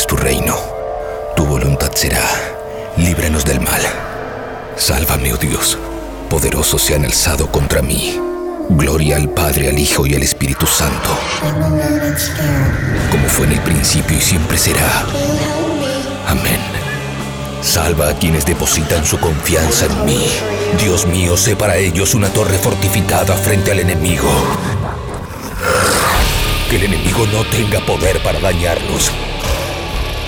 es tu reino, tu voluntad será. Líbranos del mal. Sálvame, oh Dios. Poderosos se han alzado contra mí. Gloria al Padre, al Hijo y al Espíritu Santo. Como fue en el principio y siempre será. Amén. Salva a quienes depositan su confianza en mí. Dios mío, sé para ellos una torre fortificada frente al enemigo. Que el enemigo no tenga poder para dañarlos.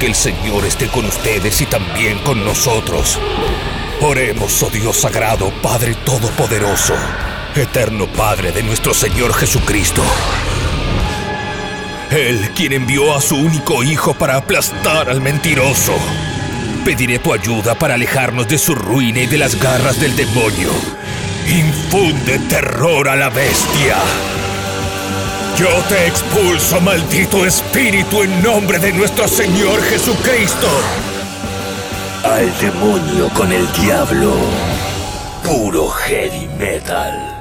Que el Señor esté con ustedes y también con nosotros. Oremos, oh Dios sagrado, Padre Todopoderoso, eterno Padre de nuestro Señor Jesucristo. Él quien envió a su único Hijo para aplastar al mentiroso. Pediré tu ayuda para alejarnos de su ruina y de las garras del demonio. Infunde terror a la bestia. Yo te expulso, maldito espíritu, en nombre de nuestro Señor Jesucristo. Al demonio con el diablo. Puro heavy metal.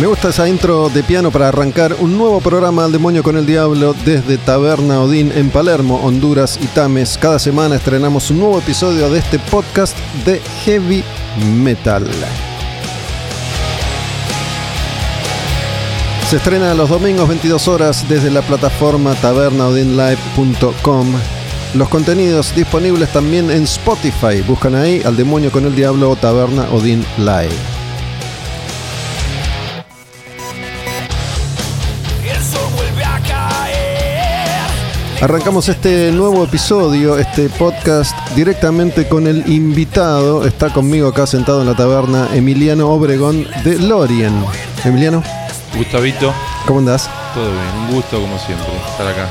Me gusta esa intro de piano para arrancar un nuevo programa al demonio con el diablo desde Taberna Odín en Palermo, Honduras y Tames. Cada semana estrenamos un nuevo episodio de este podcast de heavy metal. Se estrena los domingos 22 horas desde la plataforma tabernaodinlive.com. Los contenidos disponibles también en Spotify. Buscan ahí al demonio con el diablo o Taberna Odin Live. Arrancamos este nuevo episodio, este podcast directamente con el invitado. Está conmigo acá sentado en la taberna Emiliano Obregón de Lorien. Emiliano. Gustavito. ¿Cómo andás? Todo bien, un gusto como siempre estar acá.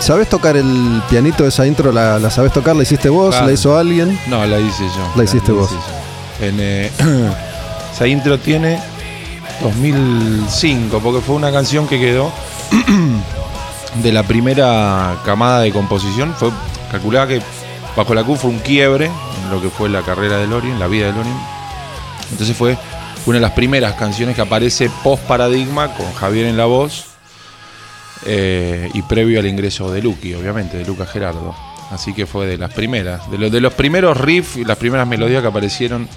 ¿Sabes tocar el pianito de esa intro? ¿La, la sabes tocar? ¿La hiciste vos? ¿La hizo alguien? No, la hice yo. La hiciste vos. En, eh, esa intro tiene 2005, porque fue una canción que quedó de la primera camada de composición. Fue calculada que Bajo la Q fue un quiebre en lo que fue la carrera de Lorien, la vida de Lorien. Entonces fue una de las primeras canciones que aparece post paradigma con Javier en la voz eh, y previo al ingreso de Lucky, obviamente, de Lucas Gerardo. Así que fue de las primeras, de, los de los primeros riffs y las primeras melodías que aparecieron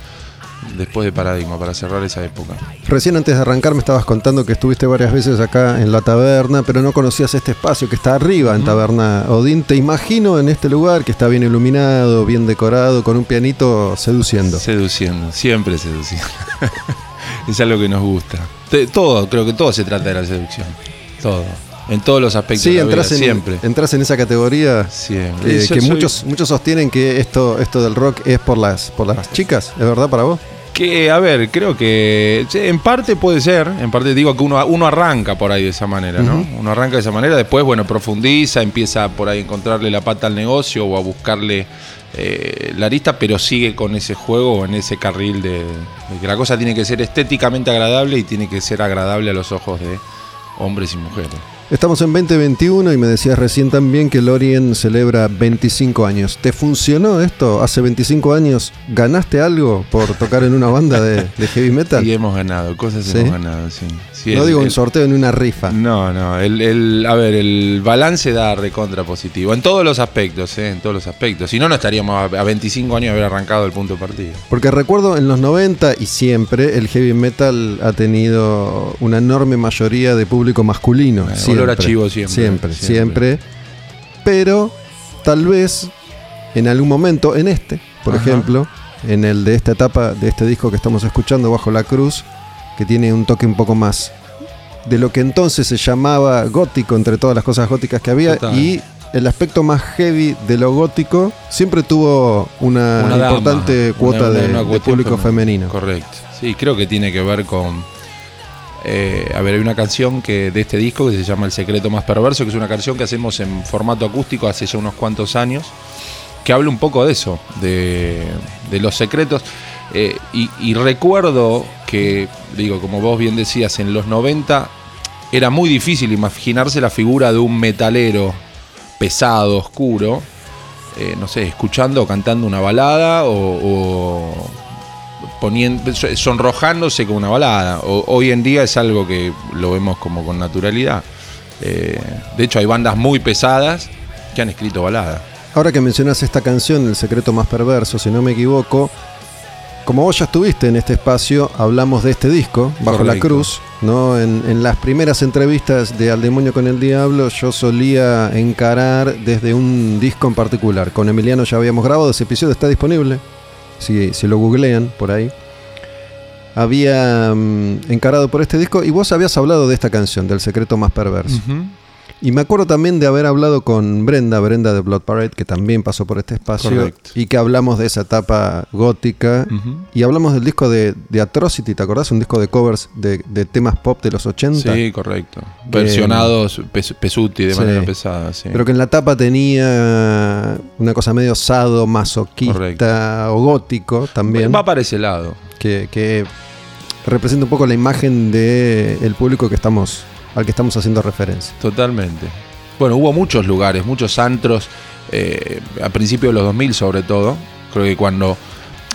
después de Paradigma, para cerrar esa época. Recién antes de arrancar me estabas contando que estuviste varias veces acá en la taberna, pero no conocías este espacio que está arriba en Taberna Odín. Te imagino en este lugar que está bien iluminado, bien decorado, con un pianito seduciendo. Seduciendo, siempre seduciendo. es algo que nos gusta. Todo, creo que todo se trata de la seducción. Todo. En todos los aspectos sí, entras en, siempre. Entras en esa categoría siempre. que muchos, muchos sostienen que esto, esto del rock es por las, por las chicas, ¿es verdad para vos? Que, a ver, creo que en parte puede ser, en parte digo que uno, uno arranca por ahí de esa manera, ¿no? Uno arranca de esa manera, después, bueno, profundiza, empieza por ahí a encontrarle la pata al negocio o a buscarle eh, la arista, pero sigue con ese juego o en ese carril de, de, que la cosa tiene que ser estéticamente agradable y tiene que ser agradable a los ojos de hombres y mujeres. Estamos en 2021 y me decías recién también que Lorien celebra 25 años. ¿Te funcionó esto? ¿Hace 25 años ganaste algo por tocar en una banda de, heavy metal? Y hemos ganado, cosas hemos ganado, sí. No digo un sorteo ni una rifa. No, no. El, a ver, el balance da recontra positivo. En todos los aspectos, ¿eh? En todos los aspectos. Si no, no estaríamos a 25 años de haber arrancado el punto de partida. Porque recuerdo en los 90 y siempre el heavy metal ha tenido una enorme mayoría de público masculino. siempre, siempre, siempre. Siempre, Pero tal vez en algún momento, en este, por ejemplo, en el de esta etapa de este disco que estamos escuchando, Bajo la Cruz, que tiene un toque un poco más de lo que entonces se llamaba gótico entre todas las cosas góticas que había y el aspecto más heavy de lo gótico siempre tuvo una, importante cuota de, público femenino. Correcto. Sí, creo que tiene que ver con. Eh, a ver, hay una canción que de este disco que se llama El secreto más perverso, que es una canción que hacemos en formato acústico hace ya unos cuantos años, que habla un poco de eso, de, de los secretos. Eh, y, recuerdo que, digo, como vos bien decías, en los 90 era muy difícil imaginarse la figura de un metalero pesado, oscuro, eh, no sé, escuchando o cantando una balada o, poniendo, sonrojándose con una balada. Hoy en día es algo que lo vemos como con naturalidad. Eh, de hecho, hay bandas muy pesadas que han escrito baladas. Ahora que mencionas esta canción, El secreto más perverso, si no me equivoco, como vos ya estuviste en este espacio, hablamos de este disco, Bajo la. Cruz, ¿no? En, en las primeras entrevistas de Al Demonio con el Diablo, yo solía encarar desde un disco en particular. Con Emiliano ya habíamos grabado, ese episodio está disponible, si, si lo googlean por ahí. Había mm, encarado por este disco y vos habías hablado de esta canción, del secreto más perverso. Y me acuerdo también de haber hablado con Brenda, Brenda de Blood Parade, que también pasó por este espacio, Correcto. y que hablamos de esa etapa gótica. Y hablamos del disco de, de Atrocity, ¿te acordás? Un disco de covers de, de temas pop de los 80. Sí, correcto. Versionados pes- pesuti de Sí. manera pesada, sí. Pero que en la tapa tenía una cosa medio sado, masoquista Correcto. o gótico también, Va para ese lado. que, que representa un poco la imagen del público que estamos, al que estamos haciendo referencia. Totalmente. Bueno, hubo muchos lugares, muchos antros, eh, a principios de los 2000 sobre todo. Creo que cuando,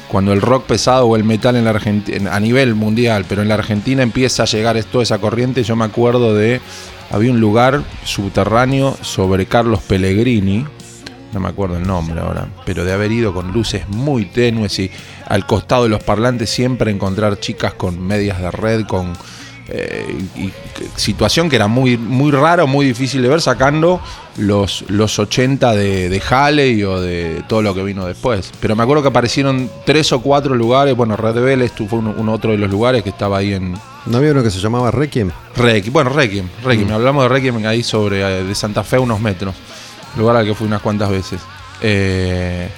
cuando el rock pesado o el metal en la Argentina, a nivel mundial, pero en la Argentina empieza a llegar toda esa corriente, yo me acuerdo de, había un lugar subterráneo sobre Carlos Pellegrini, no me acuerdo el nombre ahora, pero de haber ido con luces muy tenues y al costado de los parlantes siempre encontrar chicas con medias de red, con eh, y- situación que era muy, muy rara, muy difícil de ver, sacando los, los 80 de, de Halley o de todo lo que vino después. Pero me acuerdo que aparecieron tres o cuatro lugares, bueno, Red Vélez fue uno, uno otro de los lugares que estaba ahí en, ¿No había uno que se llamaba Requiem? Requiem, bueno, Requiem, Requiem. Hablamos de Requiem ahí sobre eh, de Santa Fe unos metros. Lugar al que fui unas cuantas veces. Eh,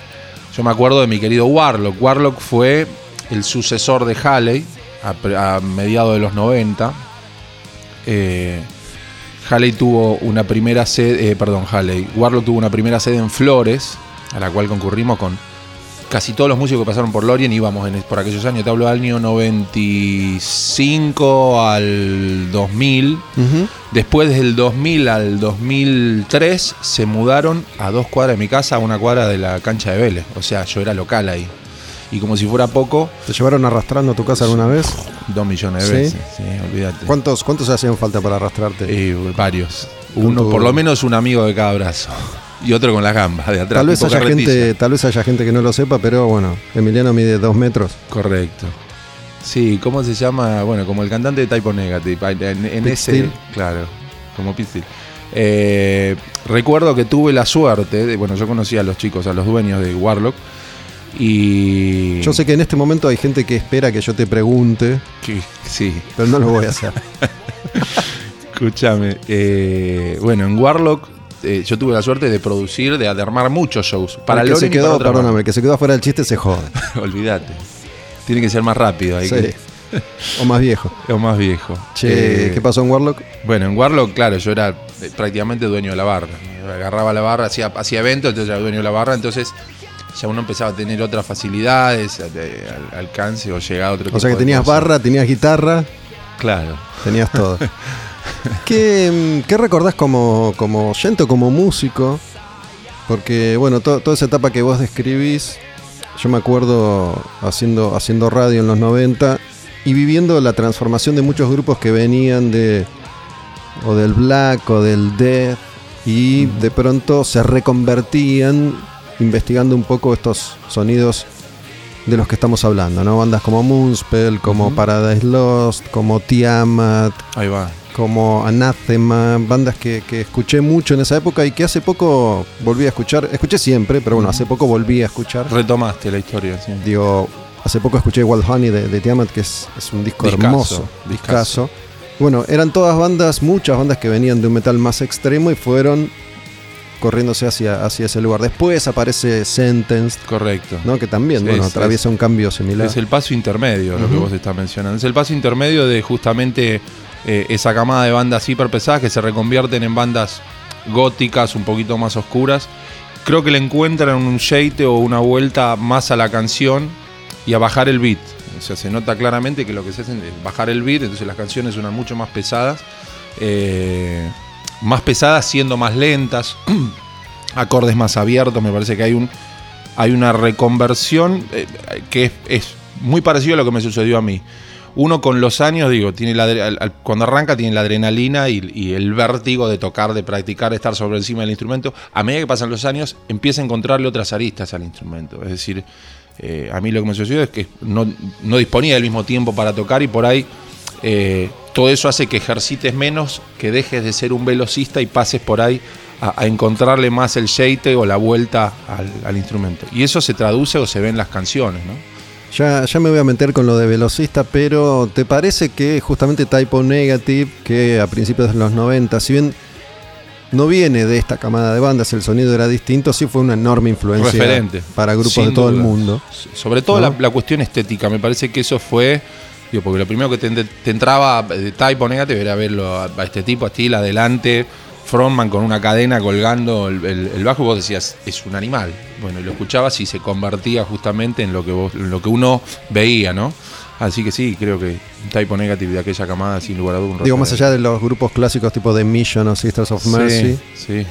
yo me acuerdo de mi querido Warlock. Warlock fue el sucesor de Halley a, mediados de los 90. Eh, Halley tuvo una primera sede, eh, perdón, Halley. Warlock tuvo una primera sede en Flores, a la cual concurrimos con casi todos los músicos que pasaron por Lorien. Íbamos en, por aquellos años, te hablo del año 95 al 2000. Ujú. Después del 2000 al 2003 se mudaron a dos cuadras de mi casa, a una cuadra de la cancha de Vélez. O sea, yo era local ahí. Y como si fuera poco, ¿Te llevaron arrastrando a tu casa alguna vez? dos millones de veces. Sí, olvídate. ¿Cuántos, ¿Cuántos hacían falta para arrastrarte? Eh, varios. Uno, tu- por lo menos un amigo de cada brazo. Y otro con las gambas de atrás. tal, vez haya carretilla. gente, tal vez haya gente que no lo sepa, pero bueno, Emiliano mide dos metros. Correcto. Sí, ¿cómo se llama? Bueno, como el cantante de Typo Negative. En, en Pete ese. Claro, como Steele. Eh, recuerdo que tuve la suerte, de, bueno, yo conocía a los chicos, a los dueños de Warlock. Y. Yo sé que en este momento hay gente que espera que yo te pregunte, que- sí, pero no lo voy a hacer. escúchame. eh, bueno, en Warlock eh, yo tuve la suerte de producir, de, de armar muchos shows. Para el que se Loren quedó, perdóname, el que se quedó afuera del chiste se jode. Olvídate. Tiene que ser más rápido, hay Sí. que- O más viejo. o más viejo. Che, Eh, ¿qué pasó en Warlock? Bueno, en Warlock, claro, yo era prácticamente dueño de la barra. Agarraba la barra, hacía, hacía eventos, entonces era dueño de la barra, entonces ya uno empezaba a tener otras facilidades, al alcance o llegaba a otro O sea que tenías barra, tenías guitarra, Claro. tenías todo. ¿Qué, mm, qué recordás como, como oyente o como músico? Porque, bueno, to- toda esa etapa que vos describís, yo me acuerdo haciendo, haciendo radio en los 90 y viviendo la transformación de muchos grupos que venían de o del black o del death y de pronto se reconvertían investigando un poco estos sonidos de los que estamos hablando, ¿no? Bandas como Moonspell, como. Paradise Lost, como Tiamat, Ahí va. como Anathema, bandas que, que escuché mucho en esa época y que hace poco volví a escuchar, escuché siempre, pero bueno, hace poco volví a escuchar. Retomaste la historia, sí. Digo, hace poco escuché Wild Honey de, de Tiamat, que es, es un disco Discazo, hermoso, discazo. Bueno, eran todas bandas, muchas bandas que venían de un metal más extremo y fueron corriéndose hacia, hacia ese lugar. Después aparece Sentenced, Correcto. ¿no? que también Sí, bueno, es- atraviesa un cambio similar. Es el paso intermedio, lo que vos estás mencionando. Es el paso intermedio de justamente eh, esa camada de bandas hiper pesadas que se reconvierten en bandas góticas, un poquito más oscuras. Creo que le encuentran un shade o una vuelta más a la canción y a bajar el beat. O sea, se nota claramente que lo que se hace es bajar el beat, entonces las canciones suenan mucho más pesadas. eh, más pesadas siendo más lentas. acordes más abiertos, me parece que hay un hay una reconversión eh, que es, es muy parecido a lo que me sucedió a mí uno con los años, digo, tiene la, cuando arranca tiene la adrenalina y, el vértigo de tocar, de practicar, de estar sobre encima del instrumento. A medida que pasan los años, empieza a encontrarle otras aristas al instrumento. Es decir, eh, a mí lo que me sucedió es que no, disponía del mismo tiempo para tocar y por ahí eh, todo eso hace que ejercites menos, que dejes de ser un velocista y pases por ahí a, encontrarle más el sheite o la vuelta al, al instrumento. Y eso se traduce o se ve en las canciones, ¿no? Ya, ya me voy a meter con lo de velocista, pero ¿te parece que justamente Typo Negative, que a principios de los 90, si bien no viene de esta camada de bandas, el sonido era distinto, sí fue una enorme influencia para grupos de todo el mundo. Sobre todo la, cuestión estética, me parece que eso fue, digo, porque lo primero que te, entraba de Typo Negative era verlo a, a este tipo, a Steel, adelante, frontman con una cadena colgando el, bajo y vos decías, es un animal. Bueno, y lo escuchabas y se convertía justamente en lo que, vos, lo que uno veía, ¿no? Así que sí, creo que typo negative de aquella camada, sin lugar a dudas. Digo, más allá de los grupos clásicos tipo The Mission o Sisters of Mercy. Sí, sí,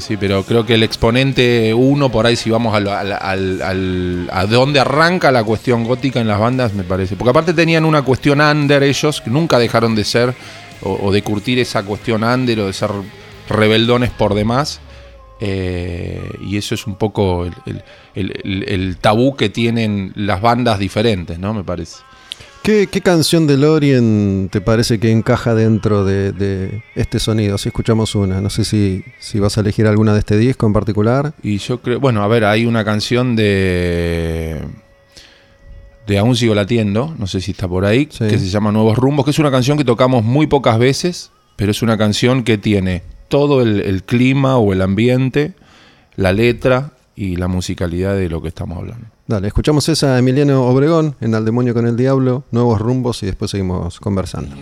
sí, pero creo que el exponente uno, por ahí si vamos al, a dónde arranca la cuestión gótica en las bandas, me parece. Porque aparte tenían una cuestión under ellos, que nunca dejaron de ser, o, o de curtir esa cuestión under o de ser rebeldones por demás. Eh, y eso es un poco el, tabú que tienen las bandas diferentes, ¿no? Me parece. ¿Qué, canción de Lorien te parece que encaja dentro de, este sonido? Si escuchamos una, no sé si, si, vas a elegir alguna de este disco en particular. Y yo creo, bueno, a ver, hay una canción de de Aún sigo latiendo, no sé si está por ahí, que se llama Nuevos Rumbos, que es una canción que tocamos muy pocas veces, pero es una canción que tiene todo el, clima o el ambiente, la letra y la musicalidad de lo que estamos hablando. Dale, escuchamos esa Emiliano Obregón en Al Demonio con el Diablo, nuevos rumbos y después seguimos conversando.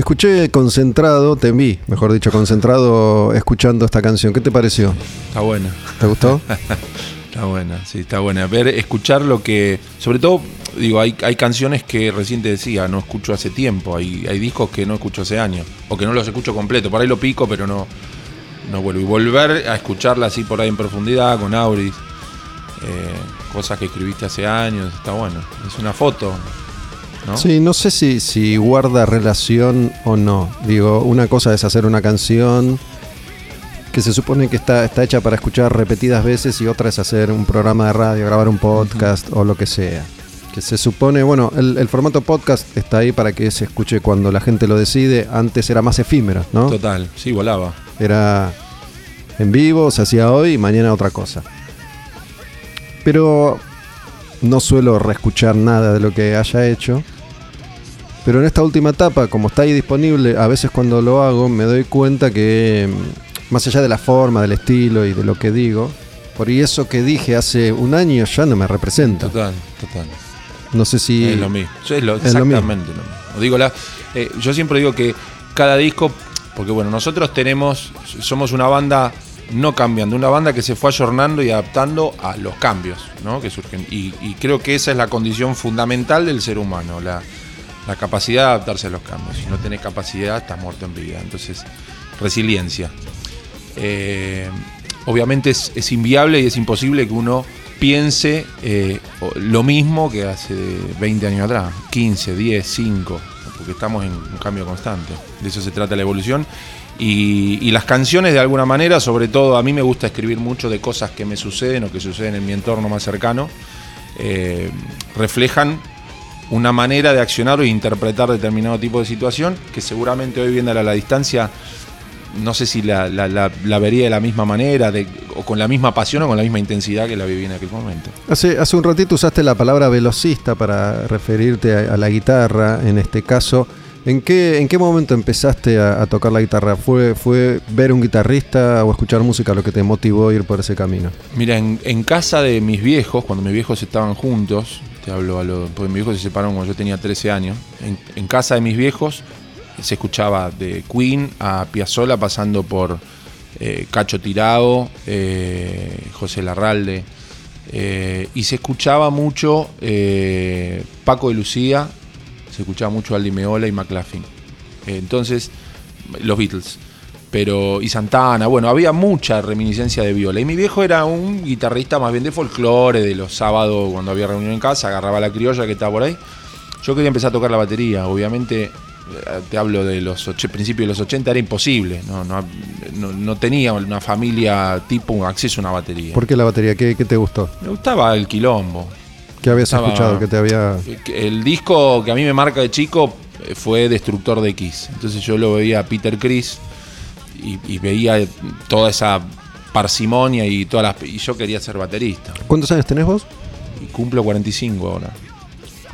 Te escuché concentrado, te vi, mejor dicho, concentrado escuchando esta canción. ¿Qué te pareció? Está buena. ¿Te gustó? Está buena, sí, está buena. Ver, escuchar lo que. Sobre todo, digo, hay, hay canciones que recién te decía, no escucho hace tiempo. Hay, hay discos que no escucho hace años. O que no los escucho completo. Por ahí lo pico, pero no, no vuelvo. Y volver a escucharla así por ahí en profundidad, con Auris. eh, cosas que escribiste hace años, está bueno. Es una foto. ¿No? Sí, no sé si, si guarda relación o no. Digo, una cosa es hacer una canción que se supone que está, está hecha para escuchar repetidas veces y otra es hacer un programa de radio, grabar un podcast o lo que sea. Que se supone, bueno, el, el formato podcast está ahí para que se escuche cuando la gente lo decide. Antes era más efímero, ¿no? Total, sí, volaba. Era en vivo, se hacía hoy y mañana otra cosa. Pero no suelo reescuchar nada de lo que haya hecho. Pero en esta última etapa, como está ahí disponible, a veces cuando lo hago me doy cuenta que, mm, más allá de la forma, del estilo y de lo que digo, por ahí eso que dije hace un año ya no me representa. Total, total. No sé si... Es lo mismo. Sí, es lo- es lo mismo. exactamente lo mismo. Digo, la, eh, yo siempre digo que cada disco, porque bueno, nosotros tenemos, somos una banda no cambiando, una banda que se fue ayornando y adaptando a los cambios ¿no? que surgen. Y, y creo que esa es la condición fundamental del ser humano, la, capacidad de adaptarse a los cambios. Si no tenés capacidad, estás muerto en vida. Entonces, resiliencia. Eh, obviamente es, inviable y es imposible que uno piense eh, lo mismo que hace 20 años atrás, 15, 10, 5, porque estamos en un cambio constante. De eso se trata la evolución. Y, las canciones, de alguna manera, sobre todo a mí me gusta escribir mucho de cosas que me suceden o que suceden en mi entorno más cercano, eh, reflejan una manera de accionar o interpretar determinado tipo de situación que seguramente hoy viéndola a la distancia no sé si la vería de la misma manera de- o con la misma pasión o con la misma intensidad que la viví en aquel momento. Hace, hace un ratito usaste la palabra velocista para referirte a, a la guitarra, en este caso. ¿En qué, en qué momento empezaste a, tocar la guitarra? ¿Fue, ¿Fue ver un guitarrista o escuchar música lo que te motivó a ir por ese camino? Mira, en, casa de mis viejos, cuando mis viejos estaban juntos, te hablo a lo, porque mis viejos se separaron cuando yo tenía 13 años, en, en casa de mis viejos se escuchaba de Queen a Piazzolla pasando por eh, Cacho Tirado, eh, José Larralde, eh, y se escuchaba mucho eh, Paco de Lucía, se escuchaba mucho Aldi Meola y McLaughlin. Eh, entonces, los Beatles. Pero, y Santana, bueno, había mucha reminiscencia de viola. Y mi viejo era un guitarrista más bien de folclore, de los sábados cuando había reunión en casa, agarraba la criolla que estaba por ahí. Yo quería empezar a tocar la batería, obviamente, eh, te hablo de los principios de los 80, era imposible, no, no, no- no tenía una familia tipo acceso a una batería. ¿Por qué la batería? ¿Qué, qué te gustó? Me gustaba el quilombo. ¿Qué habías Estaba- escuchado que te había...? El disco que a mí me marca de chico eh, fue Destructor de Kiss. Entonces yo lo veía a Peter Chris y, y veía toda esa parsimonia y todas las y yo quería ser baterista. ¿Cuántos años tenés vos? Y cumplo 45 ahora.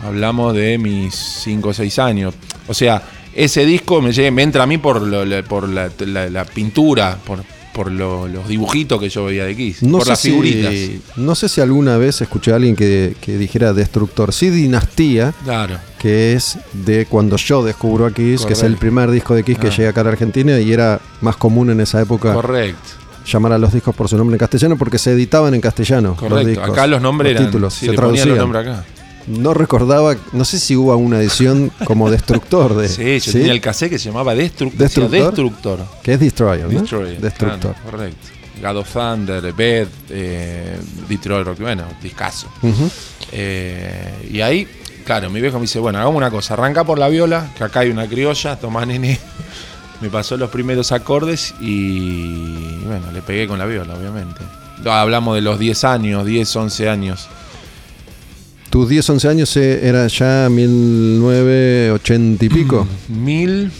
Hablamos de mis 5 o 6 años. O sea, ese disco me, llega- me entra a mí por, lo- la- por la, la- la pintura, por, por lo- los dibujitos que yo veía de Kiss, No por las figuritas. si, no sé si alguna vez escuché a alguien que, que dijera Destructor. Sí, Dinastía, Claro. que es de cuando yo descubro a Kiss, que es el primer disco de Kiss que Ah. llega acá a la Argentina y era más común en esa época Correcto. llamar a los discos por su nombre en castellano porque se editaban en castellano. los Correcto. discos, acá los nombres los eran. títulos, sí, se traducían. los nombres acá. No recordaba, no sé si hubo una edición como Destructor de. Sí, yo tenía el cassette que se llamaba Destructor. ¿Destructor? Destructor. Que es Destroyer, ¿no? Destroyer, Destructor. claro, correcto. God of Thunder, Beth, eh, Detroit Rock, bueno, discazo. Ujú. Eh, y ahí, claro, mi viejo me dice, bueno, hagamos una cosa, arranca por la viola, que acá hay una criolla, toma nene. Me pasó los primeros acordes y bueno, le pegué con la viola, obviamente. Hablamos de los 10 años, 10, 11 años. Tus 10, 11 años eh, era ya 1980 y pico. Mil,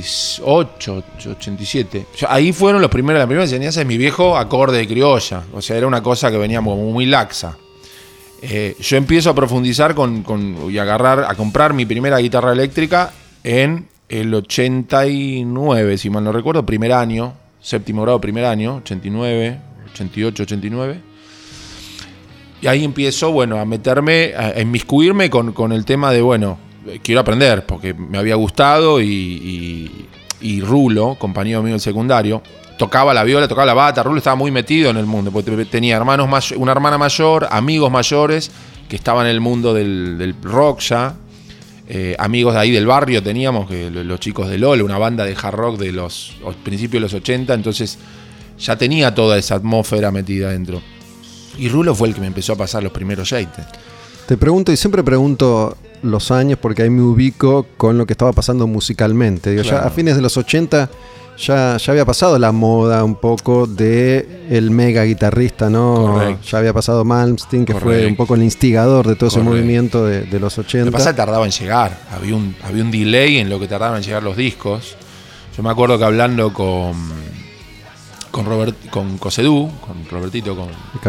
1988, 87. Yo- ahí fueron los primeros, la primera enseñanza de mi viejo acorde de criolla. O sea, era una cosa que venía como muy laxa. Eh, yo empiezo a profundizar con, con- y agarrar, a comprar mi primera guitarra eléctrica en el 89, si mal no recuerdo, primer año, séptimo grado, primer año, 89, 88, 89. y ahí empiezo, bueno, a meterme, a inmiscuirme con, con el tema de, bueno, eh, quiero aprender, porque me había gustado y, y- Rulo, compañero mío del secundario, tocaba la viola, tocaba la bata, Rulo estaba muy metido en el mundo, porque te- tenía hermanos may- una hermana mayor, amigos mayores, que estaban en el mundo del, rock ya, eh, amigos de ahí del barrio teníamos, que lo- los chicos de LOL, una banda de hard rock de los principios de los 80, entonces ya tenía toda esa atmósfera metida dentro. Y Rulo fue el que me empezó a pasar los primeros yates. Te pregunto y siempre pregunto los años porque ahí me ubico con lo que estaba pasando musicalmente. Digo, ya a fines de los 80 ya, ya había pasado la moda un poco de el mega guitarrista, ¿no? Ya había pasado Malmsteen, que fue un poco el instigador de todo ese movimiento de, de los Lo que pasa 80. que tardaba en llegar. Había un, había un delay en lo que tardaban en llegar los discos. Yo me acuerdo que hablando con, con, Robert, con Cosedú, con Robertito, con El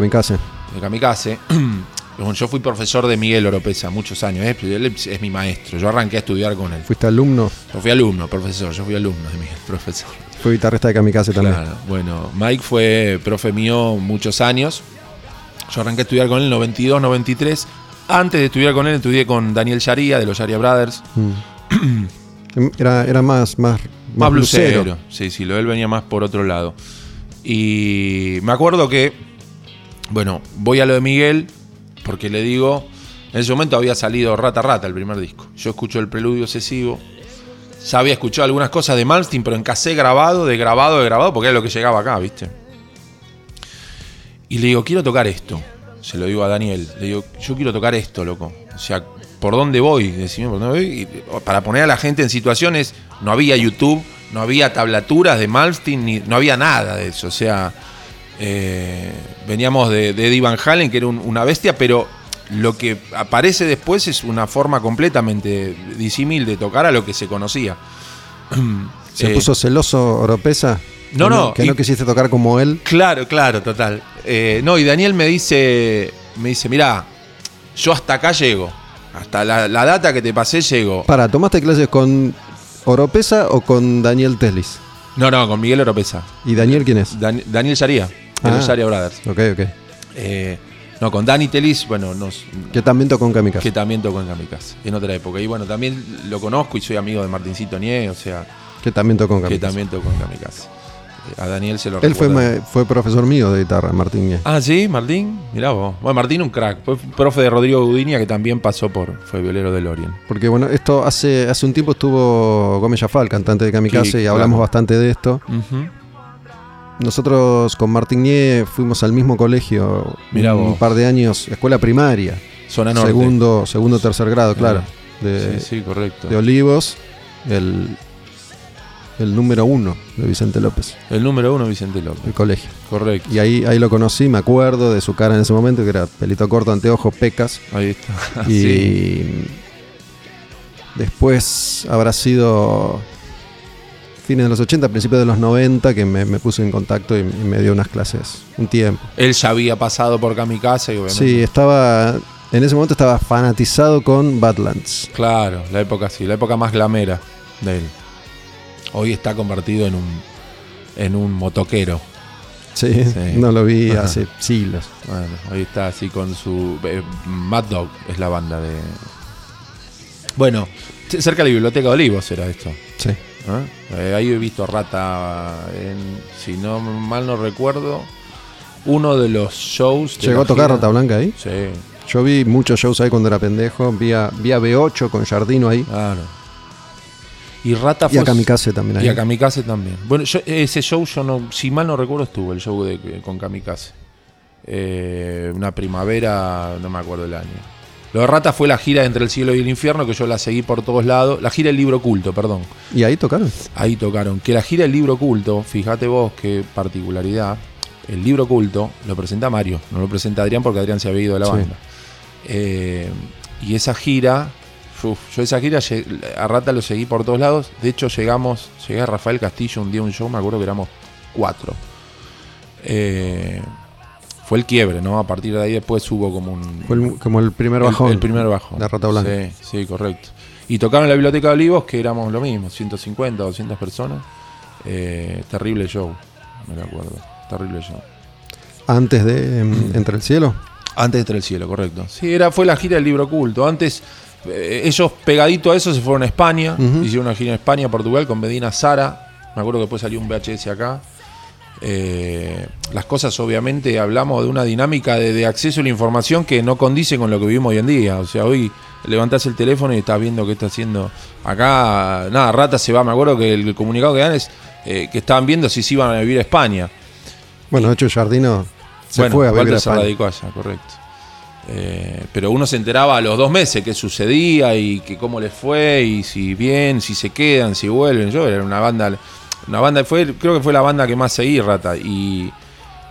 Kamikaze. yo fui profesor de Miguel Oropesa muchos años. ¿eh? Él es, mi maestro. Yo arranqué a estudiar con él. Fuiste alumno, Yo fui alumno, profesor. Yo fui alumno de Miguel, profesor. fue guitarrista de Kamikaze también. Claro, bueno, Mike fue profe mío muchos años. Yo arranqué a estudiar con él en 92, 93. Antes de estudiar con él, estudié con Daniel Sharia, de los Sharia Brothers. Mm. Era, era más, más, Más blusero. Sí, sí, lo de él venía más por otro lado. Y me acuerdo que, bueno, voy a lo de Miguel, porque le digo, en ese momento había salido Rata Rata, el primer disco. Yo escucho el preludio excesivo. Ya había escuchado algunas cosas de Malmsteen, pero en cassette grabado, de grabado, de grabado, porque era lo que llegaba acá, ¿viste? Y le digo, quiero tocar esto. Se lo digo a Daniel. Le digo, yo quiero tocar esto, loco. O sea, ¿por dónde voy? Decime, ¿por dónde voy? Y para poner a la gente en situaciones, no había YouTube, no había tablaturas de Malmsteen, ni, no había nada de eso. O sea, eh, veníamos de, de Eddie Van Halen, que era un- una bestia, pero lo que aparece después es una forma completamente disímil de tocar a lo que se conocía. ¿Se Eh, puso celoso Oropesa? No, no, Que y- no quisiste tocar como él. Claro, claro, total. Eh, no, y Daniel me dice, me dice, mirá, yo hasta acá llego. Hasta la, la data que te pasé llego. Para, ¿tomaste clases con Oropesa o con Daniel Telis? No, no, con Miguel Oropesa. ¿Y Daniel quién es? Dan- Daniel Sharia, de Ah. los Sharia Brothers. Ok, ok. Eh, no, con Dani Telis, bueno, nos, Que también tocó en Kamikaze. que también tocó en Kamikaze, en otra época. Y bueno, también lo conozco y soy amigo de Martincito Nie, o sea, Que también tocó en que Kamikaze. también tocó en Kamikaze. A Daniel se lo Él fue, fue profesor mío de guitarra, Martín Ñe. Ah, sí, Martín. Mirá vos. Bueno, Martín un crack. Fue profe de Rodrigo Gudinia que también pasó por. Fue violero de Lorien. Porque bueno, esto hace, hace un tiempo estuvo Gómez Jafal, cantante de Kamikaze, Sí, y hablamos claro. bastante de esto. Nosotros con Martín Ñe fuimos al mismo colegio Mirá un vos. par de años, escuela primaria, Zona norte. segundo, segundo, tercer grado, claro, Sí, sí, correcto. de Olivos, el, el número uno de Vicente López, El número uno, Vicente López. el colegio. Correcto. Y ahí, ahí lo conocí, me acuerdo de su cara en ese momento, que era pelito corto, anteojos, pecas. Ahí está. Y Sí. después habrá sido fines de los 80, principios de los 90, que me, me puse en contacto y, y me dio unas clases un tiempo. Él ya había pasado por Kamikaze y obviamente. Sí, estaba. En ese momento estaba fanatizado con Badlands. Claro, la época sí, la época más glamera de él. Hoy está convertido en un. en un motoquero. Sí, Sí. no lo vi Ajá. hace siglos. Bueno, hoy está así con su. eh, Mad Dog es la banda de. Bueno, cerca de la biblioteca de Olivos era esto. Sí. ¿eh? Eh, ahí he visto Rata en, si no mal no recuerdo, uno de los shows. de ¿Llegó a tocar gira. Rata Blanca ahí? Sí, Yo vi muchos shows ahí cuando era pendejo. Vi a, vi a B8 con Jardino ahí. claro. Y Rata Y a Kamikaze también ahí. Y a Kamikaze también. Bueno, yo- ese show yo no, si mal no recuerdo, estuvo el show de, con Kamikaze. Eh, una primavera, no me acuerdo el año. Lo de Rata fue la gira entre el cielo y el infierno, que yo la seguí por todos lados. La gira del libro oculto, perdón. ¿Y ahí tocaron? Ahí tocaron. Que la gira del libro oculto, fíjate vos qué particularidad. El libro oculto lo presenta Mario, no lo presenta Adrián porque Adrián se había ido de la Sí. banda. Eh, y esa gira, uf, yo esa gira a Rata lo seguí por todos lados. De hecho, llegamos, llegué a Rafael Castillo un día un show, me acuerdo que éramos cuatro. Eh, fue el quiebre, ¿no? A partir de ahí después hubo como un. Fue el- como el primer bajón. El, primer bajón. de Rata Blanca. Sí, sí, correcto. Y tocaron en la Biblioteca de Olivos, que éramos lo mismo, 150, 200 personas. Eh, terrible show, me lo acuerdo. Terrible show. Antes de em, Entre el Cielo. Antes de Entre el Cielo, correcto. Sí, era, fue la gira del libro oculto. Antes, ellos pegadito a eso se fueron a España. Hicieron una gira en España, Portugal, con Medina Sara. Me acuerdo que después salió un VHS acá. Eh, las cosas, obviamente, hablamos de una dinámica de, de acceso a la información que no condice con lo que vivimos hoy en día. O sea, hoy levantás el teléfono y estás viendo qué está haciendo. Acá, nada, Rata se va. Me acuerdo que el, comunicado que dan es eh, que estaban viendo si se iban a vivir a España. Bueno, de hecho, Jardino se bueno, fue a vivir a se España. radicó allá, correcto. Eh, pero uno se enteraba a los dos meses qué sucedía y que cómo les fue y si bien, si se quedan, si vuelven. Yo era una banda, una banda fue, creo que fue la banda que más seguí, Rata. Y,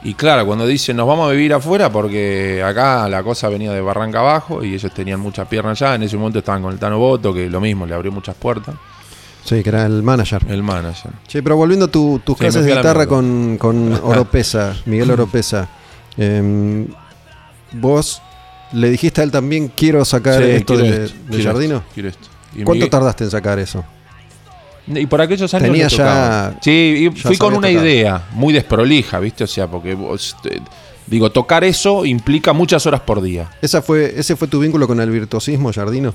y claro, cuando dicen nos vamos a vivir afuera porque acá la cosa venía de barranca abajo y ellos tenían muchas piernas allá. En ese momento estaban con el Tano Boto, que lo mismo, le abrió muchas puertas. Sí, que era el manager. El manager. Che, pero volviendo a tu- tus Sí, clases de guitarra con, con Oropesa, Miguel Oropesa, em, vos le dijiste a él también, quiero sacar Sí, esto quiero de, esto, de quiero Jardino. esto, quiero esto. Y ¿Cuánto tardaste en sacar eso? Y por aquellos años Tenía tocaba. ya- Sí, y ya fui con una tocar. idea muy desprolija, ¿viste? O sea, porque vos, digo, tocar eso implica muchas horas por día. Esa fue, ¿Ese fue tu vínculo con el virtuosismo, Jardino?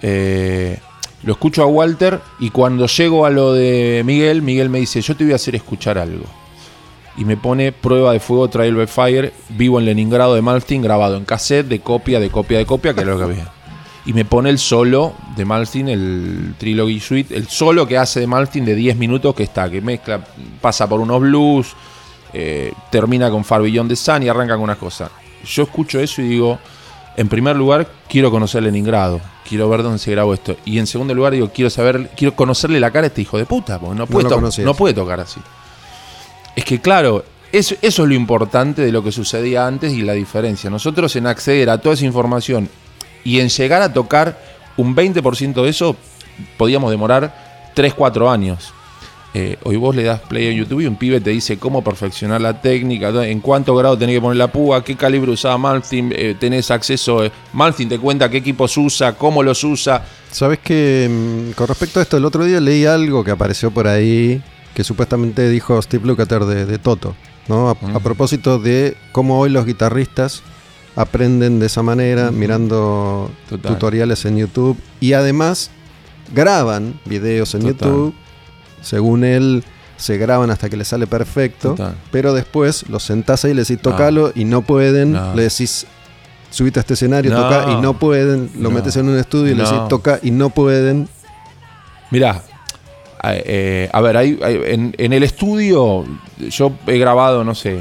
Eh, lo escucho a Walter y cuando llego a lo de Miguel, Miguel me dice, yo te voy a hacer escuchar algo. Y me pone prueba de fuego Trial by Fire, vivo en Leningrado de Malmsteen, grabado en cassette, de copia, de copia, de copia, que era lo que había. Y me pone el solo de Malmsteen, el Trilogy Suite, el solo que hace de Malmsteen de 10 minutos que está, que mezcla, pasa por unos blues, eh, termina con Far Beyond the Sun y arranca con unas cosas. Yo escucho eso y digo, en primer lugar, quiero conocer Leningrado, quiero ver dónde se grabó esto. Y en segundo lugar, digo, quiero saber, quiero conocerle la cara a este hijo de puta, porque no puede, conocías. no puede tocar así. Es que claro, eso, es lo importante de lo que sucedía antes y la diferencia. Nosotros en acceder a toda esa información y en llegar a tocar un 20% de eso, podíamos demorar 3, 4 años. Eh, hoy vos le das play en YouTube y un pibe te dice cómo perfeccionar la técnica, en cuánto grado tenés que poner la púa, qué calibre usaba Malmsteen, eh, tenés acceso, eh, Malmsteen te cuenta qué equipos usa, cómo los usa. Sabes que mm, con respecto a esto, el otro día leí algo que apareció por ahí que supuestamente dijo Steve Lukather de, de Toto, ¿no? A, a propósito de cómo hoy los guitarristas aprenden de esa manera, mirando Total. tutoriales en YouTube y además graban videos en Total. YouTube. Según él, se graban hasta que les sale perfecto, Total. pero después los sentás ahí y le decís tocalo y no pueden, No. le decís subite a este escenario, No. toca y no pueden, lo metes en un estudio y le decís toca y no pueden. Mirá, eh, eh, a ver, hay- hay- en, en el estudio yo he grabado, no sé,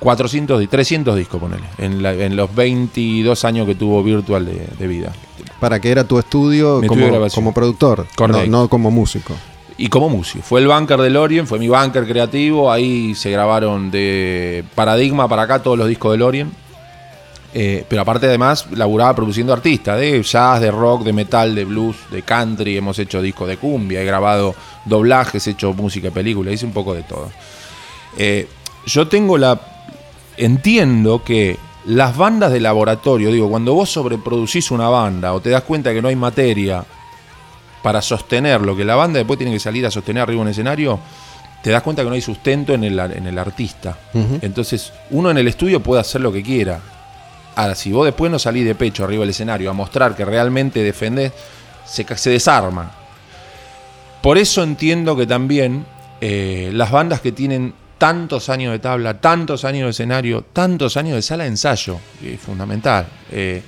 400, di- 300 discos, ponele, en, la- en los 22 años que tuvo Virtual de, de vida. Para que era tu estudio Mi como, como productor, no, no como músico. Y como músico. Fue el bunker de Lorien, fue mi bunker creativo. Ahí se grabaron de Paradigma para acá todos los discos de Lorien. Eh, pero aparte, además, laburaba produciendo artistas de jazz, de rock, de metal, de blues, de country. Hemos hecho discos de cumbia, he grabado doblajes, he hecho música y película, hice un poco de todo. Eh, yo tengo la. Entiendo que las bandas de laboratorio, digo, cuando vos sobreproducís una banda o te das cuenta que no hay materia para sostener lo que la banda después tiene que salir a sostener arriba en un escenario, te das cuenta que no hay sustento en el, en el artista. Entonces, uno en el estudio puede hacer lo que quiera. Ahora, si vos después no salís de pecho arriba del escenario a mostrar que realmente defendés, se, se desarma. Por eso entiendo que también eh, las bandas que tienen tantos años de tabla, tantos años de escenario, tantos años de sala de ensayo, que es fundamental, eh,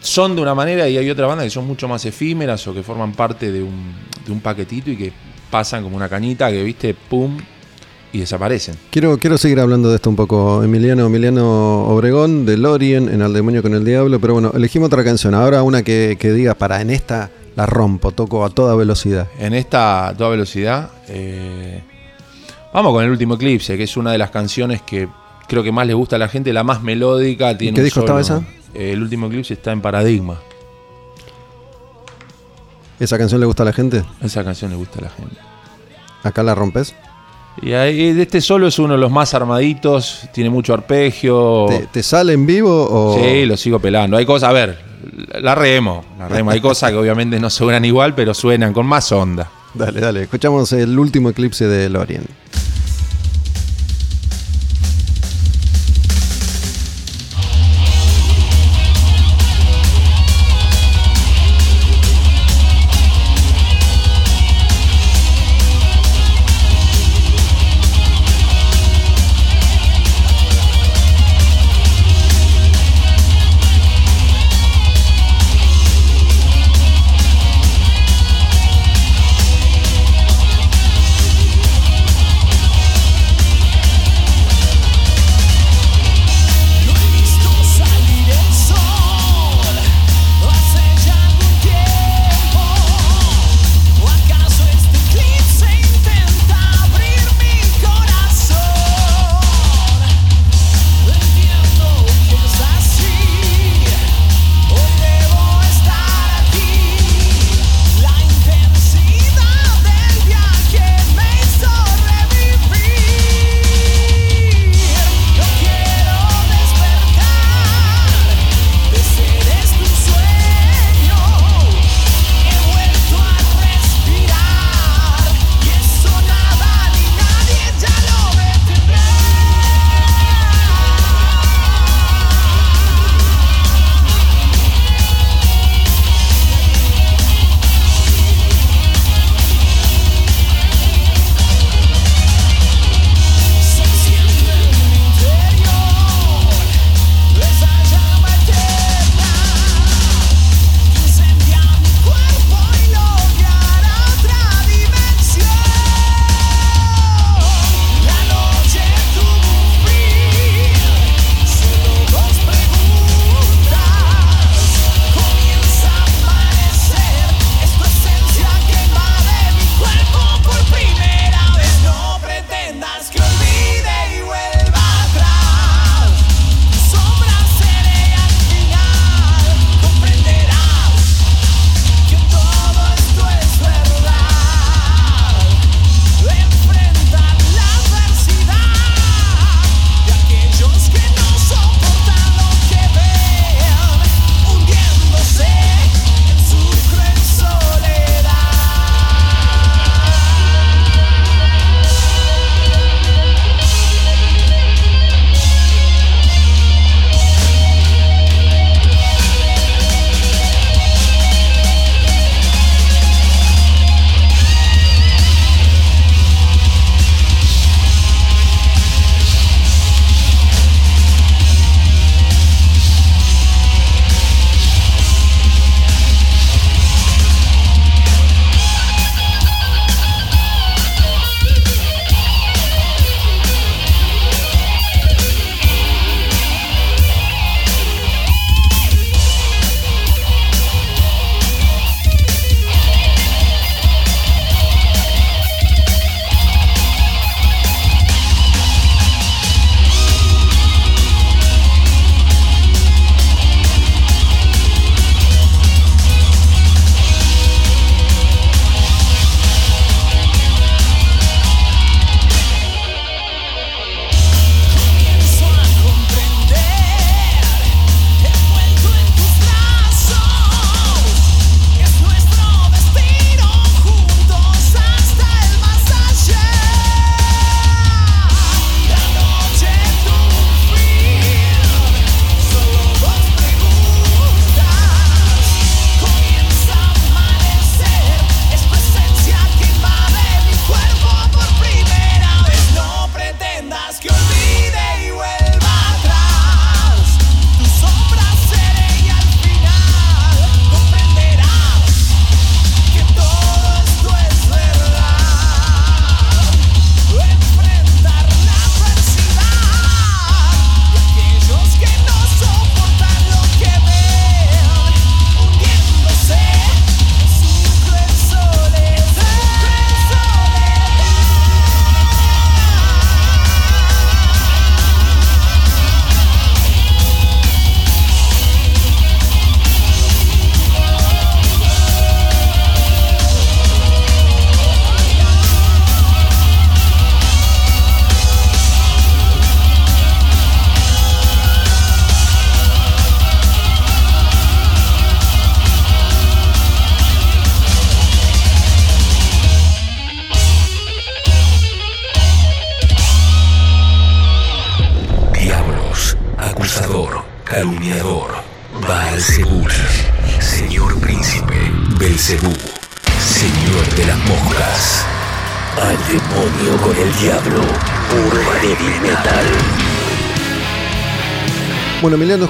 son de una manera y hay otras bandas que son mucho más efímeras o que forman parte de un, de un paquetito y que pasan como una cañita que, viste, pum, y desaparecen. Quiero, quiero seguir hablando de esto un poco. Emiliano, Emiliano Obregón, de Lorien, en Al Demonio con el Diablo. Pero bueno, elegimos otra canción. Ahora una que, que diga, para, en esta la rompo, toco a toda velocidad. En esta a toda velocidad, eh, vamos con el último eclipse, que es una de las canciones que creo que más le gusta a la gente, la más melódica. Tiene qué disco estaba esa? Eh, el último eclipse está en Paradigma. ¿Esa canción le gusta a la gente? Esa canción le gusta a la gente. ¿Acá la rompes? Y ahí, este solo es uno de los más armaditos, tiene mucho arpegio. ¿Te, te sale en vivo o.? Sí, lo sigo pelando. Hay cosas, a ver, la remo, la remo. Hay cosas que obviamente no suenan igual, pero suenan con más onda. Dale, dale. Escuchamos el último eclipse de Lorien.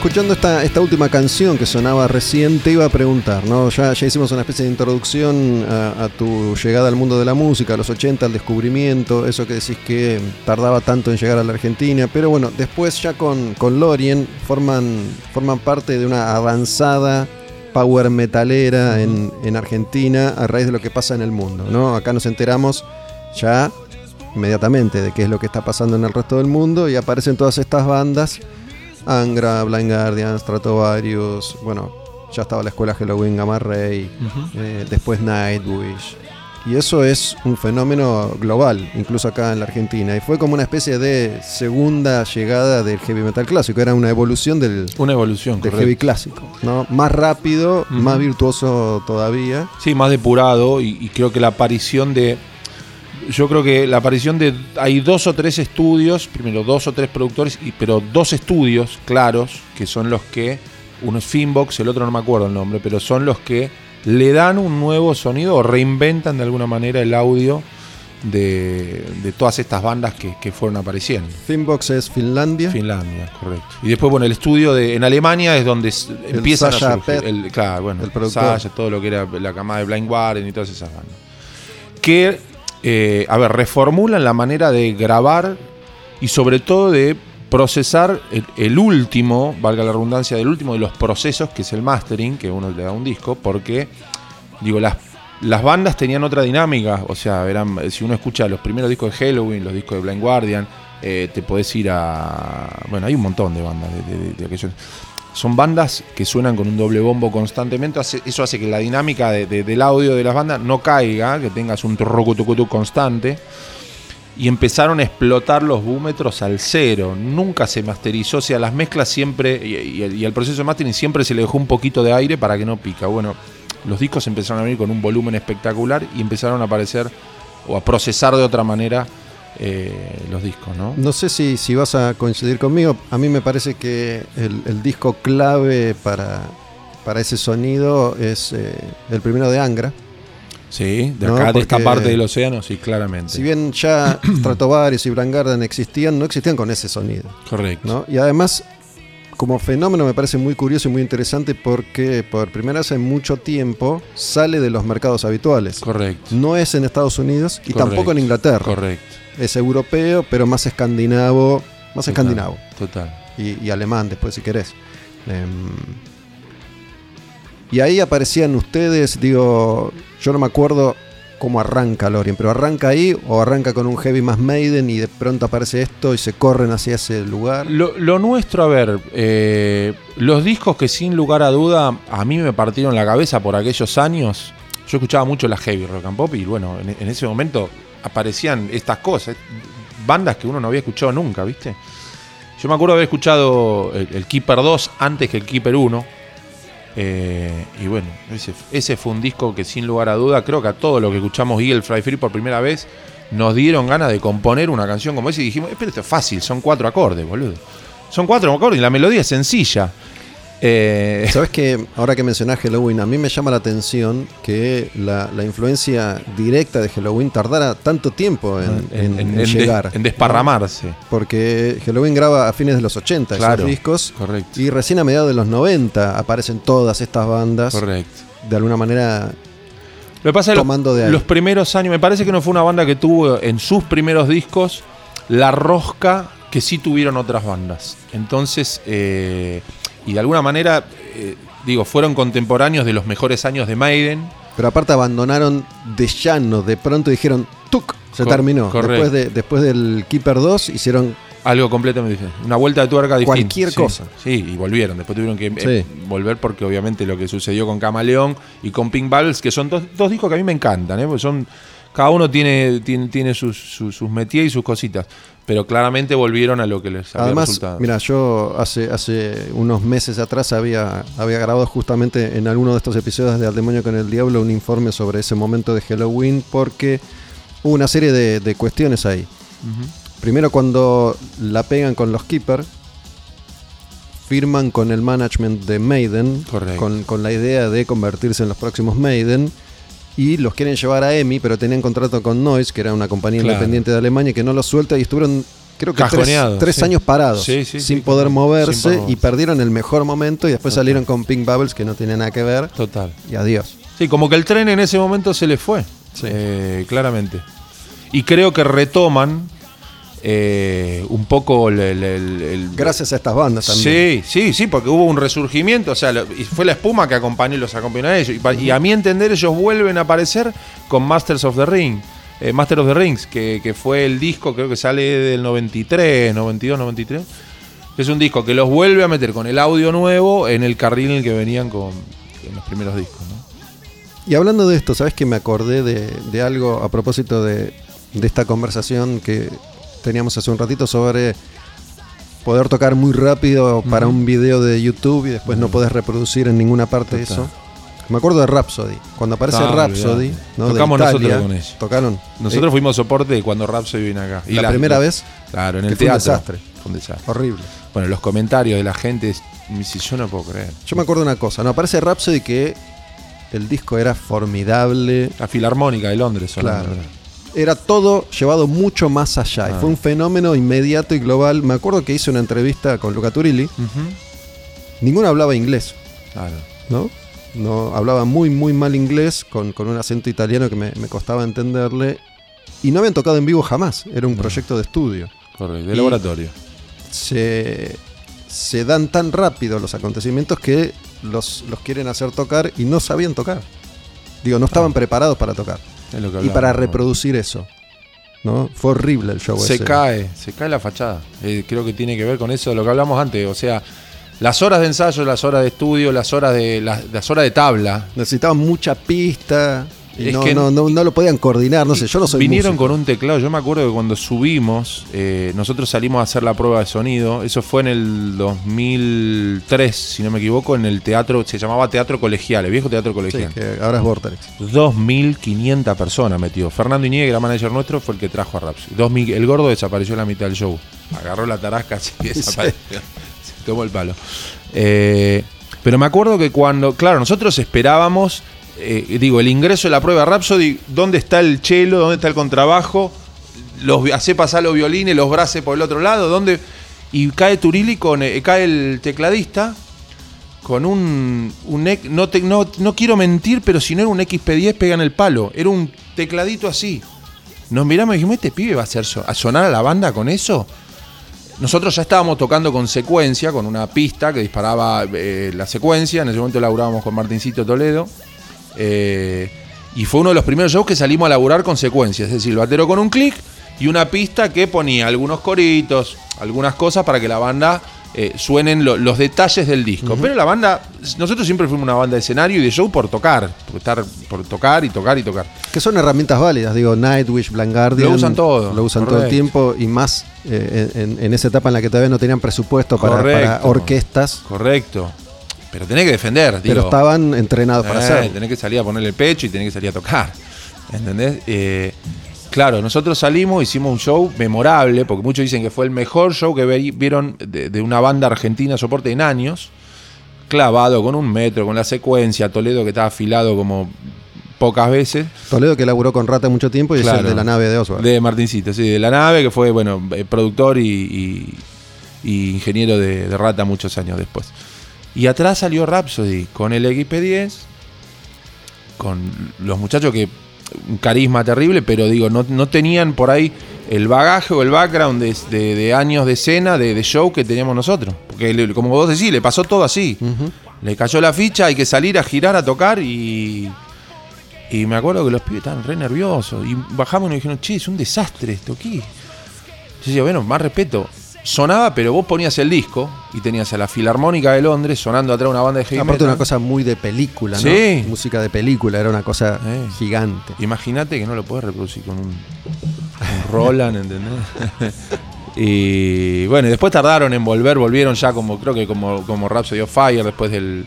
Escuchando esta, esta última canción que sonaba recién, te iba a preguntar, ¿no? Ya, ya hicimos una especie de introducción a, a tu llegada al mundo de la música, a los 80, al descubrimiento, eso que decís que tardaba tanto en llegar a la Argentina, pero bueno, después ya con, con Lorien forman, forman parte de una avanzada power metalera en, en Argentina a raíz de lo que pasa en el mundo, ¿no? Acá nos enteramos ya inmediatamente de qué es lo que está pasando en el resto del mundo y aparecen todas estas bandas Angra, Blind Guardian, Stratovarius, bueno, ya estaba la escuela Halloween Gamma Ray, eh, después Nightwish. Y eso es un fenómeno global, incluso acá en la Argentina. Y fue como una especie de segunda llegada del heavy metal clásico. Era una evolución del, Una evolución, del heavy clásico. ¿no? Más rápido, más virtuoso todavía. Sí, más depurado y, y creo que la aparición de... Yo creo que la aparición de... Hay dos o tres estudios, primero dos o tres productores, y, pero dos estudios claros, que son los que... Uno es Finbox, el otro no me acuerdo el nombre, pero son los que le dan un nuevo sonido o reinventan de alguna manera el audio de, de todas estas bandas que, que fueron apareciendo. Finbox es Finlandia. Finlandia, correcto. Y después, bueno, el estudio de, en Alemania es donde El empiezan Sasha a surgir. Pet, el, claro, bueno, el productor. Sasha, todo lo que era la camada de Blind Guardian y todas esas bandas. Que, eh, a ver, reformulan la manera de grabar y sobre todo de procesar el, último, valga la redundancia, del último de los procesos, que es el mastering, que uno le da un disco, porque, digo, las, las bandas tenían otra dinámica, o sea, eran, si uno escucha los primeros discos de Halloween, los discos de Blind Guardian, eh, te podés ir a... Bueno, hay un montón de bandas de aquellos... Son bandas que suenan con un doble bombo constantemente, eso hace que la dinámica de- de- del audio de las bandas no caiga, que tengas un turrucutucutú constante y empezaron a explotar los búmetros al cero. Nunca se masterizó, o sea, las mezclas siempre, y, y- y al proceso de mastering siempre se le dejó un poquito de aire para que no pica. Bueno, los discos empezaron a venir con un volumen espectacular y empezaron a aparecer o a procesar de otra manera eh, los discos, ¿no? No sé si, si vas a coincidir conmigo. A mí me parece que el, el disco clave para, para ese sonido es eh, el primero de Angra. Sí, de No, acá, de esta parte del océano, sí, claramente. Si bien ya Stratovarius y Blind Guardian existían, no existían con ese sonido. Correcto. ¿no? Y además, como fenómeno me parece muy curioso y muy interesante porque por primera vez en mucho tiempo sale de los mercados habituales. Correcto. No es en Estados Unidos y Correcto. tampoco en Inglaterra. Correcto. Es europeo, pero más escandinavo, más Total, escandinavo. Total. y, y alemán después si querés. Em, y ahí aparecían ustedes, digo, yo no me acuerdo cómo arranca Lorien, pero arranca ahí o arranca con un heavy más Maiden y de pronto aparece esto y se corren hacia ese lugar. Lo, lo nuestro, a ver, eh, los discos que sin lugar a duda a mí me partieron la cabeza por aquellos años. Yo escuchaba mucho la heavy rock and pop y bueno, en, en ese momento aparecían estas cosas, bandas que uno no había escuchado nunca, ¿viste? Yo me acuerdo haber escuchado el, Keeper 2 antes que el Keeper 1. eh, y bueno, ese, fue un disco que sin lugar a duda, creo que a todo lo que escuchamos Eagle Fly Free por primera vez, nos dieron ganas de componer una canción como esa y dijimos, "Eh, pero esto es fácil, son cuatro acordes, boludo. Son cuatro acordes y la melodía es sencilla. Eh, Sabes que ahora que mencionás Halloween, a mí me llama la atención que la, la influencia directa de Halloween tardara tanto tiempo en, en- en des- llegar. en desparramarse. Porque Halloween graba a fines de los 80 Claro, esos discos. correcto. Y recién a mediados de los 90 aparecen todas estas bandas. Correcto. De alguna manera Lo que pasa es que los primeros años, me parece que no fue una banda que tuvo en sus primeros discos la rosca que sí tuvieron otras bandas. Entonces, eh, y de alguna manera, eh, digo, fueron contemporáneos de los mejores años de Maiden. Pero aparte abandonaron de llano, de pronto dijeron, ¡tuc! Se Cor- terminó. correcto. Después, de, después del Keeper 2 hicieron Algo completamente diferente. Una vuelta de tuerca distinta. Cualquier Sí, cosa. Sí, y volvieron. Después tuvieron que eh, volver porque obviamente lo que sucedió con Camaleón y con Pink Bubbles, que son dos, dos discos que a mí me encantan, ¿eh? porque son, cada uno tiene, tiene, tiene sus, sus, sus métiers y sus cositas. Pero claramente volvieron a lo que les había Además, resultado. mira, yo hace, hace unos meses atrás había, había grabado justamente en alguno de estos episodios de Al Demonio con el Diablo un informe sobre ese momento de Halloween porque hubo una serie de, de cuestiones ahí. Primero cuando la pegan con los Keeper, firman con el management de Maiden, con, con la idea de convertirse en los próximos Maiden, y los quieren llevar a EMI, pero tenían contrato con Noise, que era una compañía Claro. independiente de Alemania, que no los suelta y estuvieron, creo que tres, Cajoneados, tres sí. años parados, Sí, sí, sin poder sin moverse, poder y perdieron el mejor momento, y después Total. salieron con Pink Bubbles, que no tenía nada que ver, Total. y adiós. Sí, como que el tren en ese momento se le fue. Sí. Eh, claramente. Y creo que retoman eh, un poco el, el- el- el- Gracias a estas bandas también. Sí, sí, sí, porque hubo un resurgimiento, o sea, lo- y fue la espuma que acompañó y los acompañó a ellos. Y, a mi entender, ellos vuelven a aparecer con Masters of the Ring, eh, Master of the Rings, que, que fue el disco, creo que sale del 93, 92, 93. que Es un disco que los vuelve a meter con el audio nuevo en el carril en el que venían con en los primeros discos, ¿no? Y hablando de esto, ¿sabes que me acordé de, de algo a propósito de, de esta conversación que teníamos hace un ratito sobre poder tocar muy rápido para un video de YouTube y después no podés reproducir en ninguna parte Total. eso? Me acuerdo de Rhapsody. Cuando aparece Ah, Rhapsody, Tocamos Italia, nosotros con ellos. Tocaron. Nosotros Eh, fuimos soporte cuando Rhapsody vino acá. La primera vez, Claro, en el fue un desastre. Fue un desastre. horrible. Bueno, los comentarios de la gente, dice, yo no puedo creer. Yo me acuerdo de una cosa. No, aparece Rhapsody que el disco era formidable. La Filarmónica de Londres, Claro. Era todo llevado mucho más allá. Y Ah. fue un fenómeno inmediato y global. Me acuerdo que hice una entrevista con Luca Turilli. Ujú. Ninguno hablaba inglés, Claro. ¿no? No, hablaba muy, muy mal inglés, con, con un acento italiano que me, me costaba entenderle. Y no habían tocado en vivo jamás. Era un No. proyecto de estudio. Correcto, de Y- laboratorio. Se, se dan tan rápido los acontecimientos que los, los quieren hacer tocar y no sabían tocar. Digo, no estaban preparados para tocar. Es lo que Y para reproducir eso. ¿no? Fue horrible el show Se ese. cae, se cae la fachada. Eh, creo que tiene que ver con eso de lo que hablamos antes. O sea, las horas de ensayo, las horas de estudio, las horas de, las, las horas de tabla. Necesitaban mucha pista. Y Es no, que- no, no, no lo podían coordinar, no sé, yo no soy Vinieron músico. con un teclado. Yo me acuerdo que cuando subimos, eh, nosotros salimos a hacer la prueba de sonido. Eso fue en el 2003, si no me equivoco, en el teatro, se llamaba Teatro Colegial, el viejo Teatro Sí, Colegial. que ahora es Vortex. 2.500 personas metió. Fernando Iñigue, que era manager nuestro, fue el que trajo a. 2000 el gordo desapareció en la mitad del show. Agarró la tarasca así y desapareció. Se tomó el palo. Eh, pero me acuerdo que cuando, claro, nosotros esperábamos, eh, digo, el ingreso de la prueba Rhapsody, ¿dónde está el chelo? ¿Dónde está el contrabajo? Los, hace pasar los violines, los braces por el otro lado, ¿dónde? Y cae Turilli con, eh, cae el tecladista con un, un no, te- no, no quiero mentir, pero si no era un XP10 pega en el palo. Era un tecladito así. Nos miramos y dijimos, ¿este pibe va a, hacer a sonar a la banda con eso? Nosotros ya estábamos tocando con secuencia, con una pista que disparaba eh, la secuencia. En ese momento laburábamos con Martincito Toledo. Eh, y fue uno de los primeros shows que salimos a laburar con secuencia. Es decir, batero con un clic y una pista que ponía algunos coritos, algunas cosas para que la banda eh, suenen lo- los detalles del disco. Pero la banda, nosotros siempre fuimos una banda de escenario y de show por tocar, por, estar, por tocar y tocar y tocar. Que son herramientas válidas, digo, Nightwish, Blind Guardian. Lo usan todo, Lo usan todo el tiempo y más eh, en, en esa etapa en la que todavía no tenían presupuesto para, Correcto. para orquestas, Correcto. Pero tenés que defender, pero digo. estaban entrenados para Eh, hacerlo. Tenés que salir a ponerle el pecho y tenés que salir a tocar. ¿Entendés? Eh, claro, nosotros salimos, hicimos un show memorable, porque muchos dicen que fue el mejor show que vieron de, de una banda argentina soporte en años. Clavado con un metro, con la secuencia, Toledo que estaba afilado como pocas veces. Toledo que laburó con Rata mucho tiempo y es el de la nave de Oswald. De Martincito, sí, de la nave, que fue, bueno, eh, productor y, y- y ingeniero de, de Rata muchos años después. Y atrás salió Rhapsody con el XP10, con los muchachos que un carisma terrible, pero digo, no, no tenían por ahí el bagaje o el background de, de- de años de escena, de, de show que teníamos nosotros. Porque le- como vos decís, le pasó todo así. Le cayó la ficha, hay que salir a girar, a tocar y. Y me acuerdo que los pibes estaban re nerviosos. Y bajamos y nos dijeron, che, es un desastre esto aquí. Yo decía, bueno, más respeto. Sonaba, pero vos ponías el disco y tenías a la Filarmónica de Londres sonando atrás una banda de heavy Aparte metal. una cosa muy de película, ¿no? Sí. Música de película, era una cosa Eh. gigante. Imagínate que no lo puedes reproducir con un, un Roland, ¿entendés? y bueno, y después tardaron en volver, volvieron ya como, creo que como, como Rhapsody of Fire después del,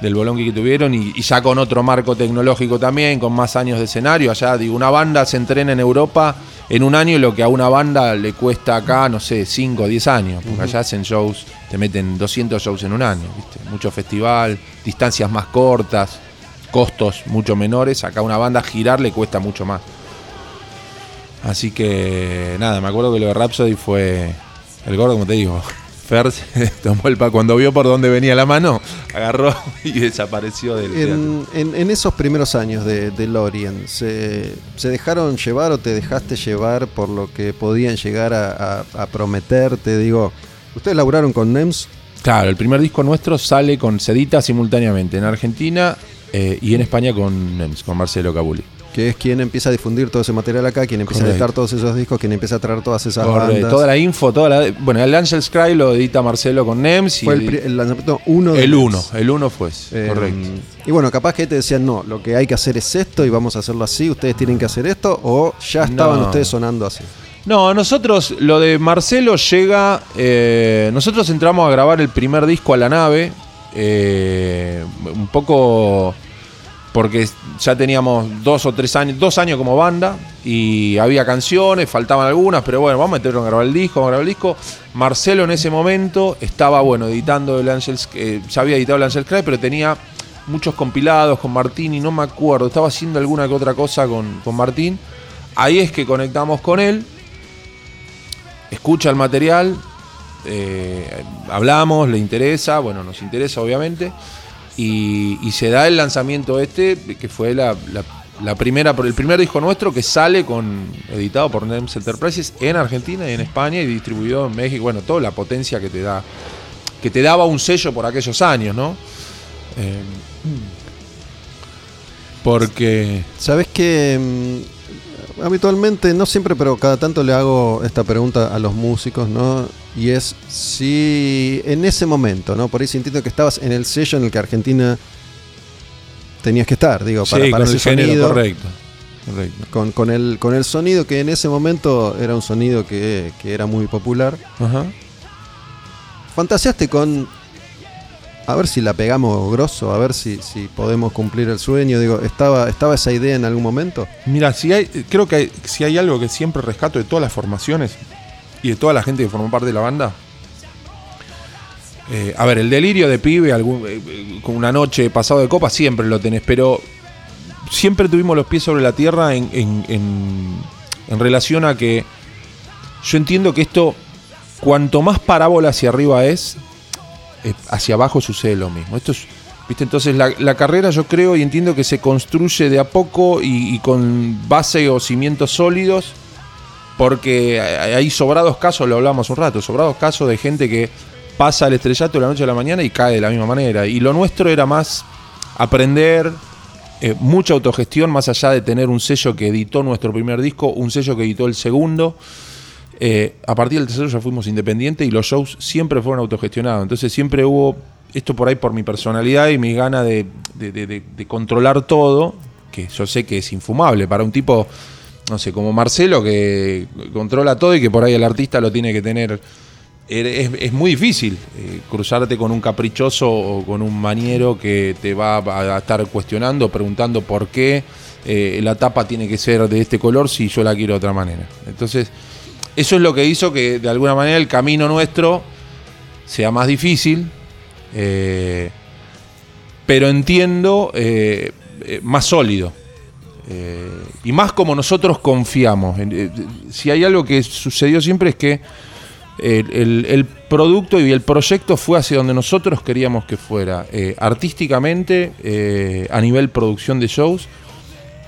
del bolón que tuvieron y, y ya con otro marco tecnológico también, con más años de escenario. Allá, digo, una banda se entrena en Europa en un año lo que a una banda le cuesta acá, no sé, 5 o 10 años. Porque allá hacen shows, te meten 200 shows en un año, ¿viste? Mucho festival, distancias más cortas, costos mucho menores. Acá una banda girar le cuesta mucho más. Así que nada, me acuerdo que lo de Rhapsody fue el gordo, como te digo. Fer se tomó el pa cuando vio por dónde venía la mano, agarró y desapareció del. En, en- en esos primeros años de, de Lorien, ¿se, se dejaron llevar o te dejaste llevar por lo que podían llegar a, a- a prometerte? Digo, ustedes laburaron con NEMS, Claro, el primer disco nuestro sale con Sedita simultáneamente en Argentina eh, y en España con Nems, con Marcelo Cabuli. Que es quien empieza a difundir todo ese material acá, quien empieza Correcto. a editar todos esos discos, quien empieza a traer todas esas Correcto, bandas. Toda la info, toda la. Bueno, el Angel's Cry lo edita Marcelo con Nems y Fue el, el lanzamiento uno de el NEMS. uno, el uno fue, Eh, correcto. Y bueno, capaz que te decían, no, lo que hay que hacer es esto y vamos a hacerlo así, ustedes tienen que hacer esto, o ya estaban No. ustedes sonando así. No, nosotros, lo de Marcelo llega. eh, nosotros entramos a grabar el primer disco a la nave. eh, un poco. Porque ya teníamos dos o tres años, dos años como banda. Y había canciones, faltaban algunas, pero bueno, vamos a meterlo a grabar el disco, grabar el disco. Marcelo en ese momento estaba, bueno, editando el Angels. eh, ya había editado el Angels Cry, pero tenía muchos compilados con Martín y no me acuerdo. Estaba haciendo alguna que otra cosa con, con Martín. Ahí es que conectamos con él escucha el material, eh, hablamos, le interesa, bueno, nos interesa obviamente, y, se da el lanzamiento este, que fue la, la- la primera, el primer disco nuestro que sale con editado por Nems Enterprises en Argentina y en España y distribuido en México, bueno, toda la potencia que te da, que te daba un sello por aquellos años, ¿no? Eh, porque Sabes que mm, habitualmente, no siempre, pero cada tanto le hago esta pregunta a los músicos, ¿no? Y es si en ese momento, ¿no? Por ahí sintiendo que estabas en el sello en el que Argentina tenías que estar, digo, para, sí, para con ese el género, sonido. correcto. correcto. Con, con el, con el sonido que en ese momento era un sonido que, que era muy popular. Ajá. ¿Fantaseaste con a ver si la pegamos grosso, a ver si, si podemos cumplir el sueño? Digo, ¿estaba, ¿estaba esa idea en algún momento? Mira, si hay, creo que hay- si hay algo que siempre rescato de todas las formaciones y de toda la gente que formó parte de la banda. eh, a ver, el delirio de pibe, algún, eh, eh, con una noche pasado de copa, siempre lo tenés, pero siempre tuvimos los pies sobre la tierra en, en- en- relación a que yo entiendo que esto, cuanto más parábola hacia arriba es, hacia abajo sucede lo mismo. Esto es, ¿viste? Entonces la, la carrera yo creo y entiendo que se construye de a poco y, y con base o cimientos sólidos, porque hay sobrados casos, lo hablamos un rato, sobrados casos de gente que pasa el estrellato de la noche a la mañana y cae de la misma manera. Y lo nuestro era más aprender, eh, mucha autogestión, más allá de tener un sello que editó nuestro primer disco, un sello que editó el segundo. Eh, a partir del tercero ya fuimos independientes y los shows siempre fueron autogestionados. Entonces siempre hubo, esto por ahí por mi personalidad y mi gana de controlar todo, que yo sé que es infumable para un tipo, no sé, como Marcelo, que controla todo y que por ahí el artista lo tiene que tener. Es, es muy difícil eh, cruzarte con un caprichoso o con un maniero que te va a estar cuestionando, preguntando por qué eh, la tapa tiene que ser de este color si yo la quiero de otra manera. Entonces, eso es lo que hizo que de alguna manera el camino nuestro sea más difícil, eh, pero entiendo más sólido. Eh, y más como nosotros confiamos. Eh, si hay algo que sucedió siempre es que el, el- el producto y el proyecto fue hacia donde nosotros queríamos que fuera, eh, artísticamente, eh, a nivel producción de shows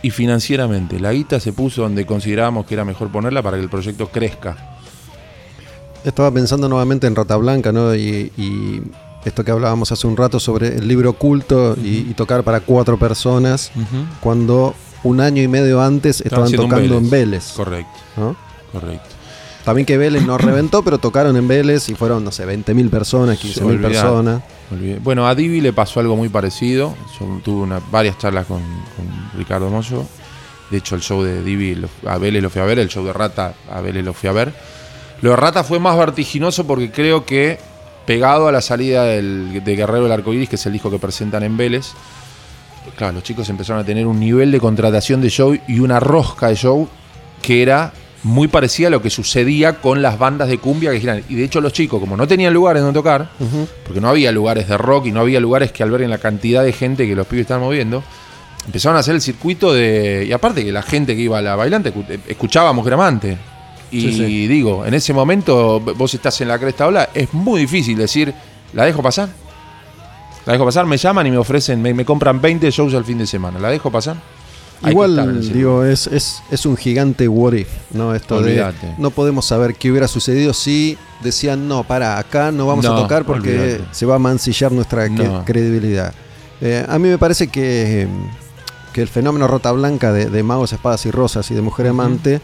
y financieramente. La guita se puso donde considerábamos que era mejor ponerla para que el proyecto crezca. Estaba pensando nuevamente en Rata Blanca, ¿no? Y, y esto que hablábamos hace un rato sobre el libro oculto y, y tocar para cuatro personas, cuando un año y medio antes estaban tocando en Vélez. Correcto, ¿no? correcto. También que Vélez no reventó, pero tocaron en Vélez y fueron, no sé, 20.000 personas, 15.000 olvidá. personas. Olvidé. Bueno, a Divi le pasó algo muy parecido. Yo tuve una- varias charlas con, con Ricardo Moyo. De hecho, el show de Divi lo- a Vélez lo fui a ver, el show de Rata a Vélez lo fui a ver. Lo de Rata fue más vertiginoso porque creo que pegado a la salida del- de Guerrero del Arcoiris, que es el disco que presentan en Vélez. Claro, los chicos empezaron a tener un nivel de contratación de show y una rosca de show que era muy parecida a lo que sucedía con las bandas de cumbia que giran. Y de hecho los chicos, como no tenían lugares donde tocar, porque no había lugares de rock y no había lugares que alberguen la cantidad de gente que los pibes estaban moviendo, empezaron a hacer el circuito de... Y aparte que la gente que iba a la bailante, escu- escuchábamos Gramante. Y Sí, sí. digo, en ese momento vos estás en la cresta ola, es muy difícil decir, ¿la dejo pasar? La dejo pasar, me llaman y me ofrecen, me, me compran 20 shows al fin de semana. ¿La dejo pasar? Hay Igual, digo, es, es, es un gigante what if, ¿no? Esto Olvídate. de no podemos saber qué hubiera sucedido si decían, no, para, acá no vamos a tocar porque se va a mancillar nuestra No. credibilidad. Eh, a mí me parece que, que el fenómeno Rota Blanca de, de Magos, Espadas y Rosas y de Mujer Amante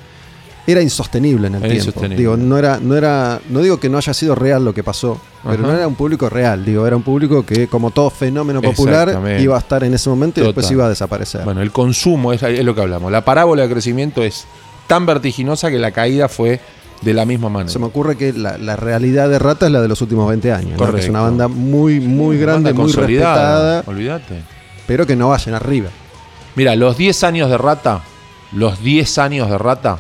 era insostenible en el Era tiempo. Digo, no era, no era, no digo que no haya sido real lo que pasó, pero Ajá. no era un público real, digo, era un público que como todo fenómeno popular iba a estar en ese momento y después iba a desaparecer. Bueno, el consumo es, es lo que hablamos. La parábola de crecimiento es tan vertiginosa que la caída fue de la misma manera. Se me ocurre que la, la realidad de Rata es la de los últimos 20 años. ¿no? Que es Correcto. una banda muy, muy grande, muy respetada, Olvídate. pero que no vayan arriba. Mira, los 10 años de Rata, los 10 años de Rata,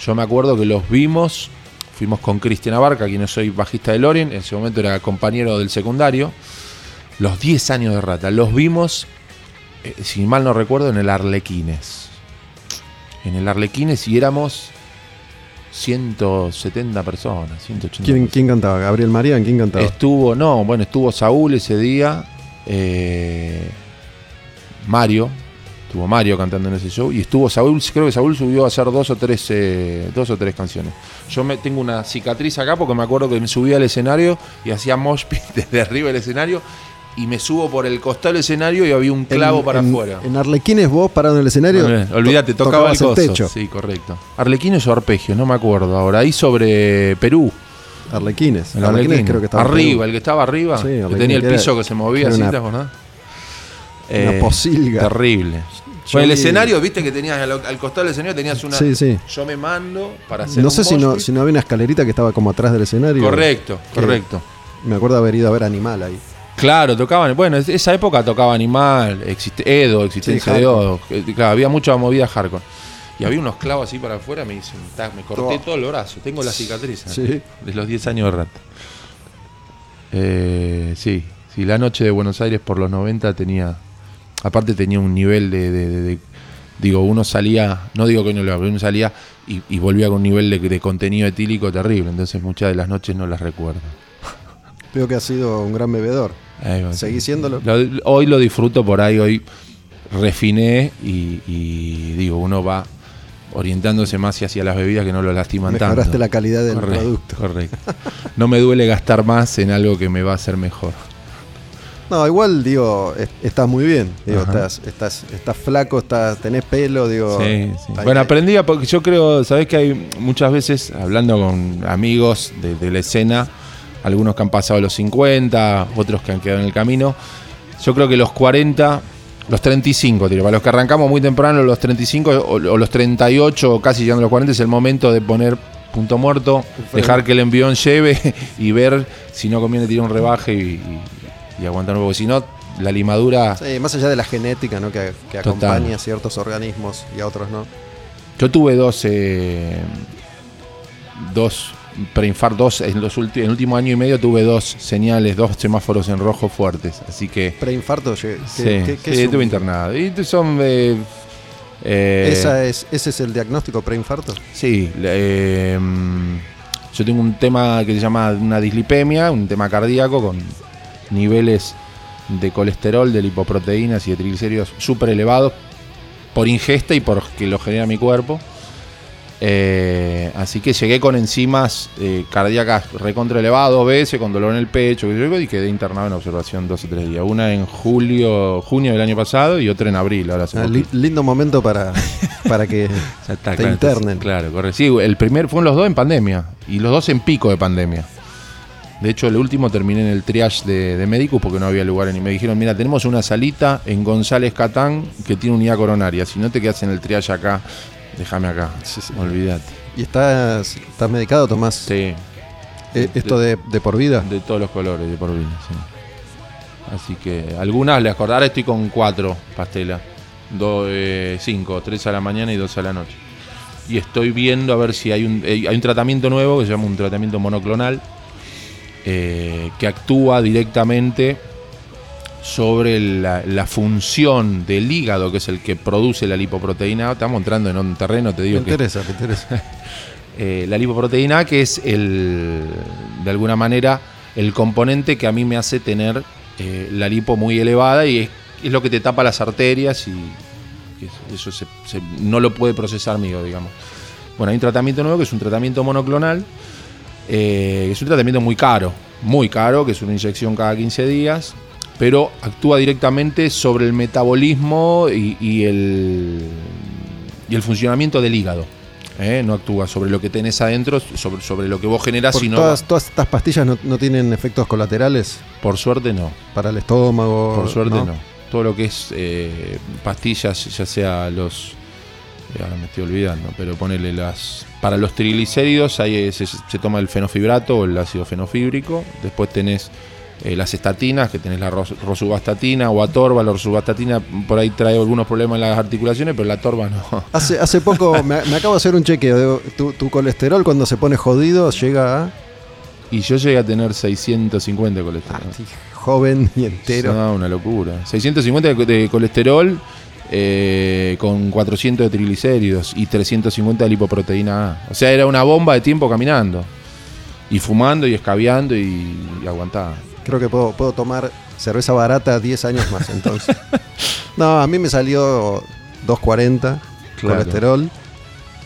yo me acuerdo que los vimos, fuimos con Cristian Abarca, quien no soy bajista de Lorien, en ese momento era compañero del secundario, los 10 años de Rata, los vimos, eh, si mal no recuerdo, en el Arlequines. En el Arlequines y éramos 170 personas, 180 ¿Quién, personas. quién cantaba? ¿Gabriel Marián? ¿Quién cantaba? Estuvo, no, bueno, estuvo Saúl ese día, eh, Mario, estuvo Mario cantando en ese show, y estuvo Saúl, creo que Saúl subió a hacer dos o tres, eh, dos o tres canciones. Yo me tengo una cicatriz acá porque me acuerdo que me subí al escenario y hacía mosh pit desde arriba del escenario y me subo por el costado del escenario y había un clavo En- para en- afuera. En Arlequines vos parado en el escenario. Bueno, olvídate, to- tocaba el coso. techo. Sí, correcto. Arlequines o arpegios, no me acuerdo ahora. Ahí sobre Perú. Arlequines. El Arlequines creo que estaba arriba, el que estaba arriba, Sí, que tenía el que era- piso que se movía así, una- ¿te acordás? Una posilga. Terrible. Con el escenario, viste que tenías al, al costado del escenario tenías una. Sí, sí. Yo me mando para hacer. No un sé si no, si no había una escalerita que estaba como atrás del escenario. Correcto, correcto. Me acuerdo haber ido a ver Animal ahí. Claro, tocaban. Bueno, es- esa época tocaba Animal, existe, Edo, existencia Sí, de. Odo. Eh, Claro, había mucha movida hardcore. Y había unos clavos así para afuera, me dicen, "Ta, me corté Oh. todo el brazo, tengo la cicatriz. Sí. De los 10 años de rata. Eh, sí, sí, la noche de Buenos Aires por los 90 tenía. Aparte tenía un nivel de. de- de- de- digo, uno salía. No digo que no lo haga, pero uno salía y, y volvía con un nivel de, de contenido etílico terrible. Entonces muchas de las noches no las recuerdo. Veo que has sido un gran bebedor. ¿Seguís siéndolo? Lo- hoy lo disfruto por ahí, hoy refiné y, y digo, uno va orientándose más hacia las bebidas que no lo lastiman Mejoraste tanto. la calidad del Correcto, producto. Correcto. No me duele gastar más en algo que me va a hacer mejor. No, igual, digo, es- estás muy bien. Digo, estás, estás, estás flaco, estás, tenés pelo, digo. Sí, sí. Bueno, aprendí a, porque yo creo, sabés que hay muchas veces, hablando con amigos de, de la escena, algunos que han pasado los 50, otros que han quedado en el camino, yo creo que los 40, los 35, digo, para los que arrancamos muy temprano, los 35 o, o los 38, o casi llegando a los 40, es el momento de poner punto muerto, dejar que el envión lleve y ver si no conviene tirar un rebaje y, y- y aguantar un poco. Si no, la limadura... Sí, más allá de la genética, ¿no? Que, acompaña a ciertos organismos y a otros no. Yo tuve dos, eh, dos en, los ulti- en el último año y medio tuve dos señales, dos semáforos en rojo fuertes, así que Preinfarto, ¿qué, sí, qué- qué sí, es un- tuve internado. Y son, eh, eh, Esa es, ese es el diagnóstico preinfarto. sí, mm, yo tengo un tema que se llama una dislipemia, un tema cardíaco con niveles de colesterol, de lipoproteínas y de triglicéridos súper elevados por ingesta y por que lo genera mi cuerpo. Eh, así que llegué con enzimas eh, cardíacas recontra elevadas dos veces, con dolor en el pecho, y quedé internado en observación dos o tres días. Una en julio, junio del año pasado y otra en abril. Ahora Ah, li- lindo momento para, para que está, te claro, internen. Claro, correcto. Sí, el primer fueron los dos en pandemia y los dos en pico de pandemia. De hecho, el último terminé en el triage de, de médicos porque no había lugar. Y me dijeron, mira, tenemos una salita en González Catán que tiene unidad coronaria. Si no te quedas en el triage acá, déjame acá. Sí, sí. Olvídate. ¿Y estás, estás medicado, Tomás? Sí. Eh, ¿Esto de, de por vida? De todos los colores, de por vida, sí. Así que algunas les acordar. Ahora estoy con cuatro pastelas. Do, eh, cinco, tres a la mañana y dos a la noche. Y estoy viendo a ver si hay un, eh, hay un tratamiento nuevo que se llama un tratamiento monoclonal eh, que actúa directamente sobre la, la función del hígado, que es el que produce la lipoproteína. Estamos entrando en un terreno, te Me digo que interesa, me interesa. eh, la lipoproteína, que es el, de alguna manera el componente que a mí me hace tener eh, la lipo muy elevada y es, es lo que te tapa las arterias y que eso se- se- no lo puede procesar mío, digamos. Bueno, hay un tratamiento nuevo que es un tratamiento monoclonal, eh, es un tratamiento muy caro, muy caro, que es una inyección cada 15 días, pero actúa directamente sobre el metabolismo y, y el, y el funcionamiento del hígado. ¿eh? No actúa sobre lo que tenés adentro, sobre, sobre lo que vos generás, sino. todas, todas estas pastillas no, no tienen efectos colaterales Por suerte no. para el estómago. Por suerte no. Todo lo que es eh, pastillas, ya sea los. eh, ahora me estoy olvidando, pero ponele las. Para los triglicéridos ahí eh, se, se toma el fenofibrato o el ácido fenofíbrico. Después tenés eh, las estatinas, que tenés la ros- rosuvastatina o atorva. La rosuvastatina por ahí trae algunos problemas en las articulaciones, pero la atorva no. Hace, hace poco me, me acabo de hacer un chequeo. Tu, tu colesterol cuando se pone jodido llega a Y yo llegué a tener 650 de colesterol. sí, joven y entero. No, una locura. 650 de, de colesterol eh, con 400 de triglicéridos y 350 de lipoproteína A. O sea, era una bomba de tiempo caminando. Y fumando y escabeando y, y aguantaba. Creo que puedo, puedo tomar cerveza barata 10 años más entonces. no, a mí me salió 240 Claro. colesterol.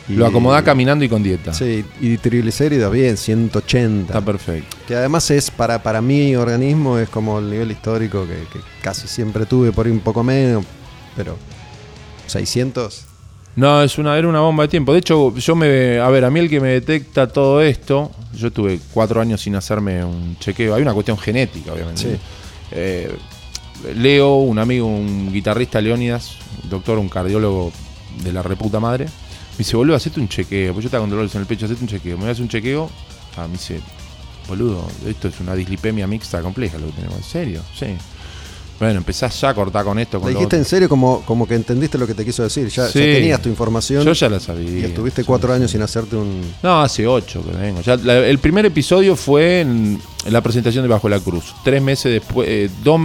y- Lo acomodaba caminando y con dieta. Sí, y triglicéridos bien, 180. Está perfecto. Que además es para, para mi organismo es como el nivel histórico que, que casi siempre tuve, por ahí un poco menos, pero 600. No, es una, era una bomba de tiempo. De hecho, yo me. A ver, a mí el que me detecta todo esto, yo tuve cuatro años sin hacerme un chequeo. Hay una cuestión genética, obviamente. Sí. Eh, Leo, un amigo, un guitarrista Leónidas, doctor, un cardiólogo de la reputa madre, me dice, boludo, hacete un chequeo. Pues yo estaba con dolores en el pecho, hacete un chequeo. Me voy a hacer un chequeo. Ah, me dice, boludo, esto es una dislipemia mixta compleja lo que tenemos. ¿En serio? Sí. Bueno, empezás ya a cortar con esto. ¿Lo Con lo dijiste en serio como, como que entendiste lo que te quiso decir? Ya, tenías tu información Yo ya la sabía. y estuviste cuatro años sin hacerte un... No, hace ocho que vengo. Ya la- el primer episodio fue en, en la presentación de Bajo la Cruz. Tres meses después, eh, dos,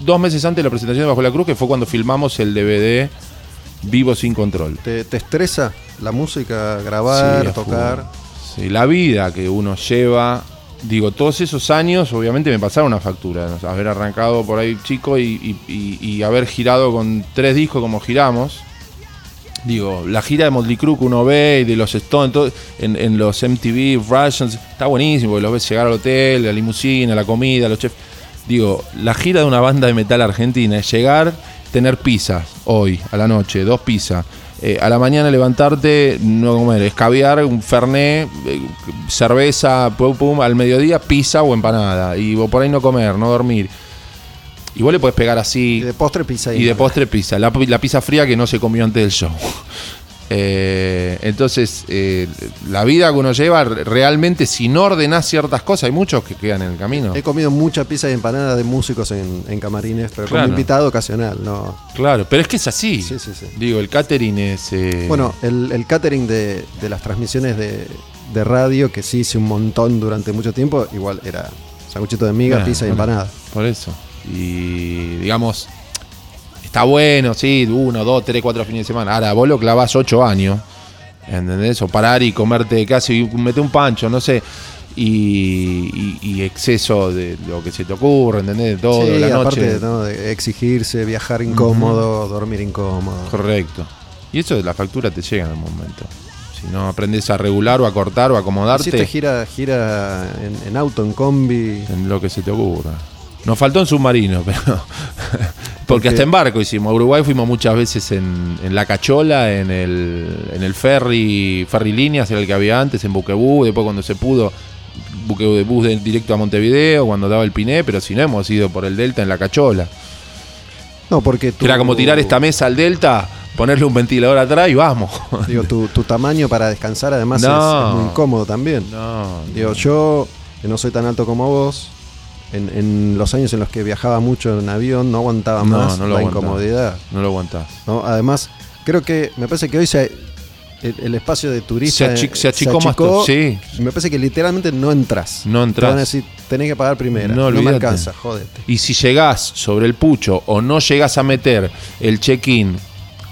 dos meses antes de la presentación de Bajo la Cruz, que fue cuando filmamos el DVD Vivo sin Control. ¿Te, te estresa la música, grabar, Sí, tocar? Sí, la vida que uno lleva. Digo, todos esos años obviamente me pasaron una factura. Haber arrancado por ahí chico y, y- y- y haber girado con tres discos como giramos. Digo, la gira de Motley Crue que uno ve y de los Stones todo- en, en los MTV Russians está buenísimo, porque los ves llegar al hotel, la limusina, la comida, los chefs. Digo, la gira de una banda de metal argentina es llegar, tener pizzas hoy, a la noche, dos pizzas. Eh, a la mañana levantarte, no comer, escabiar, un fernet, eh, cerveza, pum, pum, al mediodía, pizza o empanada. Y vos por ahí no comer, no dormir. Y vos le podés pegar así. Y de postre pizza. Y de postre pizza, la, la pizza fría que no se comió antes del show. Eh, entonces, eh, la vida que uno lleva, realmente, si no ordenás ciertas cosas, hay muchos que quedan en el camino. He comido mucha pizza y empanada de músicos en, en camarines, pero Claro. como invitado ocasional, ¿no? Claro, pero es que es así. Sí, sí, sí. Digo, el catering es. eh, Bueno, el, el catering de, de las transmisiones de, de radio, que sí hice un montón durante mucho tiempo, igual era sanguchito de miga, pizza y bueno, empanada. Por eso. Y digamos, está bueno, sí, uno, dos, tres, cuatro fines de semana. Ahora, vos lo clavás ocho años, ¿entendés? O parar y comerte casi, meter un pancho, no sé. Y, y- y exceso de lo que se te ocurre, ¿entendés? De todo, sí, la noche. aparte ¿no? de exigirse, viajar incómodo, dormir incómodo. Correcto. Y eso de la factura te llega en el momento. Si no aprendes a regular o a cortar o a acomodarte Hiciste gira, gira en, en auto, en combi. en lo que se te ocurra. Nos faltó en submarino, pero. Porque hasta en barco hicimos. A Uruguay fuimos muchas veces en, en La Cachola, en el, en el ferry, ferry líneas, era el que había antes, en Buquebú. Después, cuando se pudo, Buquebú de- directo a Montevideo, cuando daba el Piné. Pero si no, hemos ido por el Delta en La Cachola. No, porque tú, era como tirar esta mesa al Delta, ponerle un ventilador atrás y vamos. Digo, tu, tu tamaño para descansar además No. es, muy incómodo también. No, Digo, yo, que no soy tan alto como vos, en, en los años en los que viajaba mucho en avión, no aguantaba No, más no la incomodidad. no lo aguantás. ¿no? Además, creo que me parece que hoy se, el, el espacio de turista Se achi- se achicó más sí. Me parece que literalmente no entras. No Te entrás. van a decir, tenés que pagar primero. No, No, me alcanza, jódete. Y si llegás sobre el pucho o no llegás a meter el check-in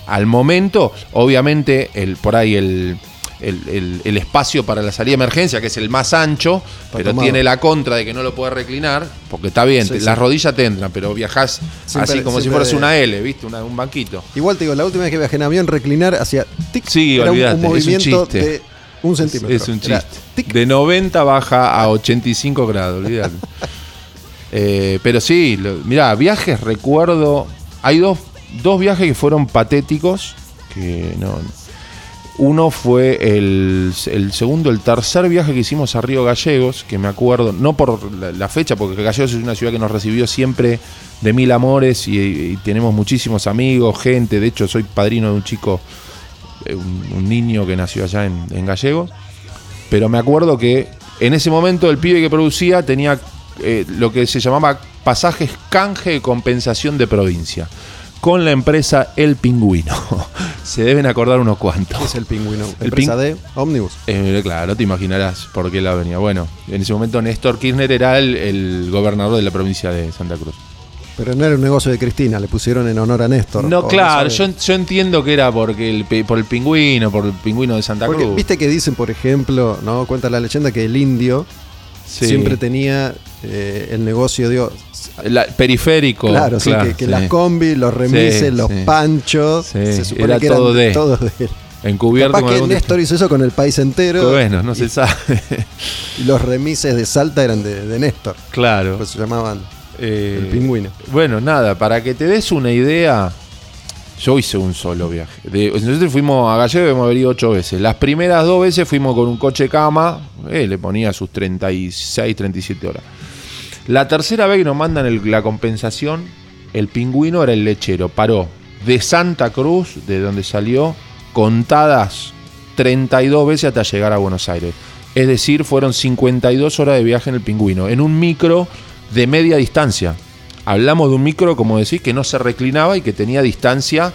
al momento, obviamente el, por ahí el, el- el- el espacio para la salida de emergencia, que es el más ancho, pero tiene la contra de que no lo puedes reclinar, porque está bien, Sí, te- sí. las rodillas te entran, pero viajás Siempre- así como si fueras una L, ¿viste? Una- un banquito. Igual te digo, la última vez que viajé en avión, reclinar hacia tic, Sí, era un- un, es un movimiento chiste. de un centímetro. Es un chiste. De 90 baja a 85 grados, olvídate. Eh, pero sí, lo- mirá, viajes recuerdo. Hay dos, dos viajes que fueron patéticos. Que no. No. Uno fue el, segundo, el tercer viaje que hicimos a Río Gallegos, que me acuerdo, no por la, fecha, porque Gallegos es una ciudad que nos recibió siempre de mil amores y, tenemos muchísimos amigos, gente. De hecho, soy padrino de un chico, eh, un, niño que nació allá en, en Gallegos. Pero me acuerdo que en ese momento el pibe que producía tenía eh, lo que se llamaba pasajes canje de compensación de provincia con la empresa El Pingüino. se deben acordar unos cuantos. ¿Qué es el pingüino? El Empresa ping- de Omnibus. Eh, claro, te imaginarás por qué la venía. Bueno, en ese momento Néstor Kirchner era el, el gobernador de la provincia de Santa Cruz. Pero no era un negocio de Cristina, le pusieron en honor a Néstor. No, claro, yo, entiendo que era porque el, por el pingüino, por el pingüino de Santa Porque Cruz. viste que dicen, por ejemplo, no cuenta la leyenda que el indio Sí. siempre tenía eh, el negocio, digo, La- periférico. claro, sí, que, que sí. las combis, los remises, los panchos, se supone era que eran todo de- todos de él. Encubierto Capaz con que algún Néstor hizo eso con el país entero. Bueno, no y, se sabe. y los remises de Salta eran de, de Néstor. claro. Pues se llamaban Eh, el pingüino. Bueno, nada, para que te des una idea, yo hice un solo viaje. De- nosotros fuimos a Gallego hemos venido ocho veces. Las primeras dos veces fuimos con un coche cama, eh, le ponía sus 36, 37 horas. La tercera vez que nos mandan la compensación, el pingüino era el lechero. Paró de Santa Cruz, de donde salió, contadas 32 veces hasta llegar a Buenos Aires. Es decir, fueron 52 horas de viaje en el pingüino, en un micro de media distancia. Hablamos de un micro, como decís, que no se reclinaba y que tenía distancia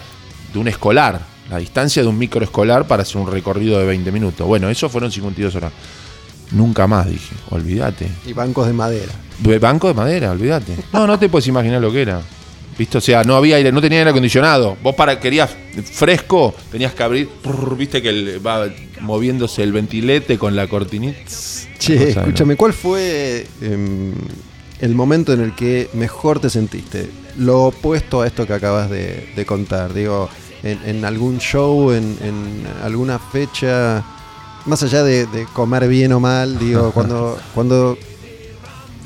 de un escolar. La distancia de un micro escolar para hacer un recorrido de 20 minutos. Bueno, eso fueron 52 horas. Nunca más, dije. Olvídate. Y bancos de madera. De Banco de madera, olvídate. No, no te puedes imaginar lo que era. ¿Viste? O sea, no había aire, no tenía aire acondicionado. Vos para querías fresco, tenías que abrir, prrr, viste que el- va moviéndose el ventilete con la cortinita. Che, escúchame, ¿cuál fue em, el momento en el que mejor te sentiste? Lo opuesto a esto que acabas de, de contar. Digo, en, en algún show, en, en alguna fecha, más allá de, de comer bien o mal, digo, cuando, cuando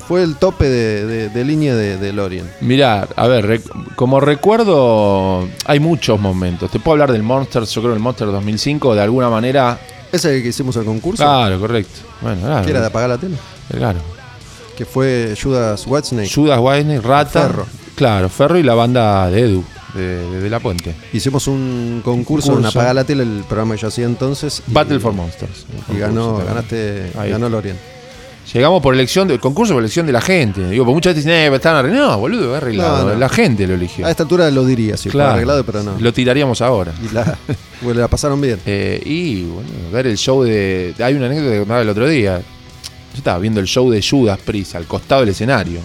fue el tope de, de- de línea de, Lorien. Mirá, a ver, rec- como recuerdo, hay muchos momentos. Te puedo hablar del Monster, yo creo el Monster 2005, de alguna manera. ¿Ese es el que hicimos el concurso? Claro, correcto. Bueno, claro. que era de apagar la tele? Claro. Que fue Judas Whitesnake. Judas Weisner, Rata. Ferro. Claro, Ferro y la banda de Edu, de, de- de La Puente. Hicimos un concurso, en. Apagar la tele, el programa que yo hacía entonces. y- Battle for Monsters. Y ganó, ganaste, Ahí. ganó Lorien. Llegamos por elección, del concurso por elección de la gente. Digo, porque muchas veces dicen, eh, están arreglados. No, boludo, arreglado. No, no. La gente lo eligió. A esta altura lo diría, sí, Claro. arreglado, pero no. Lo tiraríamos ahora. Y la, bueno, la pasaron bien. Eh, y bueno, ver el show de. Hay una anécdota que contaba el otro día. Yo estaba viendo el show de Judas Priest al costado del escenario.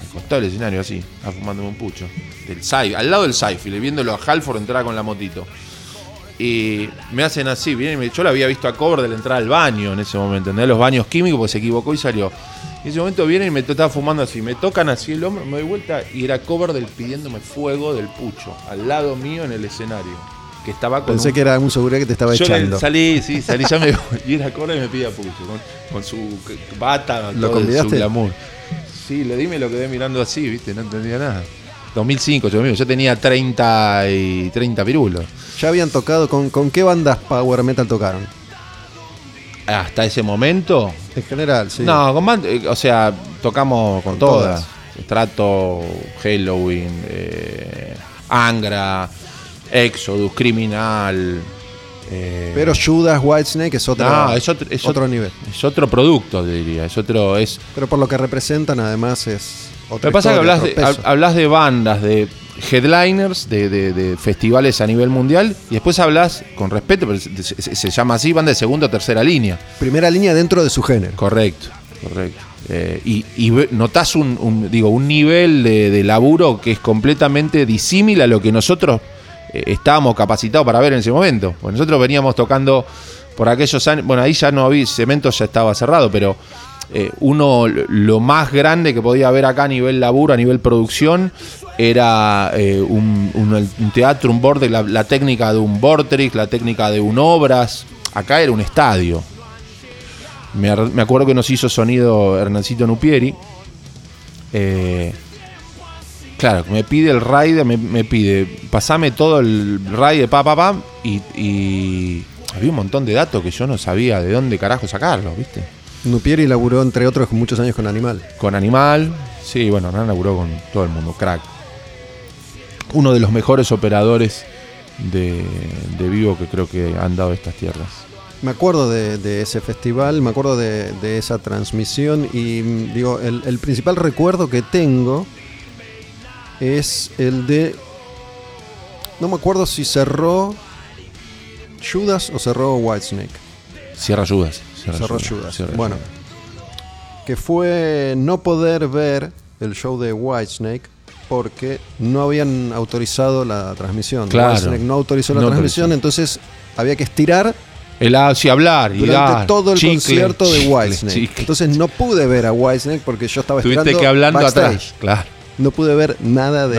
Al costado del escenario, así, estaba fumándome un pucho. Del Sai, al lado del Saifi, viéndolo a Halford entrar con la motito. Y me hacen así, vienen yo lo había visto a cover de la al baño en ese momento, ¿entendés? Los baños químicos, porque se equivocó y salió. En ese momento vienen y me estaba fumando así, me tocan así el hombro, me doy vuelta y era cover del pidiéndome fuego del pucho, al lado mío en el escenario. Que estaba con Pensé un que era un seguridad que te estaba yo echando. salí, sí, salí, ya me y era corre y me pide a Pucho, con, con su bata, ¿Lo todo su glamour. Sí, le di me lo quedé mirando así, viste, no entendía nada. 2005, yo, amigo, yo tenía 30 y 30 pirulos. Ya habían tocado, con, ¿con qué bandas Power Metal tocaron? Hasta ese momento, En general, sí. no, con band- eh, o sea, tocamos con, Con todas. todas. Trato, Halloween, eh, Angra, Exodus, Criminal. eh, Pero Judas Whitesnake es otro, no, es otro, es otro otro- nivel. Es otro producto, diría. Es otro. Es, Pero por lo que representan, además, es otra Lo que pasa es que hablas de, hablas de bandas, de headliners, de, de- de festivales a nivel mundial, y después hablas, con respeto, pero se, llama así, banda de segunda o tercera línea. Primera línea dentro de su género. Correcto, correcto. Eh, y, notás un, un- digo, un nivel de, de laburo que es completamente disímil a lo que nosotros eh, estábamos capacitados para ver en ese momento. Pues nosotros veníamos tocando por aquellos años, bueno, ahí ya no había, Cemento ya estaba cerrado, pero eh, uno, lo más grande que podía haber acá a nivel laburo, a nivel producción, era eh, un, teatro, un borde, la, técnica de un Vortrix, la técnica de un Obras. Acá era un estadio. Me, me acuerdo que nos hizo sonido Hernancito Nupieri. Eh, claro, me pide el raid, me, me pide, pasame todo el raid de pa, pa, pa, y, y había un montón de datos que yo no sabía de dónde carajo sacarlos, ¿viste? Nupieri laburó, entre otros, muchos años con Animal. Con Animal, sí, bueno, Hernán laburó con todo el mundo, crack. Uno de los mejores operadores de, de vivo que creo que han dado estas tierras. Me acuerdo de, de ese festival, me acuerdo de, de esa transmisión y digo, el, el principal recuerdo que tengo es el de... No me acuerdo si cerró Judas o cerró Whitesnake. Cierra Judas. Cierra Cerró Judas, Judas. cierra Bueno, Judas. que fue no poder ver el show de Whitesnake porque no habían autorizado la transmisión. Claro. Whitesnake no autorizó la No transmisión, autorizó. entonces había que estirar El sí, hablar y durante dar, todo el chicle, concierto de Whitesnake. chicle. Entonces no pude ver a Whitesnake porque yo estaba Tuviste esperando que hablando backstage. atrás. Claro. No pude ver nada de,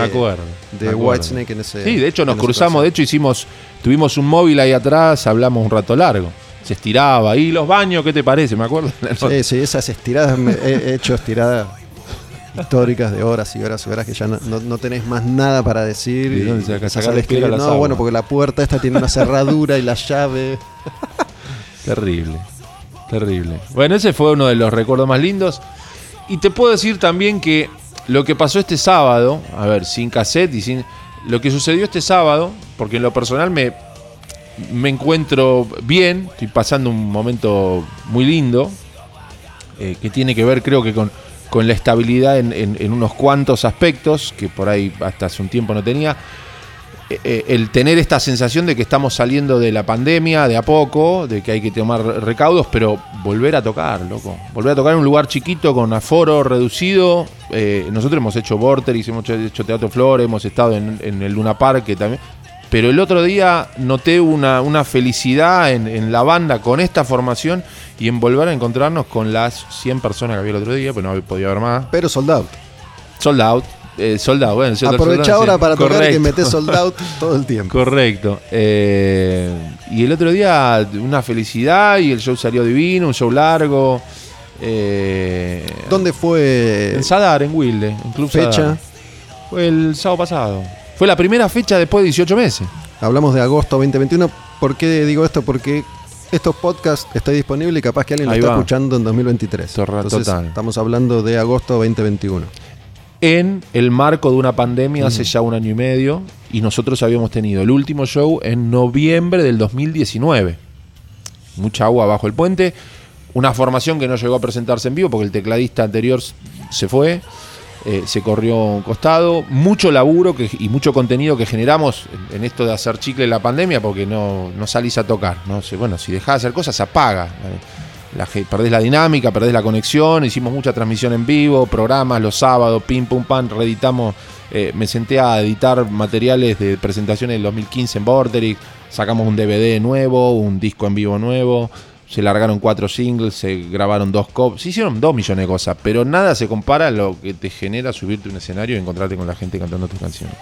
de. Whitesnake en ese Sí, de hecho nos cruzamos, de hecho hicimos, tuvimos un móvil ahí atrás, hablamos un rato largo. Se estiraba. ¿Y los baños qué te parece? Me acuerdo. Sí, sí, esas estiradas, me- he he hecho estiradas históricas de horas y horas y horas que ya no, no- no tenés más nada para decir. ¿Y dónde saca- empezás a sacarle describir, piedra a las No, aguas? bueno, porque la puerta esta tiene una cerradura y la llave. Terrible. Terrible. Bueno, ese fue uno de los recuerdos más lindos. Y te puedo decir también que lo que pasó este sábado, a ver, sin cassette y sin. Lo que sucedió este sábado, porque en lo personal me, me encuentro bien, estoy pasando un momento muy lindo, eh, que tiene que ver creo que con, con la estabilidad en, en- en unos cuantos aspectos, que por ahí hasta hace un tiempo no tenía. Eh, eh, el tener esta sensación de que estamos saliendo de la pandemia de a poco, de que hay que tomar recaudos, pero volver a tocar, loco. Volver a tocar en un lugar chiquito con aforo reducido. Eh, nosotros hemos hecho Vorterix, hemos hecho- Teatro Flor, hemos estado en, en el Luna Park que también. Pero el otro día noté una, una felicidad en, en la banda con esta formación y en volver a encontrarnos con las 100 personas que había el otro día, pues no podía haber más. Pero sold out. Sold out. Eh, sold out, bueno, Aprovecha ahora para tocar que metés sold out todo el tiempo. Correcto. Eh, y el otro día una felicidad y el show salió divino, un show largo. Eh, ¿Dónde fue En Sadar, en Wilde, en Club fecha? Sadar. Fue el sábado pasado. Fue la primera fecha después de 18 meses. Hablamos de agosto 2021. ¿Por qué digo esto? Porque estos podcasts están disponibles y capaz que alguien lo Ahí está va. escuchando en 2023. Torra- Entonces, total. estamos hablando de agosto 2021. En el marco de una pandemia hace ya un año y medio. Y nosotros habíamos tenido el último show en noviembre del 2019. Mucha agua bajo el puente. Una formación que no llegó a presentarse en vivo porque el tecladista anterior se fue. eh, se corrió un costado. Mucho laburo que, y mucho contenido que generamos en, esto de hacer chicle en la pandemia porque no, no salís a tocar. ¿no? Bueno, si dejás de hacer cosas, se apaga. La, perdés la dinámica, perdés la conexión. Hicimos mucha transmisión en vivo, programas los sábados, pim pum pam, reeditamos. eh, me senté a editar materiales de presentaciones del 2015 en Vorterix. Sacamos un DVD nuevo, un disco en vivo nuevo. Se largaron cuatro singles, se grabaron dos cops, se hicieron dos millones de cosas, pero nada se compara a lo que te genera subirte un escenario y encontrarte con la gente cantando tus canciones.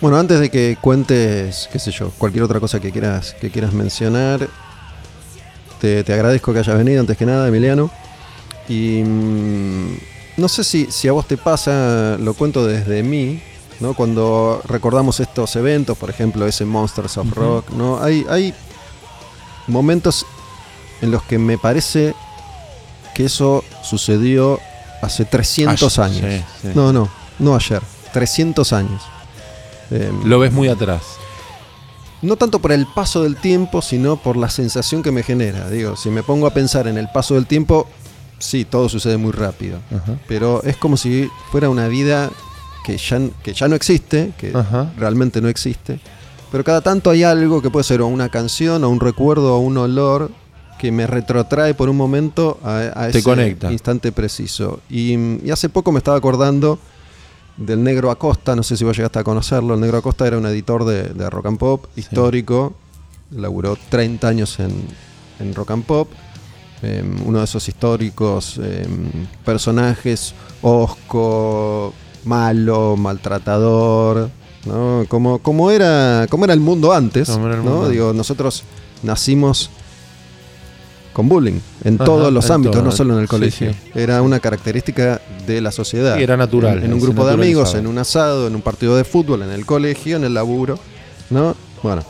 Bueno, antes de que cuentes, qué sé yo, cualquier otra cosa que quieras, que quieras mencionar, te, te agradezco que hayas venido antes que nada, Emiliano. Y mm, no sé si, si a vos te pasa, lo cuento desde mí, ¿no? Cuando recordamos estos eventos, por ejemplo, ese Monsters of Rock, ¿no? Hay, hay momentos en los que me parece que eso sucedió hace 300 Ayer, años. sí, sí. No, no, no ayer, 300 años. Em, Lo ves muy atrás. No tanto por el paso del tiempo, sino por la sensación que me genera. Digo, si me pongo a pensar en el paso del tiempo, sí, todo sucede muy rápido. Ajá. Pero es como si fuera una vida que ya, que ya no existe, que Ajá. realmente no existe. Pero cada tanto hay algo que puede ser o una canción, o un recuerdo, o un olor que me retrotrae por un momento a, ese conecta. instante preciso. Y, y hace poco me estaba acordando del Negro Acosta, no sé si vos llegaste a conocerlo. El Negro Acosta era un editor de, de rock and pop histórico, laburó 30 años en, en rock and pop. Eh, uno de esos históricos eh, personajes, osco, malo, maltratador, ¿no? Como, como, era, como era el mundo antes. El Digo, nosotros nacimos con bullying en Ajá, todos los en ámbitos, todo. no solo en el colegio. sí. Era una característica de la sociedad. Sí, era natural, En, en un grupo de amigos, en un asado, en un partido de fútbol, en el colegio, en el laburo, ¿no? Bueno.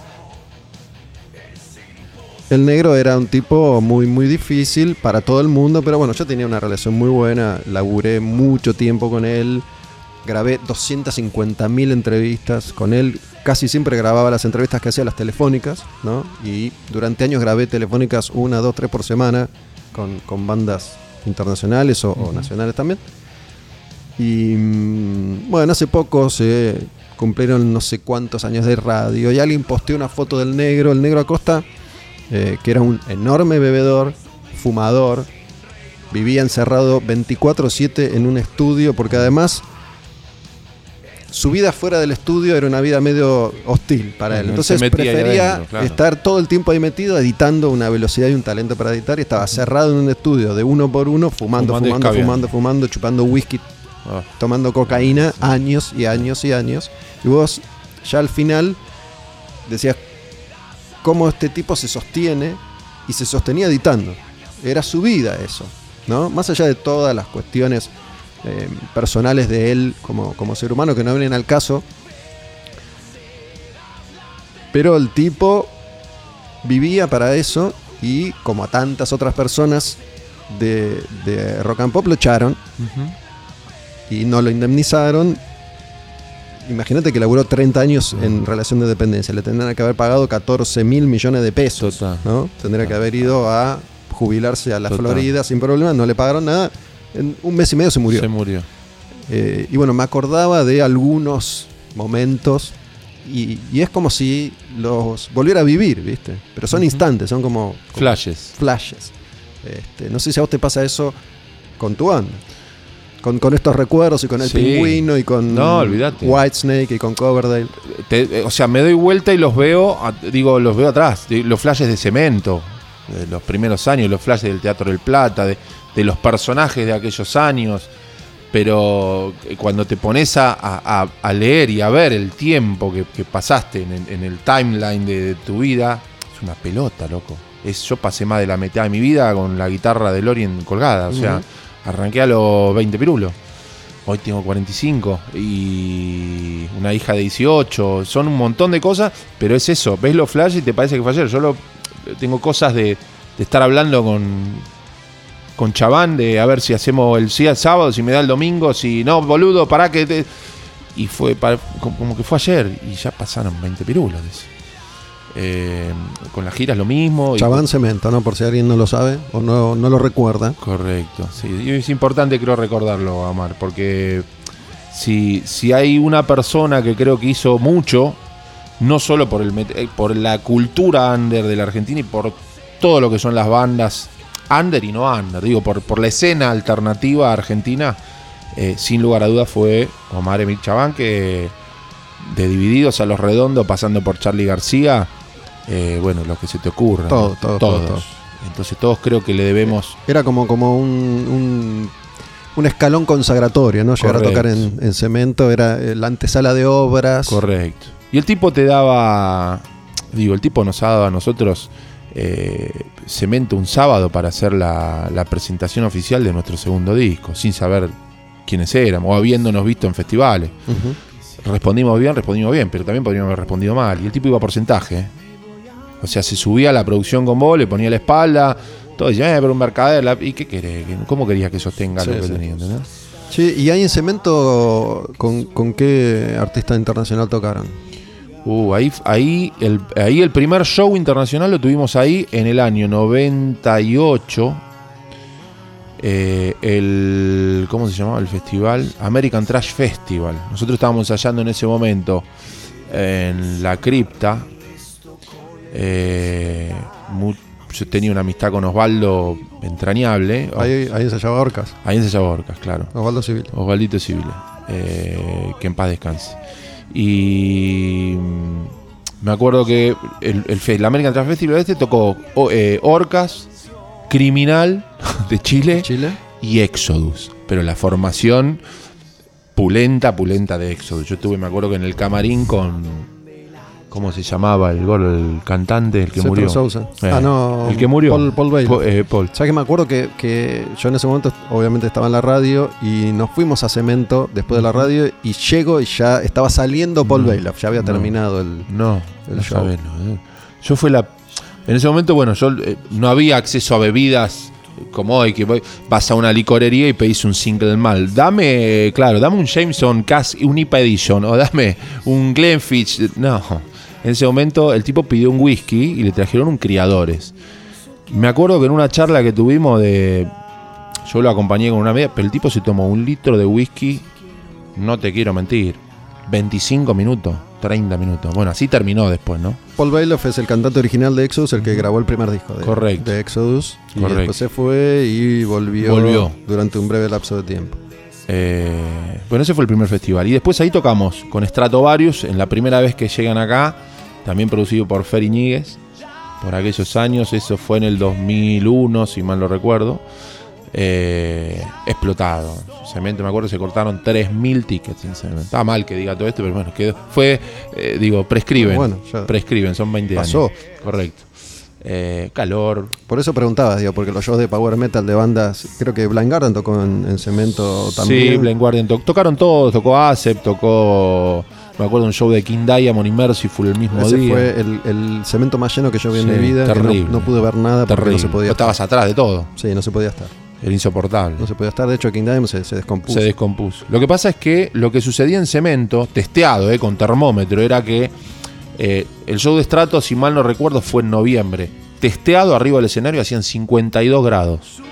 El negro era un tipo muy, muy difícil para todo el mundo, pero bueno, yo tenía una relación muy buena, laburé mucho tiempo con él, grabé 250.000 entrevistas con él, casi siempre grababa las entrevistas que hacía las telefónicas, ¿no? Y durante años grabé telefónicas una, dos, tres por semana con, con bandas internacionales o, o nacionales también. Y mm, bueno, hace poco se cumplieron no sé cuántos años de radio y alguien posteó una foto del negro, el negro Acosta, eh, que era un enorme bebedor, fumador, vivía encerrado 24/7 en un estudio porque además su vida fuera del estudio era una vida medio hostil para él. Entonces prefería adentro, claro. estar todo el tiempo ahí metido, editando una velocidad y un talento para editar y estaba cerrado en un estudio de uno por uno, fumando, Fumando fumando, fumando, chupando whisky, Ah, tomando cocaína años y años y años. Y vos ya al final decías cómo este tipo se sostiene y se sostenía editando. Era su vida eso, ¿no? Más allá de todas las cuestiones eh, personales de él como, como ser humano que no vienen al caso. Pero el tipo vivía para eso y como a tantas otras personas de, de rock and pop lo echaron y no lo indemnizaron. Imagínate que laburó 30 años en relación de dependencia. Le tendrían que haber pagado 14 mil millones de pesos. Total. ¿no? Tendría que haber ido a jubilarse a la Total. Florida sin problema. No le pagaron nada. En un mes y medio se murió. Se murió. Eh, y bueno, me acordaba de algunos momentos. Y, y es como si los volviera a vivir, ¿viste? Pero son instantes, son como, como Flashes. flashes. Este, no sé si a vos te pasa eso con tu banda. Con, con estos recuerdos y con el Sí. pingüino y con No. Whitesnake y con Coverdale. Te- eh, o sea, me doy vuelta y los veo, digo, los veo atrás. Los flashes de cemento, de los primeros años, los flashes del Teatro del Plata, de, de los personajes de aquellos años. Pero eh, cuando te pones a, a- a- a leer y a ver el tiempo que, que pasaste en el, en el timeline de, de tu vida, es una pelota, loco. Es, yo pasé más de la mitad de mi vida con la guitarra de Lorien colgada. O sea, arranqué a los 20 pirulos. Hoy tengo 45 y una hija de 18. Son un montón de cosas, pero es eso. Ves los flashes y te parece que fue ayer. Yo lo, tengo cosas de, de estar hablando con, con Chabán de a ver si hacemos el sí el sábado, si me da el domingo, si no, boludo, pará que te. Y fue para- como que fue ayer y ya pasaron 20 pirulos. de eso. Eh, con las giras lo mismo. y- Chabán Cemento, ¿no? Por si alguien no lo sabe o no, no lo recuerda. Correcto, sí. Y es importante creo recordarlo, Amar, porque si, si hay una persona que creo que hizo mucho, no solo por, el, eh, por la cultura under de la Argentina y por todo lo que son las bandas under y no under, digo, por, por la escena alternativa argentina, eh, sin lugar a dudas fue Omar Emil Chabán, que de Divididos a Los Redondos, pasando por Charlie García, eh, bueno, lo que se te ocurra. Todo, ¿no? todo, todo, todo. Entonces todos creo que le debemos... Era como, como un, un, un escalón consagratorio, ¿no? Llegar a tocar en, en cemento era eh, la antesala de obras. Correcto. Y el tipo te daba, digo, el tipo nos ha dado a nosotros eh, cemento un sábado para hacer la, la presentación oficial de nuestro segundo disco, sin saber quiénes éramos, o habiéndonos visto en festivales. Respondimos bien, respondimos bien, pero también podríamos haber respondido mal. Y el tipo iba a porcentaje. ¿eh? O sea, se subía a la producción con vos, le ponía la espalda, todo, decía, eh, pero un mercader, la- ¿y qué querés? ¿Cómo querías que sostenga lo Sí, que sí. tenía? ¿entendés? Sí, y ahí en cemento, ¿con, con qué artista internacional tocaron? Uh, ahí, ahí, el, ahí el primer show internacional lo tuvimos ahí en el año 98. Eh, el, ¿Cómo se llamaba el festival? American Trash Festival. Nosotros estábamos ensayando en ese momento en la cripta. Eh, yo tenía una amistad con Osvaldo entrañable. Ahí, ahí ensayaba Orcas, Ahí ensayaba Orcas, claro. Osvaldo Civil. Osvaldito Civile, eh, que en paz descanse. Y mm, me acuerdo que el, el, el American Trash Festival este tocó eh, Orcas, Criminal de Chile Chile. y Exodus. Pero la formación pulenta, pulenta de Exodus. Yo estuve, me acuerdo que en el camarín con. ¿Cómo se llamaba el gordo, el cantante, el que murió? Sousa. Eh, Ah, no. El que murió. Paul, Paul eh, Paul. ¿Sabes que me acuerdo que, que yo en ese momento obviamente estaba en la radio y nos fuimos a Cemento después de la radio y llego y ya estaba saliendo Paul No, Bailey, ya había no. terminado el... No, El no show. sabés, eh. Yo fue la. En ese momento, bueno, yo no había acceso a bebidas como hoy, que voy- vas a una licorería y pedís un single mal. Dame, claro, dame un Jameson Cass, un IPA Edition, o dame un Glenfiddich. No. En ese momento el tipo pidió un whisky y le trajeron un criadores. Me acuerdo que en una charla que tuvimos de. Yo lo acompañé con una media, pero el tipo se tomó un litro de whisky, no te quiero mentir, 25 minutos, 30 minutos. Bueno, así terminó después, ¿no? Paul Bailey es el cantante original de Exodus, el que grabó el primer disco de, Correcto. de Exodus. Y Correcto. después se fue y volvió, Volvió. durante un breve lapso de tiempo. Eh, bueno, ese fue el primer festival. Y después ahí tocamos con Stratovarius, en la primera vez que llegan acá, también producido por Fer Iñiguez, por aquellos años, eso fue en el 2001, si mal no recuerdo. Eh, explotado. Cemento, me acuerdo, se cortaron 3.000 tickets en Cemento. Está mal que diga todo esto, pero bueno, quedó. Fue, eh, digo, prescriben. Bueno, ya prescriben, son 20 pasó. años. Correcto. Eh, calor, Por eso preguntaba, digo, porque los shows de power metal de bandas, creo que Blind Guardian tocó en, en Cemento también. Sí, Blind Guardian to- tocaron todos, tocó ASEP, tocó. Me acuerdo un show de King Diamond y Merciful el mismo Ese día. fue el, el cemento más lleno que yo vi en mi vida. no- terrible. no, pude ver nada porque Terrible. no se podía Vos estabas atrás de todo. Sí, no se podía estar. Era insoportable. No se podía estar. De hecho, King Diamond se, se descompuso. se descompuso. Lo que pasa es que lo que sucedía en cemento, testeado eh, con termómetro, era que eh, el show de Strato, si mal no recuerdo, fue en noviembre. Testeado arriba del escenario hacían 52 grados.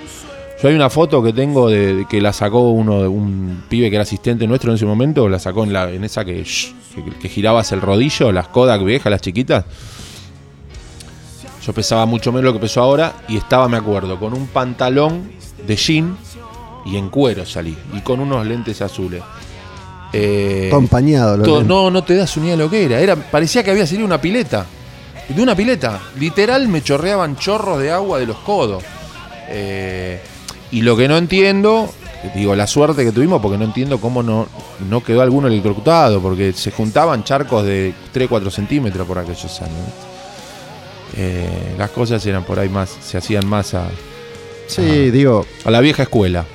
Yo hay una foto que tengo de, de que la sacó uno de un pibe que era asistente nuestro en ese momento, la sacó en, la, en esa que, shh, que, que girabas el rodillo, las Kodak viejas, las chiquitas. Yo pesaba mucho menos lo que peso ahora y estaba, me acuerdo, con un pantalón de jean y en cuero salí y con unos lentes azules. Eh, Todo empañado. lo todo- no, no te das unidad de lo que era. era. Parecía que había salido una pileta. De una pileta. Literal me chorreaban chorros de agua de los codos. Eh, y lo que no entiendo, digo, la suerte que tuvimos, porque no entiendo cómo no, no quedó alguno electrocutado, porque se juntaban charcos de 3-4 centímetros por aquellos años. Eh, las cosas eran por ahí más, se hacían más a, Sí, digo, a la vieja escuela.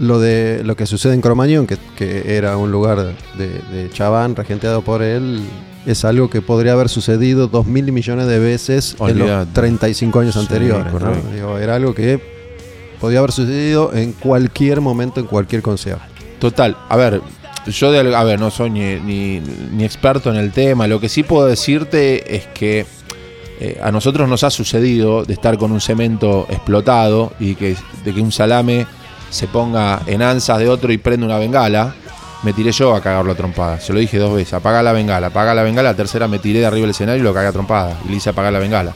lo de lo que sucede en Cromañón, que, que era un lugar de, de Chabán regenteado por él, es algo que podría haber sucedido dos mil millones de veces en los Olvídate. 35 años Sí, anteriores. Digo, era algo que podía haber sucedido en cualquier momento, en cualquier concierto. Total, a ver, yo de, a ver, no soy ni, ni- experto en el tema, lo que sí puedo decirte es que eh, a nosotros nos ha sucedido de estar con un cemento explotado y que, de que un salame se ponga en ansas de otro y prende una bengala. Me tiré yo a cagarlo a trompada. Se lo dije dos veces, apaga la bengala, apaga la bengala. La tercera me tiré de arriba del escenario y lo cagué a trompada. Y le hice apagar la bengala.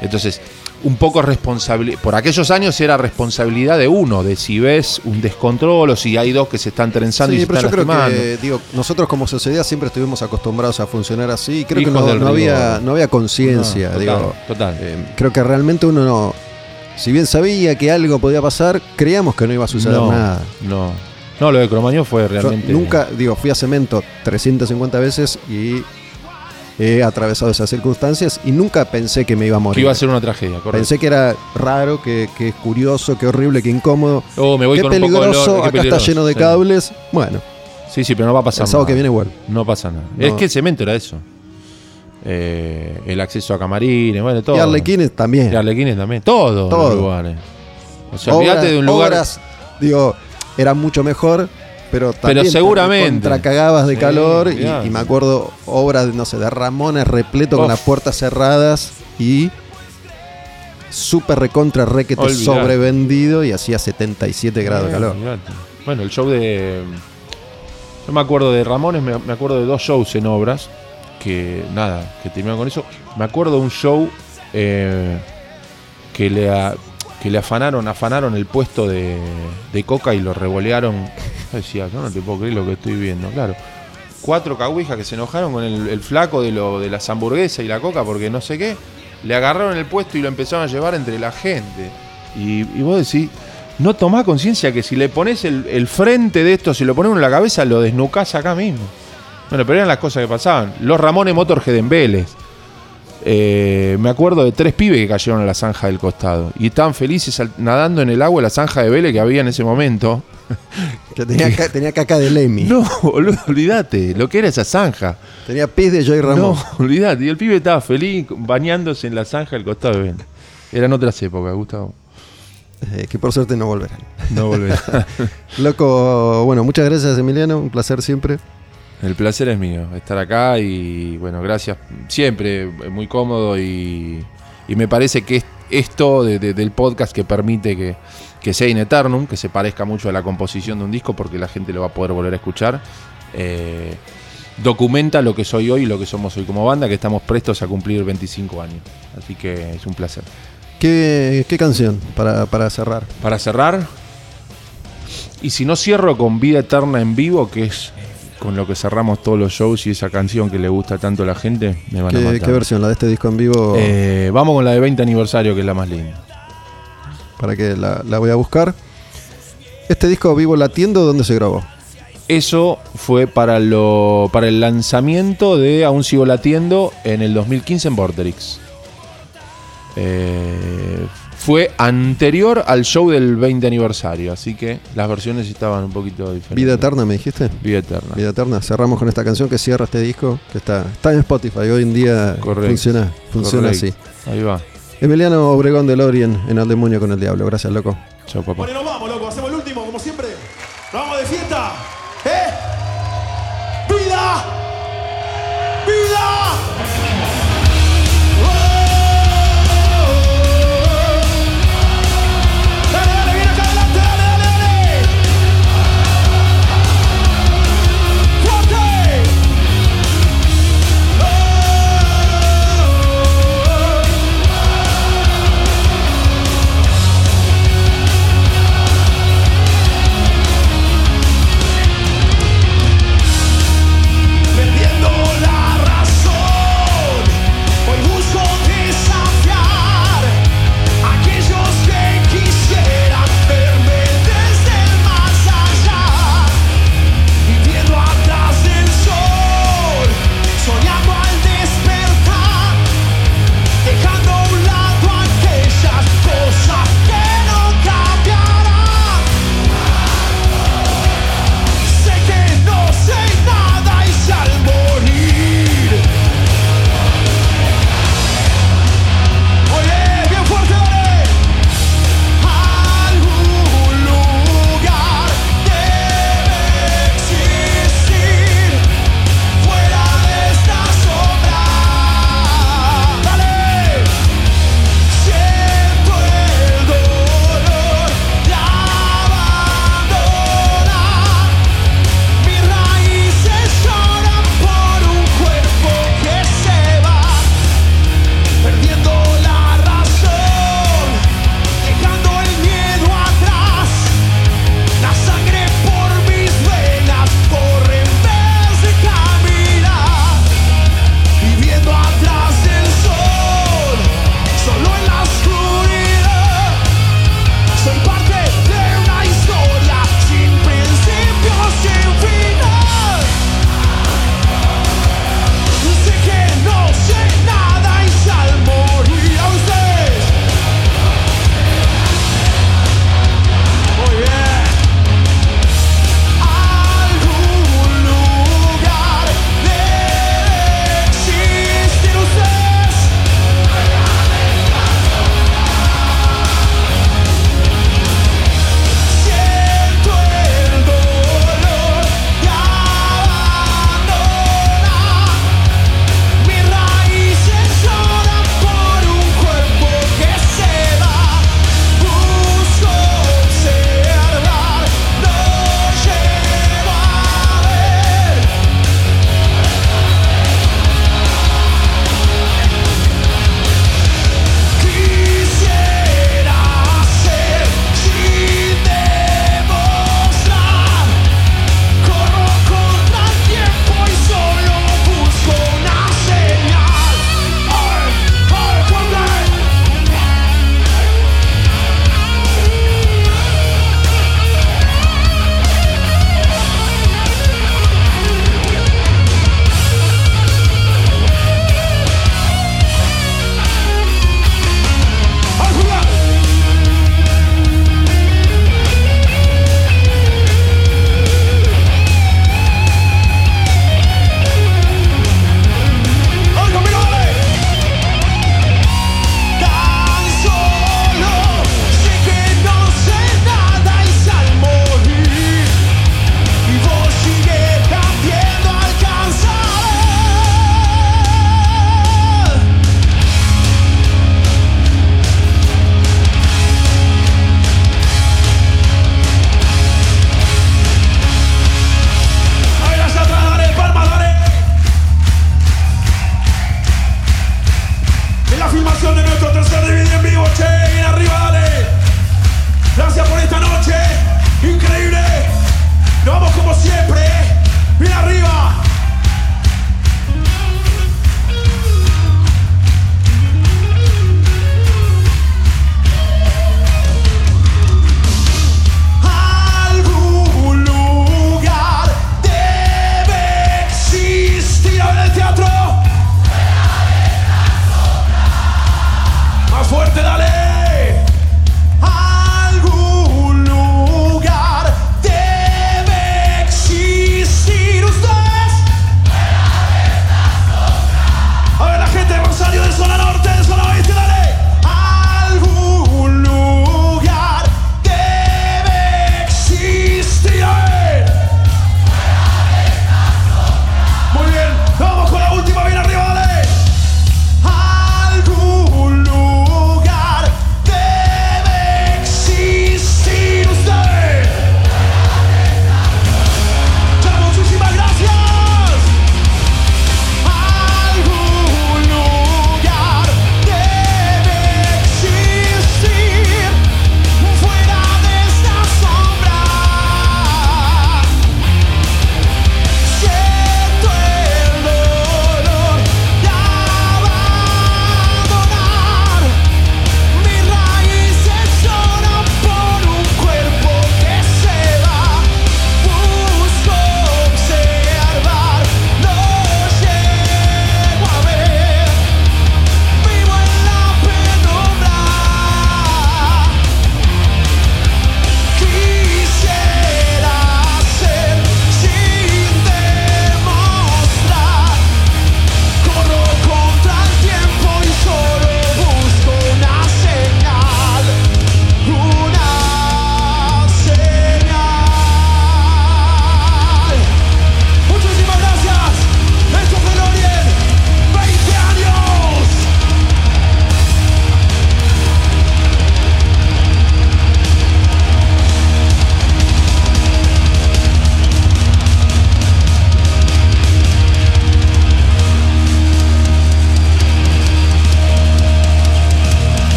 Entonces, un poco responsabilidad. Por aquellos años era responsabilidad de uno, de si ves un descontrol o si hay dos que se están trenzando y Sí, se pero yo están creo lastimando. que, digo, nosotros como sociedad siempre estuvimos acostumbrados a funcionar así. y Creo que no, había, no había conciencia. No, total, eh, creo que realmente uno no. Si bien sabía que algo podía pasar, creíamos que no iba a suceder no, nada. no. No, lo de Cromañón fue Yo realmente. nunca, digo, fui a Cemento 350 veces y he atravesado esas circunstancias y nunca pensé que me iba a morir. Que iba a ser una tragedia, correcto. Pensé que era raro, que, que curioso, que horrible, que incómodo. Oh, me voy qué con un poco de peligroso, olor, qué acá peligroso. está lleno de Sí. cables. Bueno, Sí, sí, pero no va a pasar el sábado nada. que viene igual. No pasa nada. No. Es que el cemento era eso. Eh, el acceso a camarines, bueno, todo. Y Arlequines también. Y Arlequines también. Todos Todo. los lugares. O sea, Obras- olvídate de un lugar. obras, digo, era mucho mejor Pero, también te seguramente. contracagabas de Sí, calor y, me acuerdo obras, no sé, de Ramones repleto con las puertas cerradas y súper recontra requete sobrevendido y hacía 77 grados de calor. olvidate. Bueno, el show de. No me acuerdo de Ramones, me, me acuerdo de dos shows en obras. Que nada, que terminaron con eso. Me acuerdo de un show eh, que, le que le afanaron, afanaron el puesto de, de coca y lo revolearon. Decía, yo no te puedo creer lo que estoy viendo, claro. Cuatro caguijas que se enojaron con el, flaco de, lo, de las hamburguesas y la coca porque no sé qué. Le agarraron el puesto y lo empezaron a llevar entre la gente. Y, vos decís, no tomás conciencia que si le pones el, frente de esto, si lo pones en la cabeza, lo desnucás acá mismo. Bueno, pero eran las cosas que pasaban. Los Ramones Motorhead en. Eh, me acuerdo de tres pibes que cayeron a la zanja del costado. Y estaban felices nadando en el agua la zanja de Vélez que había en ese momento. Que tenía, ca- tenía caca de Lemmy. No, boludo, olvídate, lo que era esa zanja. Tenía pis de Joy Ramón. No, olvídate. Y el pibe estaba feliz bañándose en la zanja del costado de Vélez. Eran otras épocas, Gustavo. Eh, que por suerte no volverán. No volverá. Loco, bueno, muchas gracias Emiliano, un placer siempre. El placer es mío, estar acá y bueno, gracias. Siempre eh, muy cómodo y, y me parece que es esto de- de- del podcast que permite que, que sea in eternum, que se parezca mucho a la composición de un disco porque la gente lo va a poder volver a escuchar. eh, documenta lo que soy hoy y lo que somos hoy como banda, que estamos prestos a cumplir 25 años. Así que es un placer. ¿Qué, qué canción para, para cerrar? Para cerrar, y si no cierro con Vida Eterna en vivo, que es con lo que cerramos todos los shows y esa canción que le gusta tanto a la gente, me van a ¿Qué, matar. qué versión? ¿La de este disco en vivo? Eh, vamos con la de 20 aniversario, que es la más linda. Para que la, la voy a buscar. Este disco vivo latiendo, ¿dónde se grabó? Eso fue para, lo, para el lanzamiento de Aún Sigo Latiendo en el 2015 en Vorterix. Eh, fue anterior al show del 20 aniversario, así que las versiones estaban un poquito diferentes. Vida Eterna, me dijiste. Vida Eterna. Vida Eterna. Cerramos con esta canción que cierra este disco, que está, está en Spotify. Hoy en día Correcto. funciona, funciona así. Ahí va. Emiliano Obregón de Lorien en Al Demonio con el Diablo. Gracias, loco. Chao, papá. Bueno, nos vamos, loco. Hacemos el último, como siempre. Nos vamos de fiesta.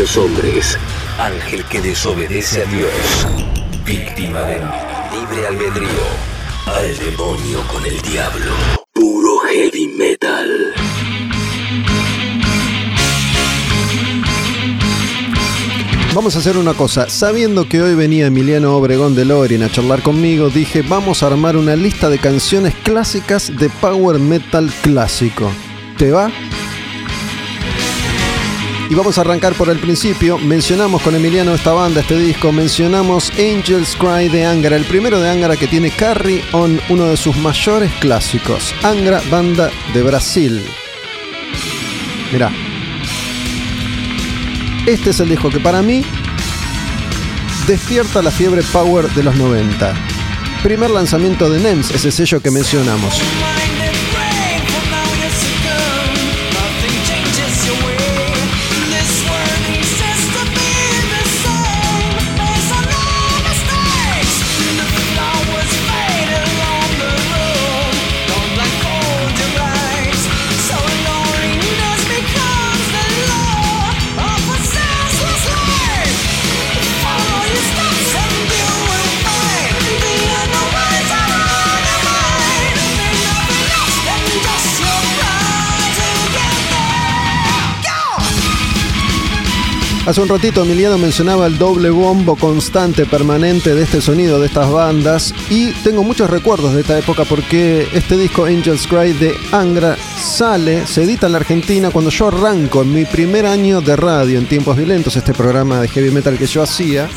Los hombres. Ángel que desobedece a Dios. Víctima del libre albedrío. Al demonio con el diablo. Puro heavy metal. Vamos a hacer una cosa. Sabiendo que hoy venía Emiliano Obregón de Lorien a charlar conmigo, dije, vamos a armar una lista de canciones clásicas de power metal clásico. ¿Te va? Y vamos a arrancar por el principio. Mencionamos con Emiliano esta banda, este disco. Mencionamos Angels Cry de Angra, el primero de Angra que tiene Carry On, uno de sus mayores clásicos. Angra, banda de Brasil. Mirá. Este es el disco que para mí despierta la fiebre power de los 90. Primer lanzamiento de NEMS, ese sello que mencionamos. Hace un ratito Emiliano mencionaba el doble bombo constante, permanente de este sonido de estas bandas y tengo muchos recuerdos de esta época porque este disco Angels Cry de Angra sale, se edita en la Argentina cuando yo arranco en mi primer año de radio en tiempos violentos, este programa de heavy metal que yo hacía.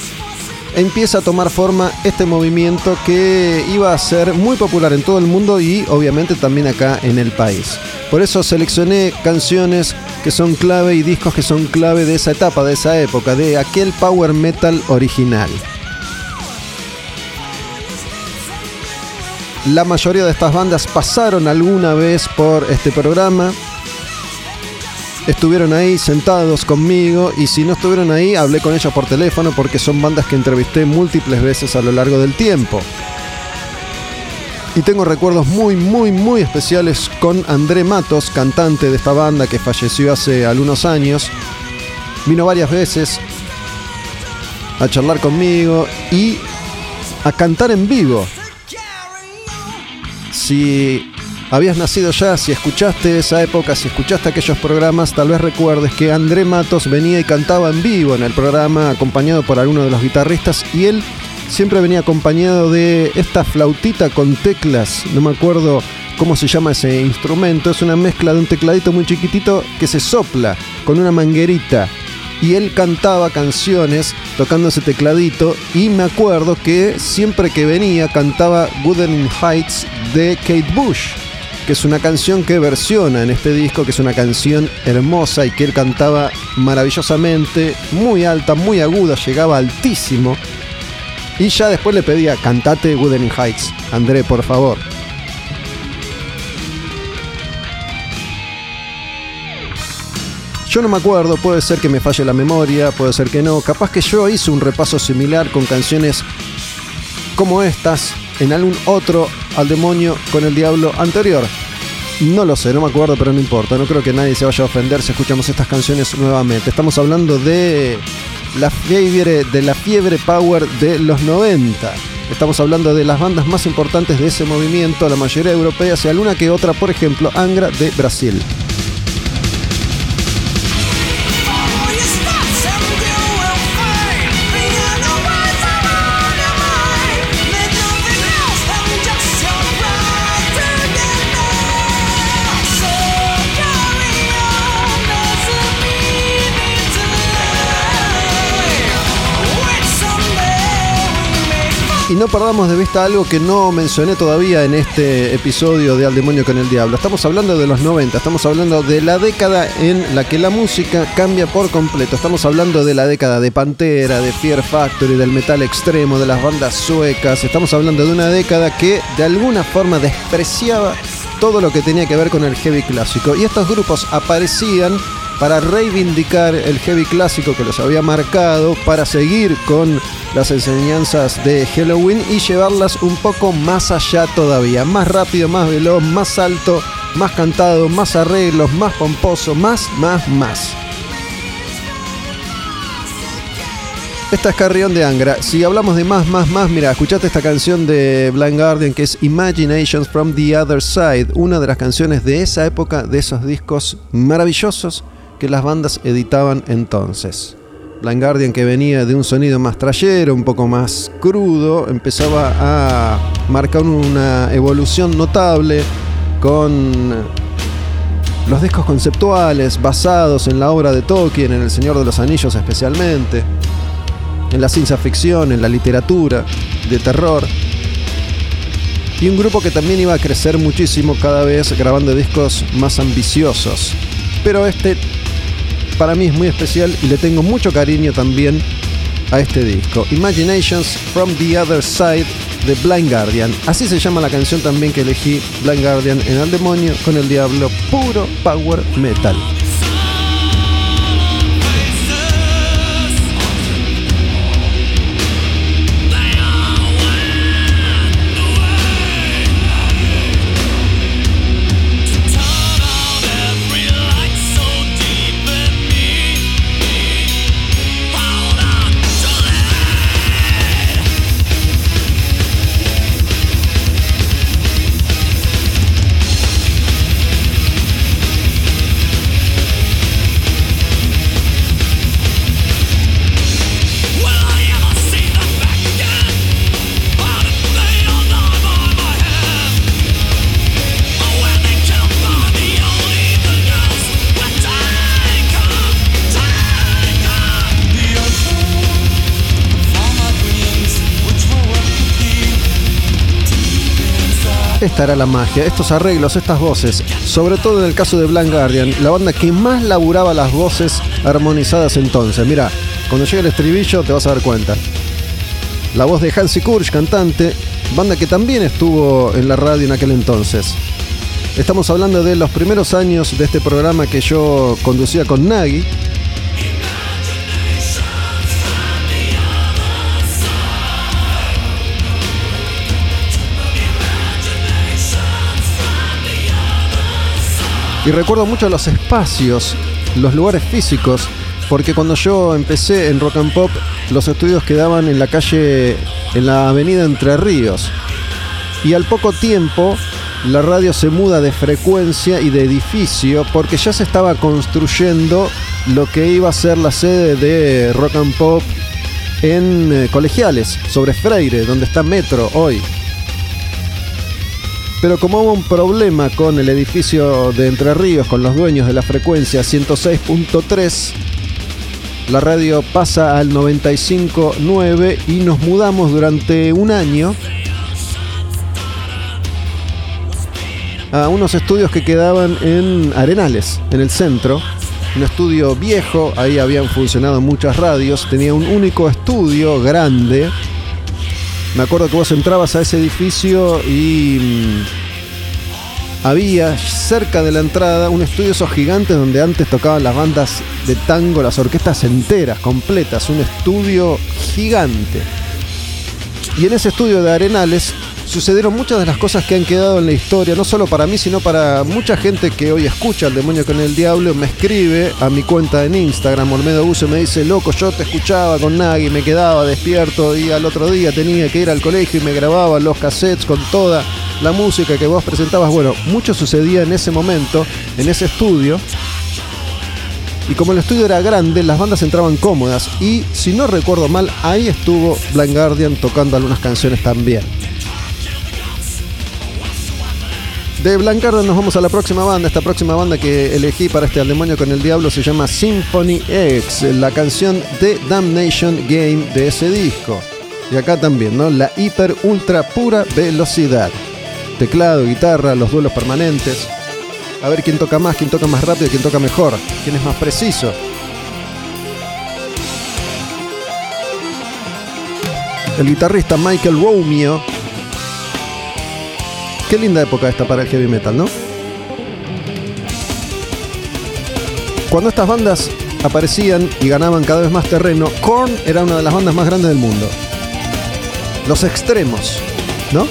Empieza a tomar forma este movimiento que iba a ser muy popular en todo el mundo y obviamente también acá en el país. Por eso seleccioné canciones que son clave y discos que son clave de esa etapa, de esa época, de aquel power metal original. La mayoría de estas bandas pasaron alguna vez por este programa. Estuvieron ahí sentados conmigo y si no estuvieron ahí hablé con ellos por teléfono porque son bandas que entrevisté múltiples veces a lo largo del tiempo. Y tengo recuerdos muy, muy, muy especiales con André Matos, cantante de esta banda que falleció hace algunos años. Vino varias veces a charlar conmigo y a cantar en vivo. Si habías nacido ya, si escuchaste esa época, si escuchaste aquellos programas, tal vez recuerdes que André Matos venía y cantaba en vivo en el programa acompañado por alguno de los guitarristas y él siempre venía acompañado de esta flautita con teclas, no me acuerdo cómo se llama ese instrumento, es una mezcla de un tecladito muy chiquitito que se sopla con una manguerita y él cantaba canciones tocando ese tecladito y me acuerdo que siempre que venía cantaba Wuthering Heights de Kate Bush, que es una canción que versiona en este disco, que es una canción hermosa y que él cantaba maravillosamente, muy alta, muy aguda, llegaba altísimo. Y ya después le pedía, cantate Wuthering Heights, André, por favor. Yo no me acuerdo, puede ser que me falle la memoria, puede ser que no. Capaz que yo hice un repaso similar con canciones como estas en algún otro al demonio con el diablo anterior. No lo sé, no me acuerdo, pero no importa. No creo que nadie se vaya a ofender si escuchamos estas canciones nuevamente. Estamos hablando de la fiebre, de la fiebre power de los 90. Estamos hablando de las bandas más importantes de ese movimiento, la mayoría europeas y alguna que otra, por ejemplo, Angra de Brasil. No perdamos de vista algo que no mencioné todavía en este episodio de Al Demonio con el Diablo. Estamos hablando de los 90, estamos hablando de la década en la que la música cambia por completo. Estamos hablando de la década de Pantera, de Fear Factory, del metal extremo, de las bandas suecas. Estamos hablando de una década que de alguna forma despreciaba todo lo que tenía que ver con el heavy clásico. Y estos grupos aparecían para reivindicar el heavy clásico que los había marcado, para seguir con las enseñanzas de Halloween y llevarlas un poco más allá todavía, más rápido, más veloz, más alto, más cantado, más arreglos, más pomposo, más, más, más. Esta es Carrión de Angra. Si hablamos de más, más, más, mira, escuchaste esta canción de Blind Guardian que es Imaginations from the Other Side, una de las canciones de esa época, de esos discos maravillosos que las bandas editaban entonces. Blind Guardian que venía de un sonido más trayero, un poco más crudo, empezaba a marcar una evolución notable con los discos conceptuales basados en la obra de Tolkien, en El Señor de los Anillos especialmente, en la ciencia ficción, en la literatura de terror. Y un grupo que también iba a crecer muchísimo cada vez grabando discos más ambiciosos. Pero este para mí es muy especial y le tengo mucho cariño también a este disco. Imaginations from the Other Side de Blind Guardian. Así se llama la canción también que elegí Blind Guardian en Al Demonio con el Diablo, puro power metal. Esta era la magia, estos arreglos, estas voces, sobre todo en el caso de Blind Guardian, la banda que más laburaba las voces armonizadas entonces. Mira, cuando llegue el estribillo te vas a dar cuenta. La voz de Hansi Kursch, cantante, banda que también estuvo en la radio en aquel entonces. Estamos hablando de los primeros años de este programa que yo conducía con Nagi. Y recuerdo mucho los espacios, los lugares físicos, porque cuando yo empecé en Rock and Pop, los estudios quedaban en la calle, en la avenida Entre Ríos. Y al poco tiempo la radio se muda de frecuencia y de edificio porque ya se estaba construyendo lo que iba a ser la sede de Rock and Pop en eh, Colegiales, sobre Freire, donde está Metro hoy. Pero como hubo un problema con el edificio de Entre Ríos, con los dueños de la frecuencia 106.3, la radio pasa al 95.9 y nos mudamos durante un año a unos estudios que quedaban en Arenales, en el centro. Un estudio viejo, ahí habían funcionado muchas radios, tenía un único estudio grande. Me acuerdo que vos entrabas a ese edificio y mm, había cerca de la entrada un estudio esos gigantes donde antes tocaban las bandas de tango, las orquestas enteras, completas, un estudio gigante. Y en ese estudio de Arenales sucedieron muchas de las cosas que han quedado en la historia, no solo para mí, sino para mucha gente que hoy escucha al demonio con el diablo, me escribe a mi cuenta en Instagram, Olmedo Buce, me dice, loco, yo te escuchaba con Nagui, me quedaba despierto y al otro día tenía que ir al colegio y me grababa los cassettes con toda la música que vos presentabas. Bueno, mucho sucedía en ese momento, en ese estudio. Y como el estudio era grande, las bandas entraban cómodas. Y si no recuerdo mal, ahí estuvo Blind Guardian tocando algunas canciones también. De Blancardo nos vamos a la próxima banda. Esta próxima banda que elegí para este Al Demonio con el Diablo se llama Symphony X, la canción de Damnation Game de ese disco. Y acá también, ¿no? La hiper ultra pura velocidad. Teclado, guitarra, los duelos permanentes. A ver quién toca más, quién toca más rápido, quién toca mejor, quién es más preciso. El guitarrista Michael Romeo Qué linda época esta para el heavy metal, ¿no? Cuando estas bandas aparecían y ganaban cada vez más terreno, Korn era una de las bandas más grandes del mundo. Los extremos, ¿no?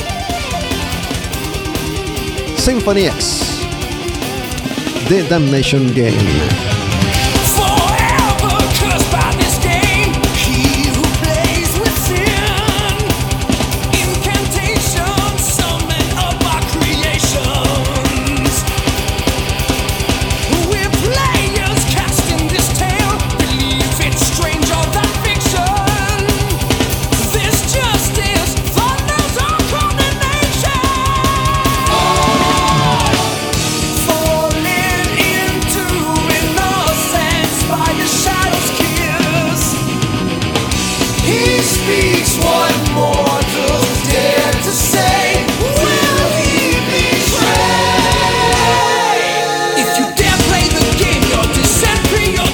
Symphony X. The Damnation Game.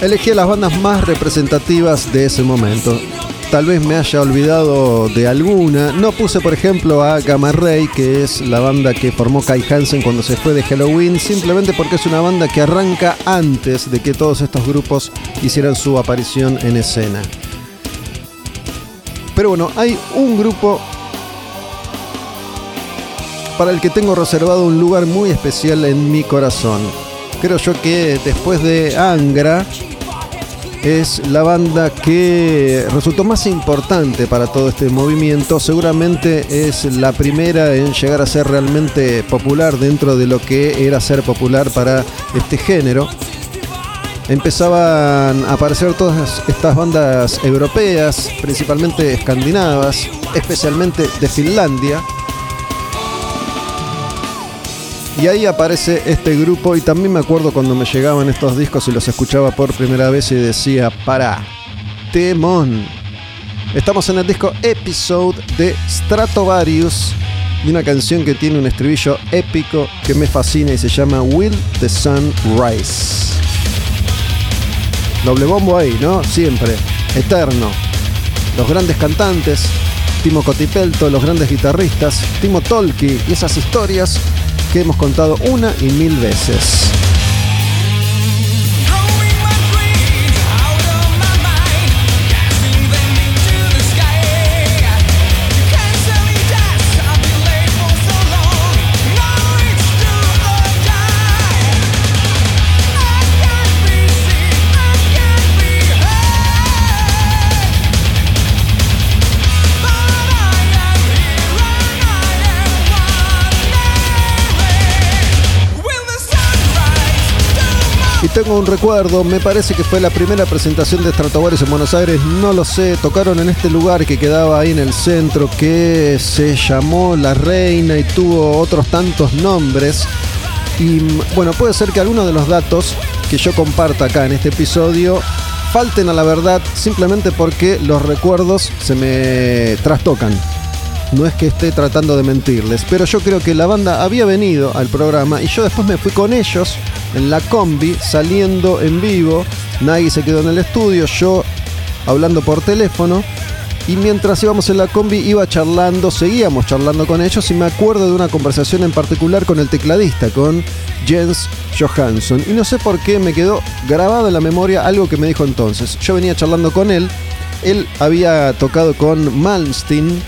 Elegí a las bandas más representativas de ese momento. Tal vez me haya olvidado de alguna. No puse, por ejemplo, a Gamma Ray, que es la banda que formó Kai Hansen cuando se fue de Halloween, simplemente porque es una banda que arranca antes de que todos estos grupos hicieran su aparición en escena. Pero bueno, hay un grupo para el que tengo reservado un lugar muy especial en mi corazón. Creo yo que después de Angra es la banda que resultó más importante para todo este movimiento. Seguramente es la primera en llegar a ser realmente popular dentro de lo que era ser popular para este género. Empezaban a aparecer todas estas bandas europeas, principalmente escandinavas, especialmente de Finlandia. Y ahí aparece este grupo y también me acuerdo cuando me llegaban estos discos y los escuchaba por primera vez y decía, para, temón. Estamos en el disco Episode de Stratovarius y una canción que tiene un estribillo épico que me fascina y se llama Will the Sun Rise. Doble bombo ahí, ¿no? Siempre, eterno. Los grandes cantantes, Timo Cotipelto, los grandes guitarristas, Timo Tolki y esas historias que hemos contado una y mil veces. Tengo un recuerdo, me parece que fue la primera presentación de Stratovarius en Buenos Aires, no lo sé, tocaron en este lugar que quedaba ahí en el centro, que se llamó La Reina y tuvo otros tantos nombres. Y mm, bueno, puede ser que algunos de los datos que yo comparta acá en este episodio falten a la verdad simplemente porque los recuerdos se me trastocan. No es que esté tratando de mentirles, pero yo creo que la banda había venido al programa y yo después me fui con ellos en la combi saliendo en vivo. Nagui se quedó en el estudio, yo hablando por teléfono. Y mientras íbamos en la combi iba charlando, seguíamos charlando con ellos y me acuerdo de una conversación en particular con el tecladista, con Jens Johansson. Y no sé por qué me quedó grabado en la memoria algo que me dijo entonces. Yo venía charlando con él, él había tocado con Malmsteen,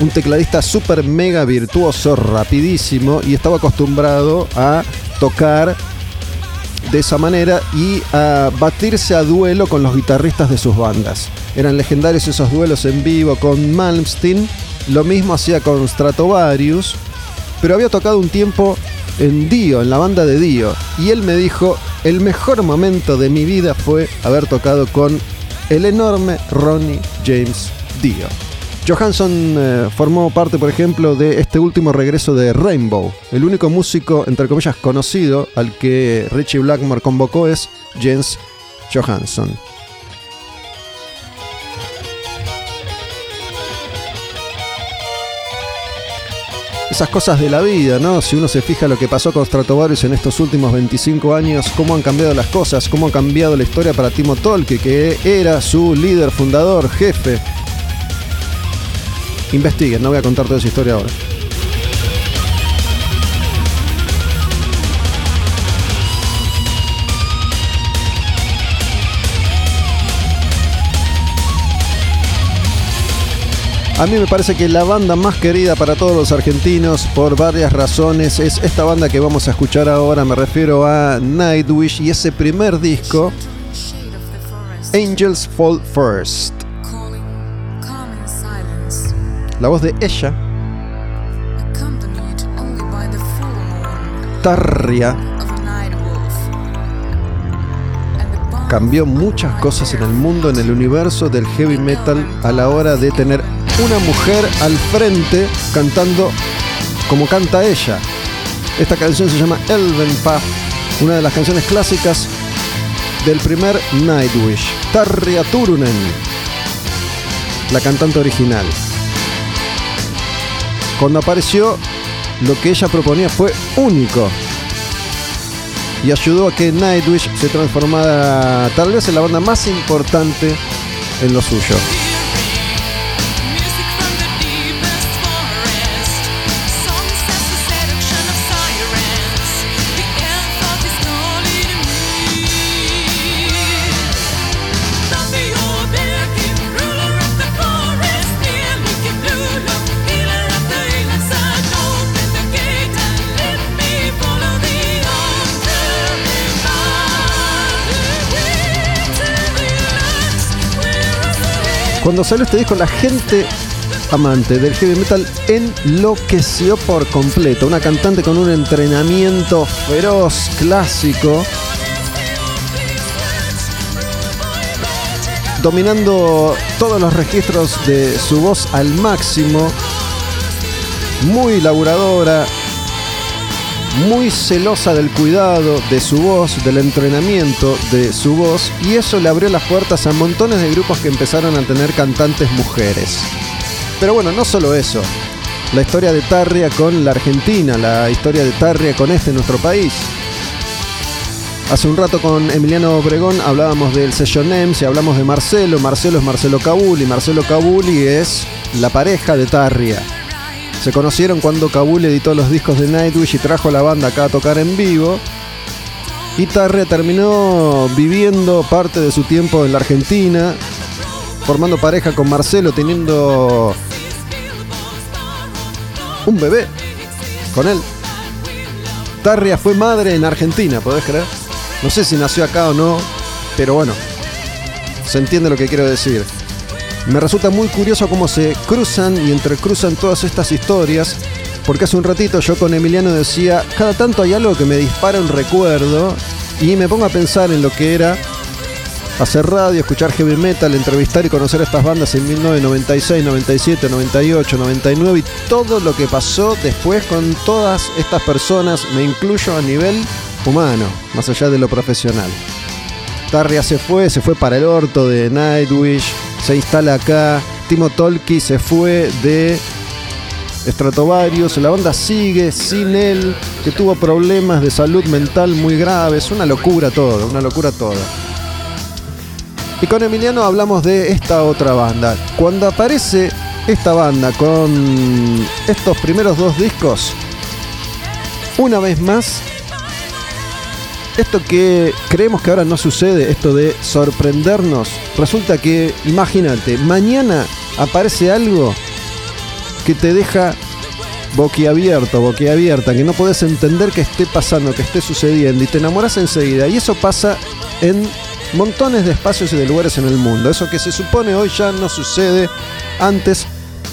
un tecladista súper mega virtuoso, rapidísimo, y estaba acostumbrado a tocar de esa manera y a batirse a duelo con los guitarristas de sus bandas. Eran legendarios esos duelos en vivo con Malmsteen, lo mismo hacía con Stratovarius, pero había tocado un tiempo en Dio, en la banda de Dio, y él me dijo, el mejor momento de mi vida fue haber tocado con el enorme Ronnie James Dio. Johansson eh, formó parte, por ejemplo, de este último regreso de Rainbow. El único músico, entre comillas, conocido al que Richie Blackmore convocó es Jens Johansson. Esas cosas de la vida, ¿no? Si uno se fija lo que pasó con Stratovarius en estos últimos 25 años, cómo han cambiado las cosas, cómo ha cambiado la historia para Timo Tolke, que era su líder, fundador, jefe, Investiguen, no voy a contar toda esa historia ahora. A mí me parece que la banda más querida para todos los argentinos por varias razones es esta banda que vamos a escuchar ahora, me refiero a Nightwish y ese primer disco, Angels Fall First. La voz de ella, Tarria, cambió muchas cosas en el mundo, en el universo del heavy metal a la hora de tener una mujer al frente cantando como canta ella. Esta canción se llama Elven Path, una de las canciones clásicas del primer Nightwish. Tarja Turunen, la cantante original. Cuando apareció, lo que ella proponía fue único y ayudó a que Nightwish se transformara tal vez en la banda más importante en lo suyo. Cuando salió este disco, la gente amante del heavy metal enloqueció por completo. Una cantante con un entrenamiento feroz, clásico, dominando todos los registros de su voz al máximo, muy laburadora, muy celosa del cuidado de su voz, del entrenamiento de su voz, y eso le abrió las puertas a montones de grupos que empezaron a tener cantantes mujeres. Pero bueno, no solo eso. La historia de Tarria con la Argentina, la historia de Tarria con este nuestro país. Hace un rato con Emiliano Obregón hablábamos del sello NEMS y hablamos de Marcelo. Marcelo es Marcelo Cabuli. Marcelo Cabuli es la pareja de Tarria. Se conocieron cuando Kabul editó los discos de Nightwish y trajo a la banda acá a tocar en vivo. Y Tarria terminó viviendo parte de su tiempo en la Argentina, formando pareja con Marcelo, teniendo un bebé con él. Tarria fue madre en Argentina, ¿podés creer? No sé si nació acá o no, pero bueno, se entiende lo que quiero decir. Me resulta muy curioso cómo se cruzan y entrecruzan todas estas historias, porque hace un ratito yo con Emiliano decía, cada tanto hay algo que me dispara un recuerdo y me pongo a pensar en lo que era hacer radio, escuchar heavy metal, entrevistar y conocer a estas bandas en 1996, 97, 98, 99 y todo lo que pasó después con todas estas personas, me incluyo a nivel humano, más allá de lo profesional. Tarria se fue, se fue para el orto de Nightwish, se instala acá, Timo Tolki se fue de Stratovarius, la banda sigue sin él, que tuvo problemas de salud mental muy graves, una locura todo, una locura toda. Y con Emiliano hablamos de esta otra banda. Cuando aparece esta banda con estos primeros dos discos, una vez más, esto que creemos que ahora no sucede, esto de sorprendernos, resulta que, imagínate, mañana aparece algo que te deja boquiabierto, boquiabierta, que no puedes entender que esté pasando, que esté sucediendo y te enamoras enseguida. Y eso pasa en montones de espacios y de lugares en el mundo. Eso que se supone hoy ya no sucede, antes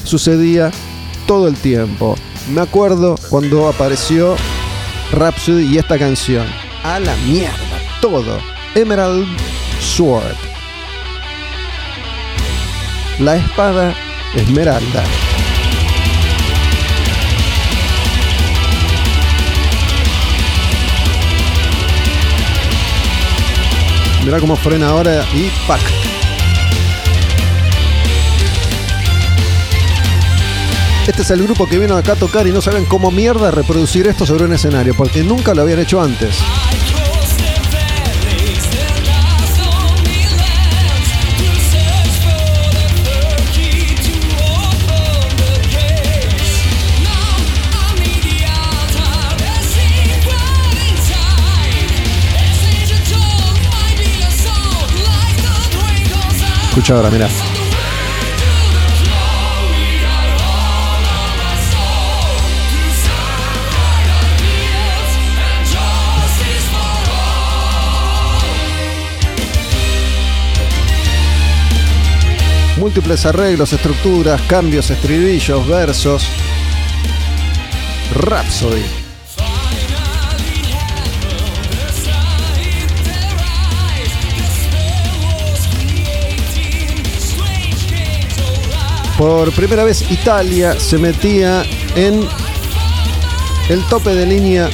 sucedía todo el tiempo. Me acuerdo cuando apareció Rhapsody y esta canción. A la mierda, todo. Emerald Sword. La espada esmeralda. Mirá cómo frena ahora y ¡pac! Este es el grupo que vino acá a tocar y no saben cómo mierda reproducir esto sobre un escenario, porque nunca lo habían hecho antes. Escucha ahora, mirá. Múltiples arreglos, estructuras, cambios, estribillos, versos. Rhapsody. Por primera vez Italia se metía en el tope de línea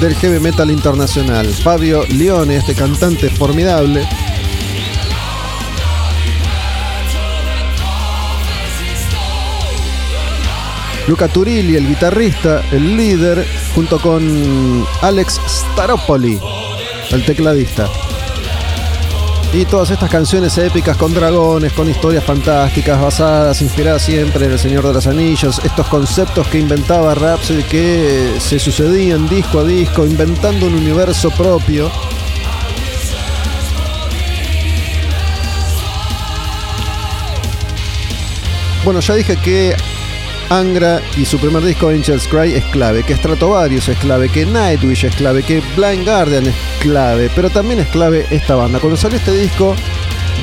del heavy metal internacional. Fabio Lione, este cantante formidable, Luca Turilli, el guitarrista, el líder, junto con Alex Staropoli, el tecladista. Y todas estas canciones épicas con dragones, con historias fantásticas, basadas, inspiradas siempre en El Señor de los Anillos, estos conceptos que inventaba Rhapsody que se sucedían disco a disco, inventando un universo propio. Bueno, ya dije que Angra y su primer disco Angel's Cry es clave, que Stratovarius es clave, que Nightwish es clave, que Blind Guardian es clave, pero también es clave esta banda. Cuando salió este disco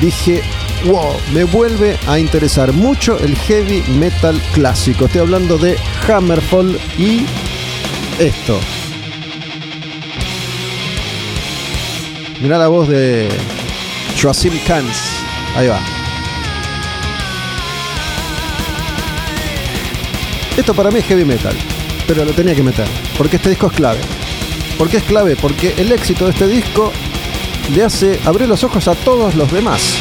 dije, wow, me vuelve a interesar mucho el heavy metal clásico. Estoy hablando de Hammerfall y esto. Mirá la voz de Joachim Kans. Ahí va. Esto para mí es heavy metal, pero lo tenía que meter, porque este disco es clave. ¿Por qué es clave? Porque el éxito de este disco le hace abrir los ojos a todos los demás.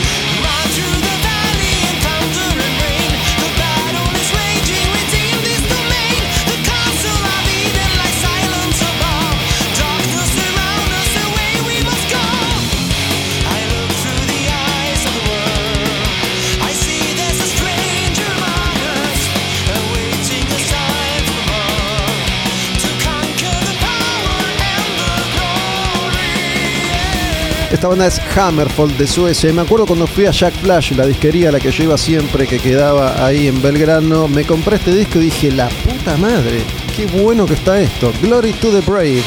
Esta banda es Hammerfall de Suecia. Y me acuerdo cuando fui a Jack Flash, la disquería a la que yo iba siempre, que quedaba ahí en Belgrano. Me compré este disco y dije, la puta madre, qué bueno que está esto. Glory to the Brave.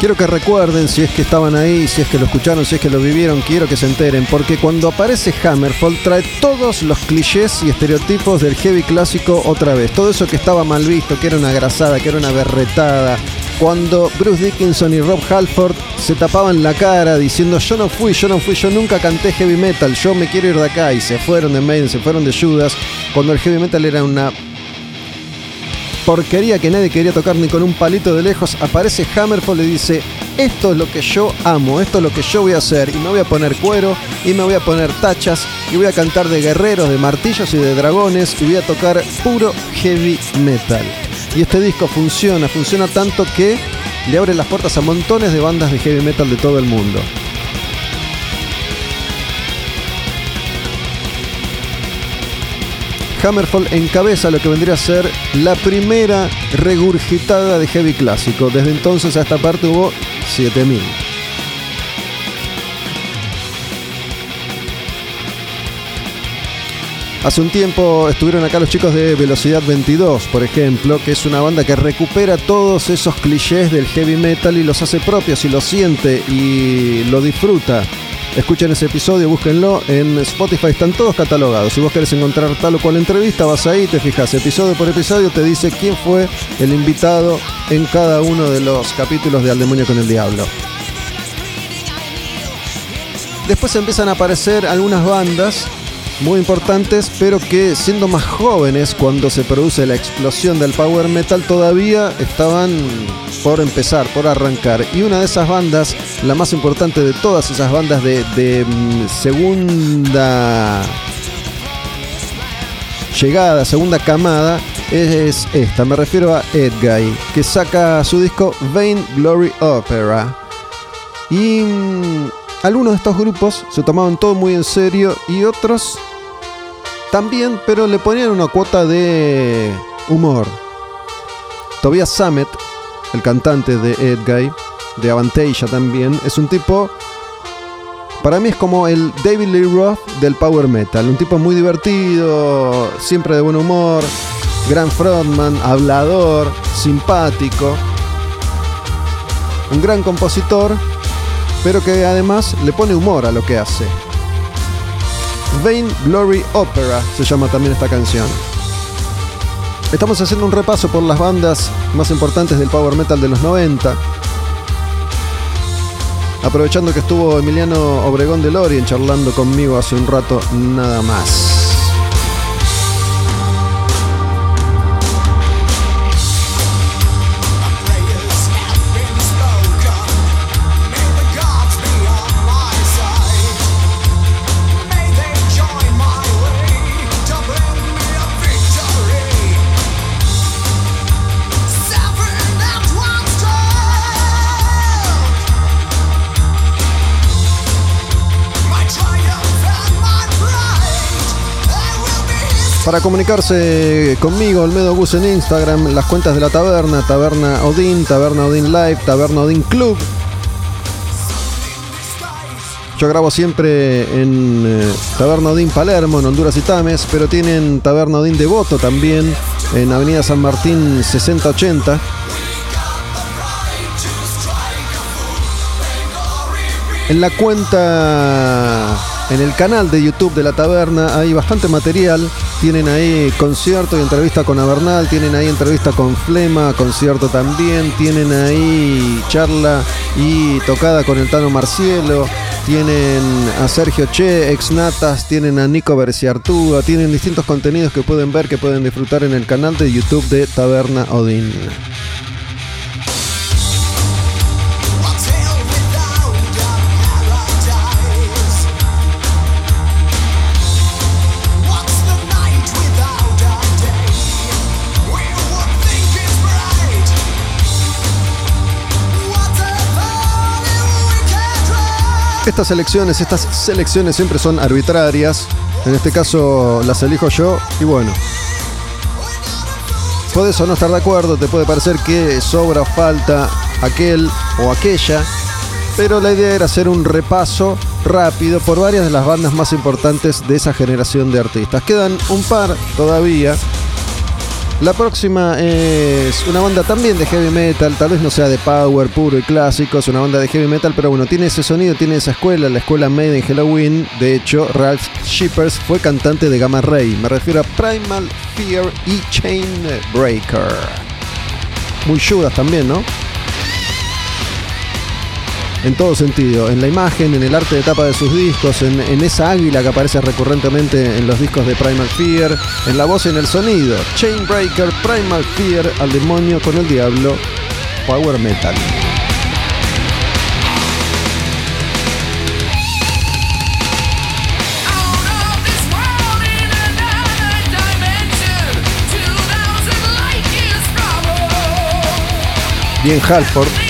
Quiero que recuerden si es que estaban ahí, si es que lo escucharon, si es que lo vivieron, quiero que se enteren, porque cuando aparece Hammerfall trae todos los clichés y estereotipos del heavy clásico otra vez. Todo eso que estaba mal visto, que era una grasada, que era una berretada. Cuando Bruce Dickinson y Rob Halford se tapaban la cara diciendo yo no fui, yo no fui, yo nunca canté heavy metal, yo me quiero ir de acá y se fueron de Maiden, se fueron de Judas, cuando el heavy metal era una porquería que nadie quería tocar ni con un palito de lejos, aparece Hammerfall y dice, esto es lo que yo amo, esto es lo que yo voy a hacer, y me voy a poner cuero, y me voy a poner tachas, y voy a cantar de guerreros, de martillos y de dragones, y voy a tocar puro heavy metal. Y este disco funciona, funciona tanto que le abre las puertas a montones de bandas de heavy metal de todo el mundo. Hammerfall encabeza lo que vendría a ser la primera regurgitada de heavy clásico. Desde entonces a esta parte hubo 7000. Hace un tiempo estuvieron acá los chicos de Velocidad 22, por ejemplo, que es una banda que recupera todos esos clichés del heavy metal y los hace propios y los siente y lo disfruta. Escuchen ese episodio, búsquenlo. En Spotify están todos catalogados. Si vos querés encontrar tal o cual entrevista, vas ahí, te fijas episodio por episodio, te dice quién fue el invitado en cada uno de los capítulos de Al Demonio con el Diablo. Después empiezan a aparecer algunas bandas muy importantes, pero que siendo más jóvenes cuando se produce la explosión del power metal todavía estaban por empezar, por arrancar. Y una de esas bandas, la más importante de todas esas bandas de, mm, segunda llegada, segunda camada, es esta. Me refiero a Edguy, que saca su disco Vain Glory Opera. Y mm, algunos de estos grupos se tomaban todo muy en serio y otros también, pero le ponían una cuota de humor. Tobias Sammet, el cantante de Edguy, de Avantasia también, es un tipo. Para mí es como el David Lee Roth del power metal. Un tipo muy divertido, siempre de buen humor, gran frontman, hablador, simpático. Un gran compositor, pero que además le pone humor a lo que hace. Vain Glory Opera se llama también esta canción. Estamos haciendo un repaso por las bandas más importantes del power metal de los 90. Aprovechando que estuvo Emiliano Obregón de Lorien charlando conmigo hace un rato nada más. Para comunicarse conmigo, Olmedo Bus en Instagram, las cuentas de la taberna, Taberna Odin, Taberna Odin Live, Taberna Odin Club. Yo grabo siempre en eh, Taberna Odin Palermo, en Honduras y Tames, pero tienen Taberna Odin Devoto también, en Avenida San Martín 6080. En la cuenta, en el canal de YouTube de la taberna hay bastante material. Tienen ahí concierto y entrevista con Avernal, tienen ahí entrevista con Flema, concierto también, tienen ahí charla y tocada con el Tano Marcielo, tienen a Sergio Che, ex Natas, tienen a Nico Berciartúa, tienen distintos contenidos que pueden ver, que pueden disfrutar en el canal de YouTube de Taberna Odin. Estas elecciones, estas selecciones siempre son arbitrarias. En este caso las elijo yo y bueno. Puedes o no estar de acuerdo, te puede parecer que sobra o falta aquel o aquella, pero la idea era hacer un repaso rápido por varias de las bandas más importantes de esa generación de artistas. Quedan un par todavía, La próxima es una banda también de heavy metal, tal vez no sea de power puro y clásico, es una banda de heavy metal, pero bueno, tiene ese sonido, tiene esa escuela, la escuela Made in Halloween. De hecho, Ralph Shippers fue cantante de Gamma Ray. Me refiero a Primal Fear y Chainbreaker. Muy Judas también, ¿no? En todo sentido, en la imagen, en el arte de tapa de sus discos, en, en esa águila que aparece recurrentemente en los discos de Primal Fear, en la voz y en el sonido. Chainbreaker, Primal Fear, al demonio con el diablo, Power Metal. Out of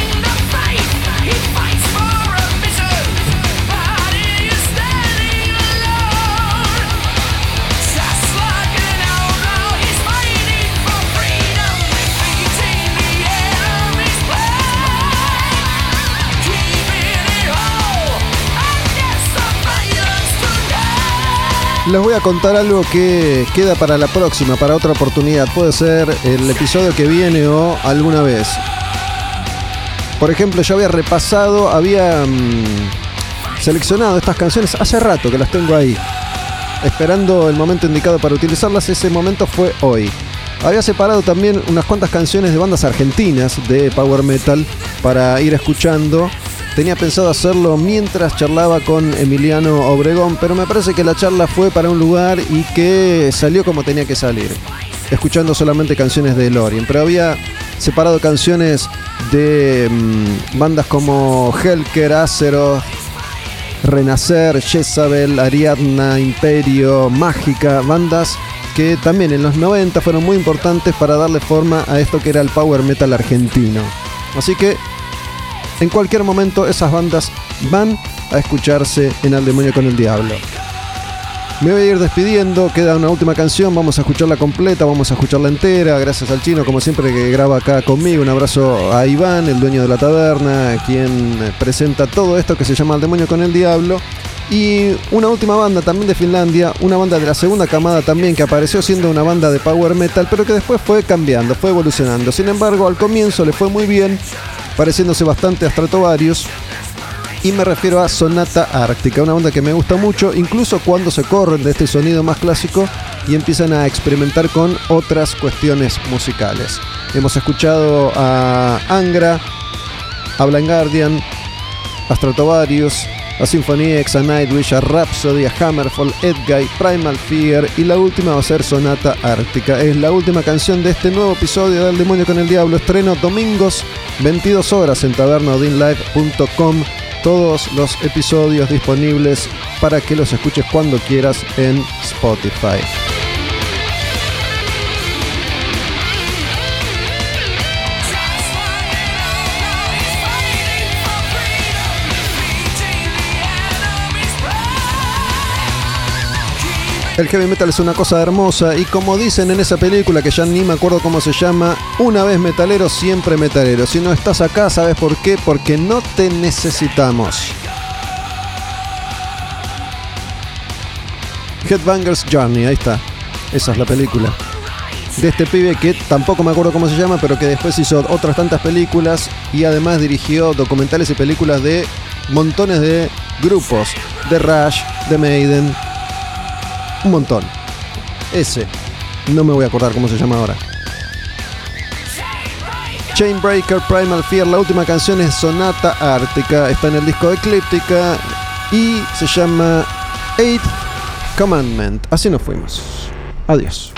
Les voy a contar algo que queda para la próxima, para otra oportunidad. Puede ser el episodio que viene o alguna vez. Por ejemplo, yo había repasado, había mm, seleccionado estas canciones hace rato que las tengo ahí. Esperando el momento indicado para utilizarlas, ese momento fue hoy. Había separado también unas cuantas canciones de bandas argentinas de Power Metal para ir escuchando. Tenía pensado hacerlo mientras charlaba con Emiliano Obregón, pero me parece que la charla fue para un lugar y que salió como tenía que salir. Escuchando solamente canciones de Lorien. Pero había separado canciones de mm, bandas como Helker, Azeroth, Renacer, Jezabel, Ariadna, Imperio, Mágica, bandas que también en los 90 fueron muy importantes para darle forma a esto que era el power metal argentino. Así que en cualquier momento esas bandas van a escucharse en Al Demonio con el Diablo. Me voy a ir despidiendo, queda una última canción, vamos a escucharla completa, vamos a escucharla entera, gracias al chino como siempre que graba acá conmigo, un abrazo a Iván, el dueño de la taberna, quien presenta todo esto que se llama Al Demonio con el Diablo. Y una última banda también de Finlandia, una banda de la segunda camada también que apareció siendo una banda de power metal, pero que después fue cambiando, fue evolucionando. Sin embargo, al comienzo le fue muy bien, pareciéndose bastante a Stratovarius, y me refiero a Sonata Ártica, una banda que me gusta mucho, incluso cuando se corren de este sonido más clásico y empiezan a experimentar con otras cuestiones musicales. Hemos escuchado a Angra, a Blind Guardian, a a Symphony X, a Nightwish, a Rhapsody, a Hammerfall, Edguy, Primal Fear y la última va a ser Sonata Ártica. Es la última canción de este nuevo episodio del Demonio con el Diablo. Estreno domingos, 22 horas en tabernaodinlive.com. Todos los episodios disponibles para que los escuches cuando quieras en Spotify. El heavy metal es una cosa hermosa y como dicen en esa película que ya ni me acuerdo cómo se llama, una vez metalero, siempre metalero. Si no estás acá, ¿sabes por qué? Porque no te necesitamos. Headbangers Journey, ahí está. Esa es la película. De este pibe que tampoco me acuerdo cómo se llama, pero que después hizo otras tantas películas y además dirigió documentales y películas de montones de grupos. De Rush, de Maiden, un montón. Ese. No me voy a acordar cómo se llama ahora. Chainbreaker Primal Fear, la última canción es Sonata Ártica, está en el disco Eclíptica y se llama Eighth Commandment. Así nos fuimos. Adiós.